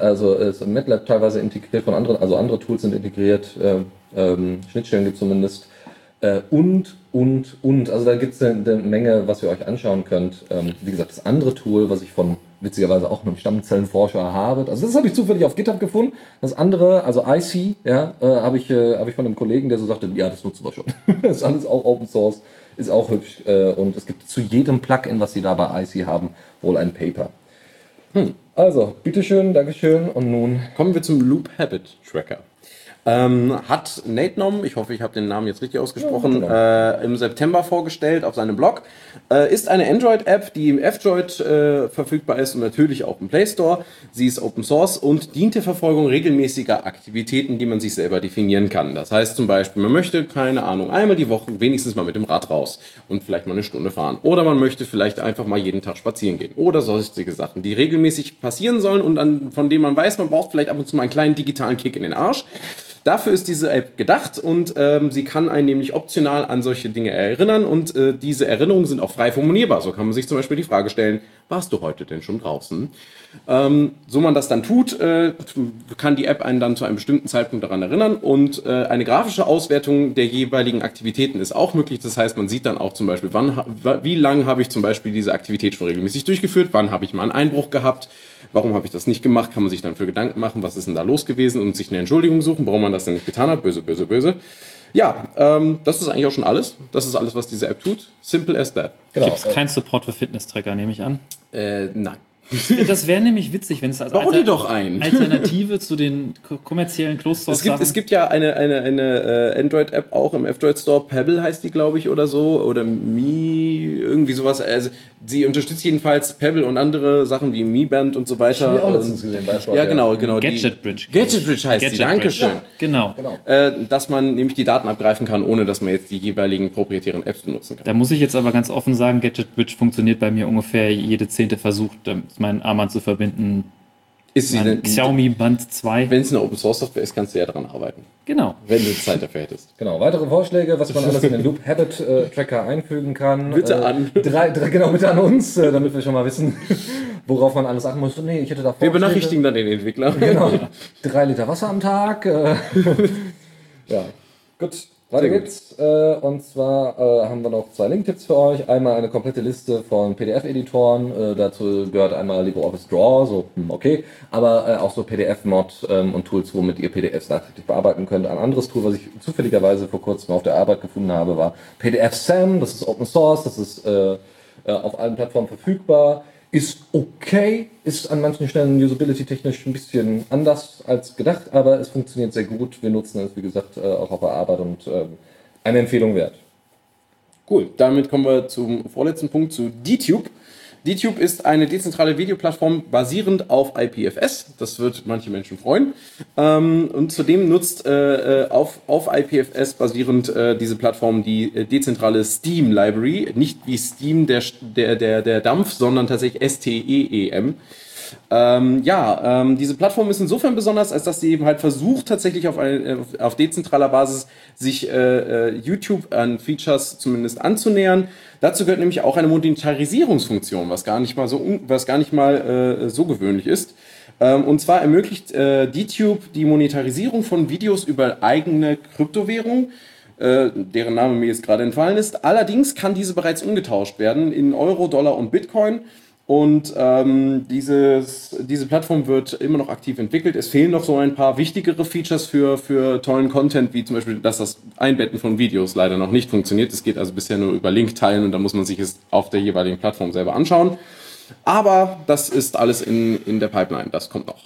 also ist MATLAB teilweise integriert von anderen, also andere Tools sind integriert, äh, ähm, Schnittstellen gibt zumindest. Äh, und, und, und. Also da gibt es eine, eine, Menge, was ihr euch anschauen könnt. Ähm, wie gesagt, das andere Tool, was ich von witzigerweise auch einem Stammzellenforscher habe. Also das habe ich zufällig auf GitHub gefunden. Das andere, also IC, ja, äh, habe ich, äh, hab ich von einem Kollegen, der so sagte, ja, das nutzen wir schon. (laughs) das ist alles auch Open Source, ist auch hübsch. Äh, und es gibt zu jedem Plugin, was sie da bei IC haben, wohl ein Paper. Hm. Also, bitteschön, Dankeschön und nun kommen wir zum Loop Habit Tracker. Ähm, hat Nate Nom, ich hoffe, ich habe den Namen jetzt richtig ausgesprochen, ja, äh, im September vorgestellt auf seinem Blog. Äh, ist eine Android-App, die im F-Droid äh, verfügbar ist und natürlich auch im Play Store. Sie ist Open Source und dient der Verfolgung regelmäßiger Aktivitäten, die man sich selber definieren kann. Das heißt zum Beispiel, man möchte, keine Ahnung, einmal die Woche wenigstens mal mit dem Rad raus und vielleicht mal eine Stunde fahren. Oder man möchte vielleicht einfach mal jeden Tag spazieren gehen. Oder sonstige Sachen, die regelmäßig passieren sollen und an, von denen man weiß, man braucht vielleicht ab und zu mal einen kleinen digitalen Kick in den Arsch. Dafür ist diese App gedacht und ähm, sie kann einen nämlich optional an solche Dinge erinnern und äh, diese Erinnerungen sind auch frei formulierbar. So kann man sich zum Beispiel die Frage stellen, warst du heute denn schon draußen? Ähm, so man das dann tut, äh, kann die App einen dann zu einem bestimmten Zeitpunkt daran erinnern und äh, eine grafische Auswertung der jeweiligen Aktivitäten ist auch möglich. Das heißt, man sieht dann auch zum Beispiel, wann, wie lange habe ich zum Beispiel diese Aktivität schon regelmäßig durchgeführt, wann habe ich mal einen Einbruch gehabt, warum habe ich das nicht gemacht, kann man sich dann für Gedanken machen, was ist denn da los gewesen und sich eine Entschuldigung suchen, warum man das denn nicht getan hat, böse, böse, böse. Ja, ähm, das ist eigentlich auch schon alles. Das ist alles, was diese App tut. Simple as that. Genau. Gibt es keinen Support für Fitness-Tracker, nehme ich an? Äh, nein. (laughs) Das wäre nämlich witzig, wenn es als ein. (laughs) Alternative zu den kommerziellen Closed es gibt, es gibt ja eine, eine, eine äh, Android-App auch im F-Droid Store, Pebble heißt die, glaube ich, oder so, oder Mi, irgendwie sowas. Also sie unterstützt jedenfalls Pebble und andere Sachen wie Mi Band und so weiter. Ich auch letztens gesehen, bei Ja, genau, genau. Gadget Bridge. Gadget Bridge heißt Gadget sie, Dankeschön. Ja, genau. genau. Äh, dass man nämlich die Daten abgreifen kann, ohne dass man jetzt die jeweiligen proprietären Apps benutzen kann. Da muss ich jetzt aber ganz offen sagen, Gadget Bridge funktioniert bei mir ungefähr jede zehnte Versuch, meinen Armband zu verbinden ist sie denn, Xiaomi Band 2. Wenn es eine Open Source Software ist, kannst du ja daran arbeiten. Genau. Wenn du Zeit dafür hättest. Genau. Weitere Vorschläge, was man alles in den (laughs) Loop Habit äh, Tracker einfügen kann. Bitte äh, an. Drei, drei, genau, bitte an uns, äh, damit wir schon mal wissen, (laughs) worauf man alles achten muss. Nee, ich hätte da Wir benachrichtigen dann den Entwickler. Genau. (laughs) Drei Liter Wasser am Tag. Äh, ja. Gut. Weiter geht's. Äh, und zwar äh, haben wir noch zwei Link-Tipps für euch. Einmal eine komplette Liste von PDF-Editoren. Äh, dazu gehört einmal LibreOffice Draw, so hm, okay, aber äh, auch so PDF-Mod ähm, und Tools, womit ihr PDFs nachträglich bearbeiten könnt. Ein anderes Tool, was ich zufälligerweise vor kurzem auf der Arbeit gefunden habe, war PDF Sam. Das ist Open Source, das ist äh, äh, auf allen Plattformen verfügbar ist okay, ist an manchen Stellen usability-technisch ein bisschen anders als gedacht, aber es funktioniert sehr gut. Wir nutzen es, wie gesagt, äh, auch auf der Arbeit und ähm, eine Empfehlung wert. Cool, damit kommen wir zum vorletzten Punkt, zu DTube. DTube ist eine dezentrale Videoplattform basierend auf IPFS. Das wird manche Menschen freuen. Ähm, und zudem nutzt äh, äh auf, auf IPFS basierend äh, diese Plattform die äh, dezentrale Steam Library. Nicht wie Steam der, der, der, der Dampf, sondern tatsächlich S-T-E-E-M. Ähm, ja, ähm, diese Plattform ist insofern besonders, als dass sie eben halt versucht, tatsächlich auf, ein, auf dezentraler Basis sich äh, äh, YouTube an Features zumindest anzunähern. Dazu gehört nämlich auch eine Monetarisierungsfunktion, was gar nicht mal so, was gar nicht mal äh, so gewöhnlich ist. Ähm, und zwar ermöglicht äh, DTube die Monetarisierung von Videos über eigene Kryptowährung, äh, deren Name mir jetzt gerade entfallen ist. Allerdings kann diese bereits umgetauscht werden in Euro, Dollar und Bitcoin. Und ähm, dieses, diese Plattform wird immer noch aktiv entwickelt. Es fehlen noch so ein paar wichtigere Features für, für tollen Content, wie zum Beispiel, dass das Einbetten von Videos leider noch nicht funktioniert. Es geht also bisher nur über Link teilen und da muss man sich es auf der jeweiligen Plattform selber anschauen. Aber das ist alles in, in der Pipeline. Das kommt noch.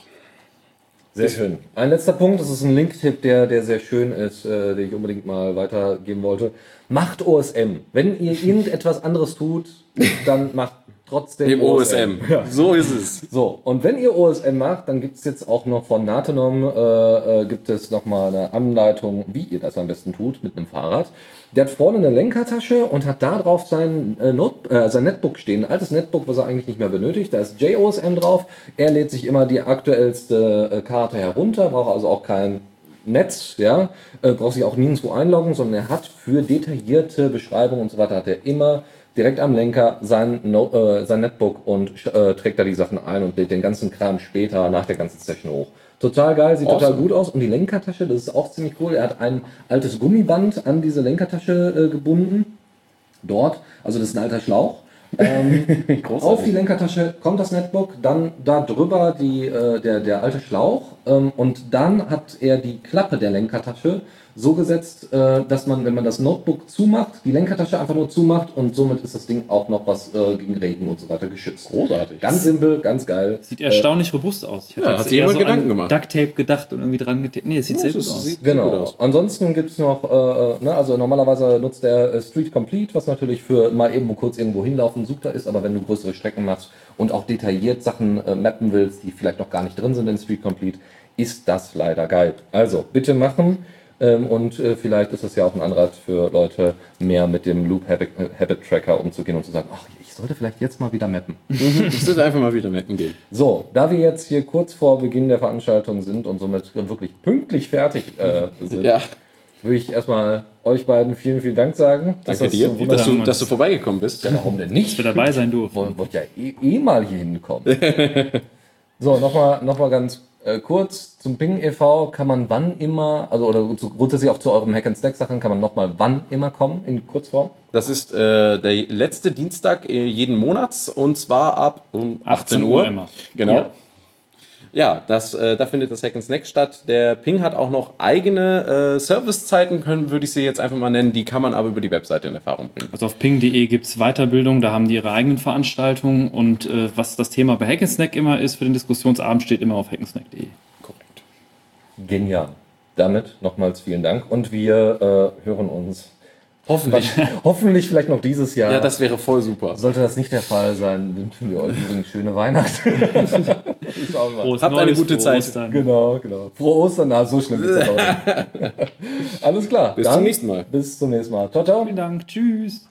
Sehr schön. Ein letzter Punkt, das ist ein Link-Tipp, der, der sehr schön ist, äh, den ich unbedingt mal weitergeben wollte. Macht OSM. Wenn ihr (laughs) irgendetwas anderes tut, dann macht trotzdem Im OSM. So ist es. So, und wenn ihr OSM macht, dann gibt es jetzt auch noch von Natenom, äh, äh, gibt es nochmal eine Anleitung, wie ihr das am besten tut mit einem Fahrrad. Der hat vorne eine Lenkertasche und hat da drauf sein, äh, Not äh, sein Netbook stehen. Ein altes Netbook, was er eigentlich nicht mehr benötigt. Da ist JOSM drauf. Er lädt sich immer die aktuellste äh, Karte herunter, braucht also auch kein Netz, ja, äh, braucht sich auch nirgendwo einloggen, sondern er hat für detaillierte Beschreibungen und so weiter, hat er immer direkt am Lenker sein, no äh, sein Netbook und äh, trägt da die Sachen ein und lädt den ganzen Kram später nach der ganzen Session hoch. Total geil, sieht total Awesome. gut aus. Und die Lenkertasche, das ist auch ziemlich cool. Er hat ein altes Gummiband an diese Lenkertasche äh, gebunden. Dort, also das ist ein alter Schlauch. Ähm, (laughs) auf die Lenkertasche kommt das Netbook, dann da drüber die, äh, der, der alte Schlauch ähm, und dann hat er die Klappe der Lenkertasche so gesetzt, äh, dass man, wenn man das Notebook zumacht, die Lenkertasche einfach nur zumacht und somit ist das Ding auch noch was äh, gegen Regen und so weiter geschützt. Großartig. Ganz simpel, ganz geil. Sieht erstaunlich robust aus. Ich Ja, hat sich jemand so Gedanken an gemacht. Duct Tape gedacht und irgendwie dran getaped. Nee, es sieht sehr das gut aus. sieht gut Genau. aus. Ansonsten gibt es noch, äh, ne, also normalerweise nutzt der äh, Street Complete, was natürlich für mal eben kurz irgendwo hinlaufen super ist, aber wenn du größere Strecken machst und auch detailliert Sachen äh, mappen willst, die vielleicht noch gar nicht drin sind in Street Complete, ist das leider geil. Also bitte machen. Ähm, und äh, vielleicht ist das ja auch ein Anreiz für Leute, mehr mit dem Loop Habit, äh, Habit Tracker umzugehen und zu sagen, ach, ich sollte vielleicht jetzt mal wieder mappen. (laughs) Ich sollte einfach mal wieder mecken gehen. So, da wir jetzt hier kurz vor Beginn der Veranstaltung sind und somit wirklich pünktlich fertig äh, (laughs) sind, Ja, würde ich erstmal euch beiden vielen, vielen Dank sagen. dass danke das dir, so dass du, dass du vorbeigekommen bist. Ja, warum denn nicht? Dass wir dabei sein durften. Wollt ja eh, eh mal hier hinkommen. (laughs) so, nochmal noch mal ganz äh, kurz zum Ping e.V. kann man wann immer, also oder zu, grundsätzlich auch zu euren Hack and Stack Sachen kann man nochmal wann immer kommen in Kurzform. Das ist äh, der letzte Dienstag äh, jeden Monats und zwar ab um 18 Uhr. immer. Genau. Ja. Ja, das, äh, da findet das Hack and Snack statt. Der Ping hat auch noch eigene äh, Servicezeiten, können würde ich sie jetzt einfach mal nennen. Die kann man aber über die Webseite in Erfahrung bringen. Also auf ping.de gibt es Weiterbildung, da haben die ihre eigenen Veranstaltungen und äh, was das Thema bei Hackensnack immer ist für den Diskussionsabend, steht immer auf hackensnack.de. Korrekt. Genial. Damit nochmals vielen Dank und wir äh, hören uns hoffentlich, hoffentlich vielleicht noch dieses Jahr. Ja, das wäre voll super. Sollte das nicht der Fall sein, wünschen wir euch übrigens schöne Weihnachten. (laughs) Frohes Habt eine gute Zeit. Ostern. Genau, genau. Frohe Ostern, na, so schlimm ist es. (laughs) Alles klar. Bis zum nächsten Mal. Bis zum nächsten Mal. Ciao, ciao. Vielen Dank, tschüss.